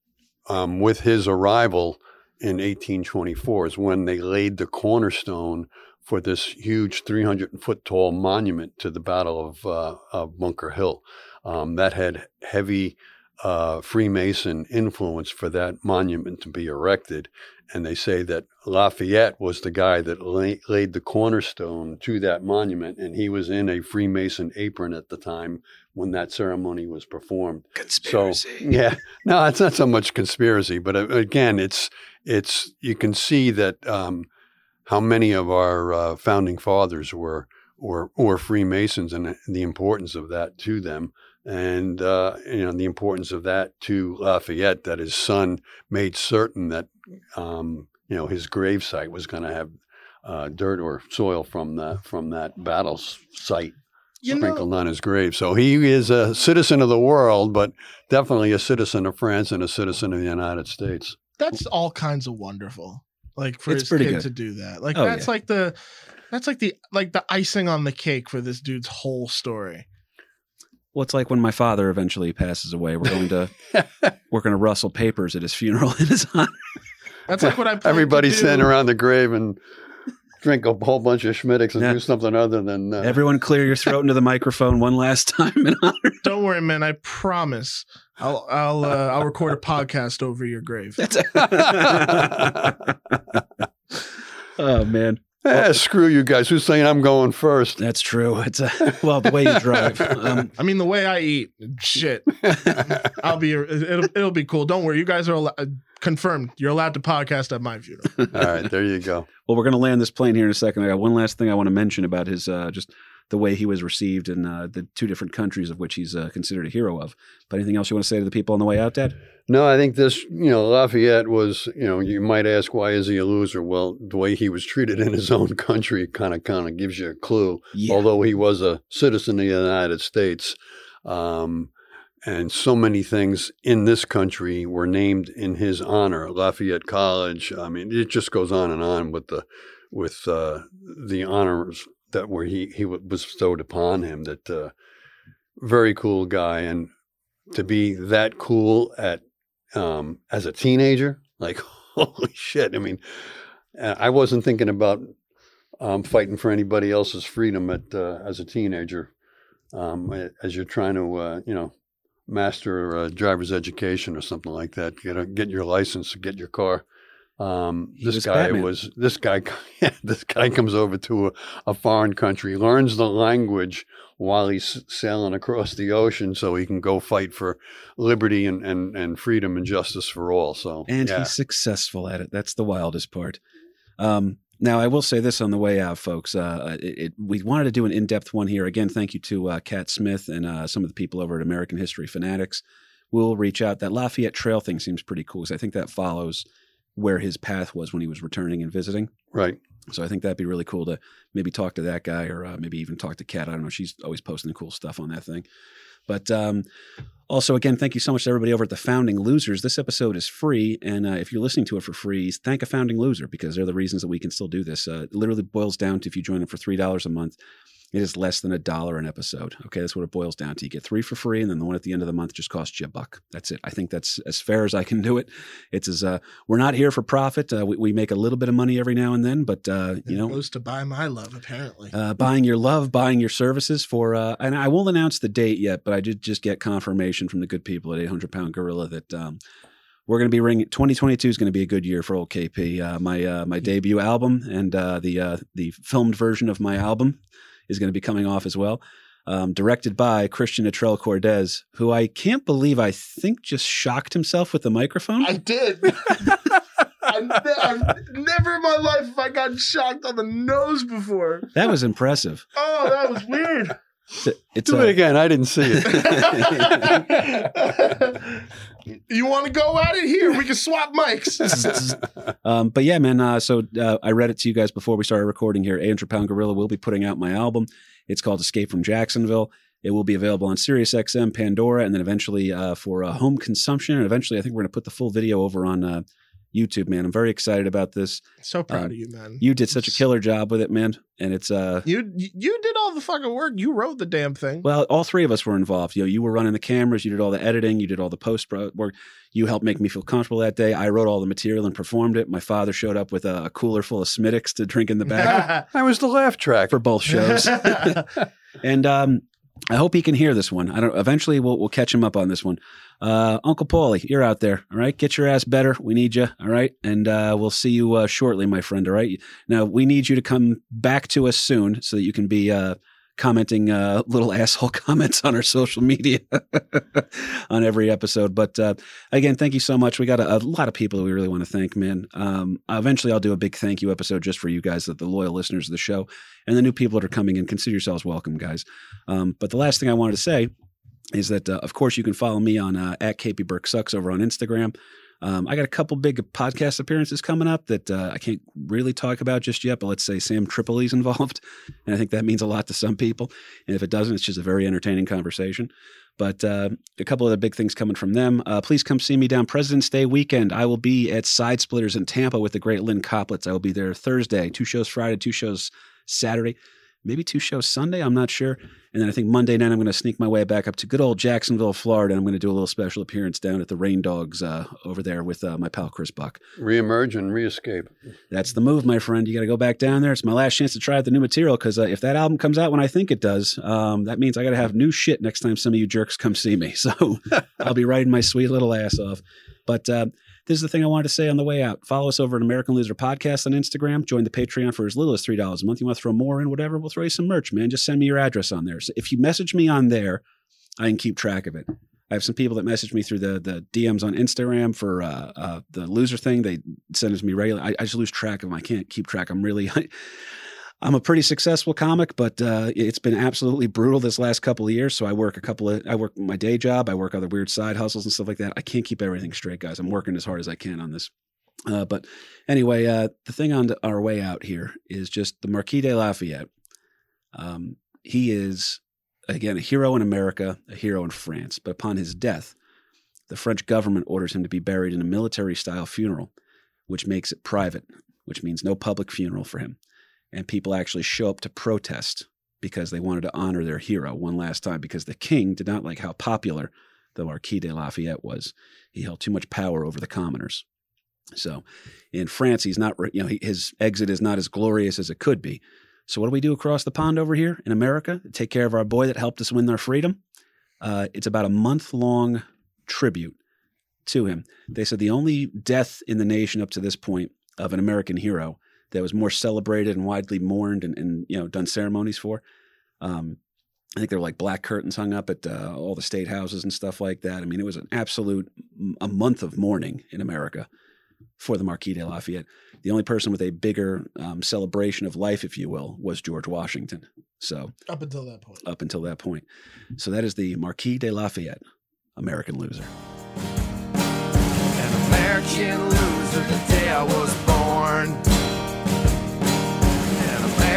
S3: um, with his arrival in 1824 is when they laid the cornerstone for this huge 300 foot tall monument to the Battle of, uh, of Bunker Hill. Um, that had heavy uh, Freemason influence for that monument to be erected. And they say that Lafayette was the guy that lay, laid the cornerstone to that monument, and he was in a Freemason apron at the time when that ceremony was performed. So yeah, no, it's not so much conspiracy, but uh, again, it's it's you can see that um, how many of our uh, founding fathers were or or Freemasons and the importance of that to them, and uh, you know the importance of that to Lafayette that his son made certain that um, you know his gravesite was going to have uh, dirt or soil from the from that battle site
S4: You know,
S3: sprinkled on his grave. So he is a citizen of the world, but definitely a citizen of France and a citizen of the United States.
S4: that's all kinds of wonderful. Like for
S2: It's
S4: his
S2: pretty
S4: kid
S2: good.
S4: to do that. Like
S2: Oh,
S4: that's
S2: yeah.
S4: like the that's like the like the icing on the cake for this dude's whole story.
S2: Well, it's like when my father eventually passes away. We're going to we're going to rustle papers at his funeral in his honor.
S4: That's like what I plan to
S3: Everybody's
S4: do.
S3: standing around the grave and drink a whole bunch of Schmittix and
S2: Yeah.
S3: do something other than uh,
S2: Everyone, clear your throat into the microphone one last time in.
S4: Don't worry, man. I promise. I'll I'll uh, I'll record a podcast over your grave.
S2: Oh man,
S3: Eh, screw you guys. Who's saying I'm going first?
S2: that's true. It's a, well the way you drive. Um,
S4: I mean, the way I eat, shit. I'll be. It'll it'll be cool. Don't worry. You guys are allo- uh, confirmed. You're allowed to podcast at my funeral.
S3: All right, there you go.
S2: well, we're going to land this plane here in a second. I got one last thing I want to mention about his uh, just the way he was received in uh, the two different countries of which he's uh, considered a hero of. But anything else you want to say to the people on the way out, Dad?
S3: No, I think this, you know, Lafayette was, you know, you might ask why is he a loser? Well, the way he was treated in his own country kind of kind of gives you a clue.
S2: Yeah.
S3: Although he was a citizen of the United States, um, and so many things in this country were named in his honor. Lafayette College. I mean, it just goes on and on with the with uh, the honors that were he he was bestowed upon him. That uh, very cool guy, and to be that cool at um, as a teenager, like holy shit! I mean, I wasn't thinking about um, fighting for anybody else's freedom at uh, as a teenager. Um, as you're trying to, uh, you know, master uh, driver's education or something like that, get a, get your license, get your car. Um, this
S2: was
S3: guy
S2: Batman.
S3: was this guy. Yeah, this guy comes over to a, a foreign country, learns the language while he's sailing across the ocean, so he can go fight for liberty and, and, and freedom and justice for all. So
S2: and
S3: yeah.
S2: he's successful at it. That's the wildest part. Um, now, I will say this on the way out, folks. Uh, it, it, we wanted to do an in-depth one here. Again, thank you to uh, Kat Smith and uh, some of the people over at American History Fanatics. We'll reach out. That Lafayette Trail thing seems pretty cool because I think that follows where his path was when he was returning and visiting.
S3: right.
S2: So I think that'd be really cool to maybe talk to that guy or uh, maybe even talk to Kat. I don't know. She's always posting cool stuff on that thing. But um, also, again, thank you so much to everybody over at the Founding Losers. This episode is free, and uh, if you're listening to it for free, thank a founding loser because they're the reasons that we can still do this. Uh, it literally boils down to if you join them for three dollars a month, It is less than a dollar an episode. Okay, that's what it boils down to. You get three for free, and then the one at the end of the month just costs you a buck. That's it. I think that's as fair as I can do it. It's as uh, we're not here for profit. Uh, we, we make a little bit of money every now and then, but uh, you
S4: It
S2: know,
S4: goes to buy my love, apparently.
S2: uh, buying your love, buying your services for, uh, and I won't announce the date yet, but I did just get confirmation from the good people at 800 Pound Gorilla that um, we're going to be ringing. 2022 is going to be a good year for old KP. Uh, my uh, my debut album and uh, the uh, the filmed version of my album is going to be coming off as well. Um, directed by Christian Atrell Cordes, who I can't believe I think just shocked himself with the microphone.
S4: I did. I ne- I've never in my life have I gotten shocked on the nose before.
S2: that was impressive.
S4: Oh, that was weird.
S2: It's
S3: Do
S2: uh,
S3: it again. I didn't see it.
S4: you want to go at it here? We can swap mics.
S2: Um, but yeah, man. Uh, so uh, I read it to you guys before we started recording here. 800 Pound Gorilla will be putting out my album. It's called Escape from Jacksonville. It will be available on SiriusXM, Pandora, and then eventually uh, for uh, home consumption. And eventually, I think we're going to put the full video over on uh, YouTube. Man, I'm very excited about this.
S4: so proud
S2: Um,
S4: of you, man.
S2: You did such a killer job with it, man. And it's uh,
S4: You you did all the fucking work. You wrote the damn thing.
S2: well, all three of us were involved. You know, you were running the cameras, you did all the editing, you did all the post work. You helped make me feel comfortable that day. I wrote all the material and performed it. My father showed up with a, a cooler full of Smittix to drink in the back
S3: I was the laugh track.
S2: for both shows. and um, I hope he can hear this one. I don't. Eventually, we'll we'll catch him up on this one. Uh, Uncle Paulie, you're out there. All right, get your ass better. We need you. All right, and uh, we'll see you uh, shortly, my friend. All right. Now we need you to come back to us soon so that you can be uh, commenting uh, little asshole comments on our social media on every episode. But uh, again, thank you so much. We got a, a lot of people that we really want to thank, man. Um, eventually, I'll do a big thank you episode just for you guys, the, the loyal listeners of the show, and the new people that are coming in. Consider yourselves welcome, guys. Um, but the last thing I wanted to say is that, uh, of course, you can follow me on uh, at KP Burke Sucks over on Instagram. Um, I got a couple big podcast appearances coming up that uh, I can't really talk about just yet, but let's say Sam Tripoli's involved. And I think that means a lot to some people. And if it doesn't, it's just a very entertaining conversation. But uh, a couple of the big things coming from them. Uh, please come see me down President's Day weekend. I will be at Side Splitters in Tampa with the great Lynne Koplitz. I will be there Thursday, two shows Friday, two shows Saturday, maybe two shows Sunday. I'm not sure. And then I think Monday night I'm going to sneak my way back up to good old Jacksonville, Florida. And I'm going to do a little special appearance down at the Rain Dogs uh, over there with uh, my pal Chris Buck.
S3: Reemerge and re-escape.
S2: That's the move, my friend. You got to go back down there. It's my last chance to try out the new material because uh, if that album comes out when I think it does, um, that means I got to have new shit next time some of you jerks come see me. So I'll be riding my sweet little ass off. But uh, this is the thing I wanted to say on the way out. Follow us over at American Loser Podcast on Instagram. Join the Patreon for as little as $3 a month. You want to throw more in, whatever, we'll throw you some merch, man. Just send me your address on there. So if you message me on there, I can keep track of it. I have some people that message me through the the DMs on Instagram for uh, uh, the loser thing. They send it to me regularly. I, I just lose track of them. I can't keep track. I'm really, I'm a pretty successful comic, but uh, it's been absolutely brutal this last couple of years. So I work a couple of, I work my day job. I work other weird side hustles and stuff like that. I can't keep everything straight, guys. I'm working as hard as I can on this. Uh, but anyway, uh, the thing on our way out here is just the Marquis de Lafayette. Um, he is again a hero in America, a hero in France. But upon his death, the French government orders him to be buried in a military-style funeral, which makes it private, which means no public funeral for him. And people actually show up to protest because they wanted to honor their hero one last time because the king did not like how popular the Marquis de Lafayette was. He held too much power over the commoners. So in France, he's not, you know, his exit is not as glorious as it could be. So what do we do across the pond over here in America take care of our boy that helped us win our freedom? Uh, it's about a month long tribute to him. They said the only death in the nation up to this point of an American hero that was more celebrated and widely mourned and, and you know done ceremonies for. Um, I think there were like black curtains hung up at uh, all the state houses and stuff like that. I mean, it was an absolute a month of mourning in America for the Marquis de Lafayette. The only person with a bigger um, celebration of life, if you will, was George Washington. So
S4: Up until that point.
S2: up until that point, so that is the Marquis de Lafayette, American loser.
S1: An American loser the day I was born.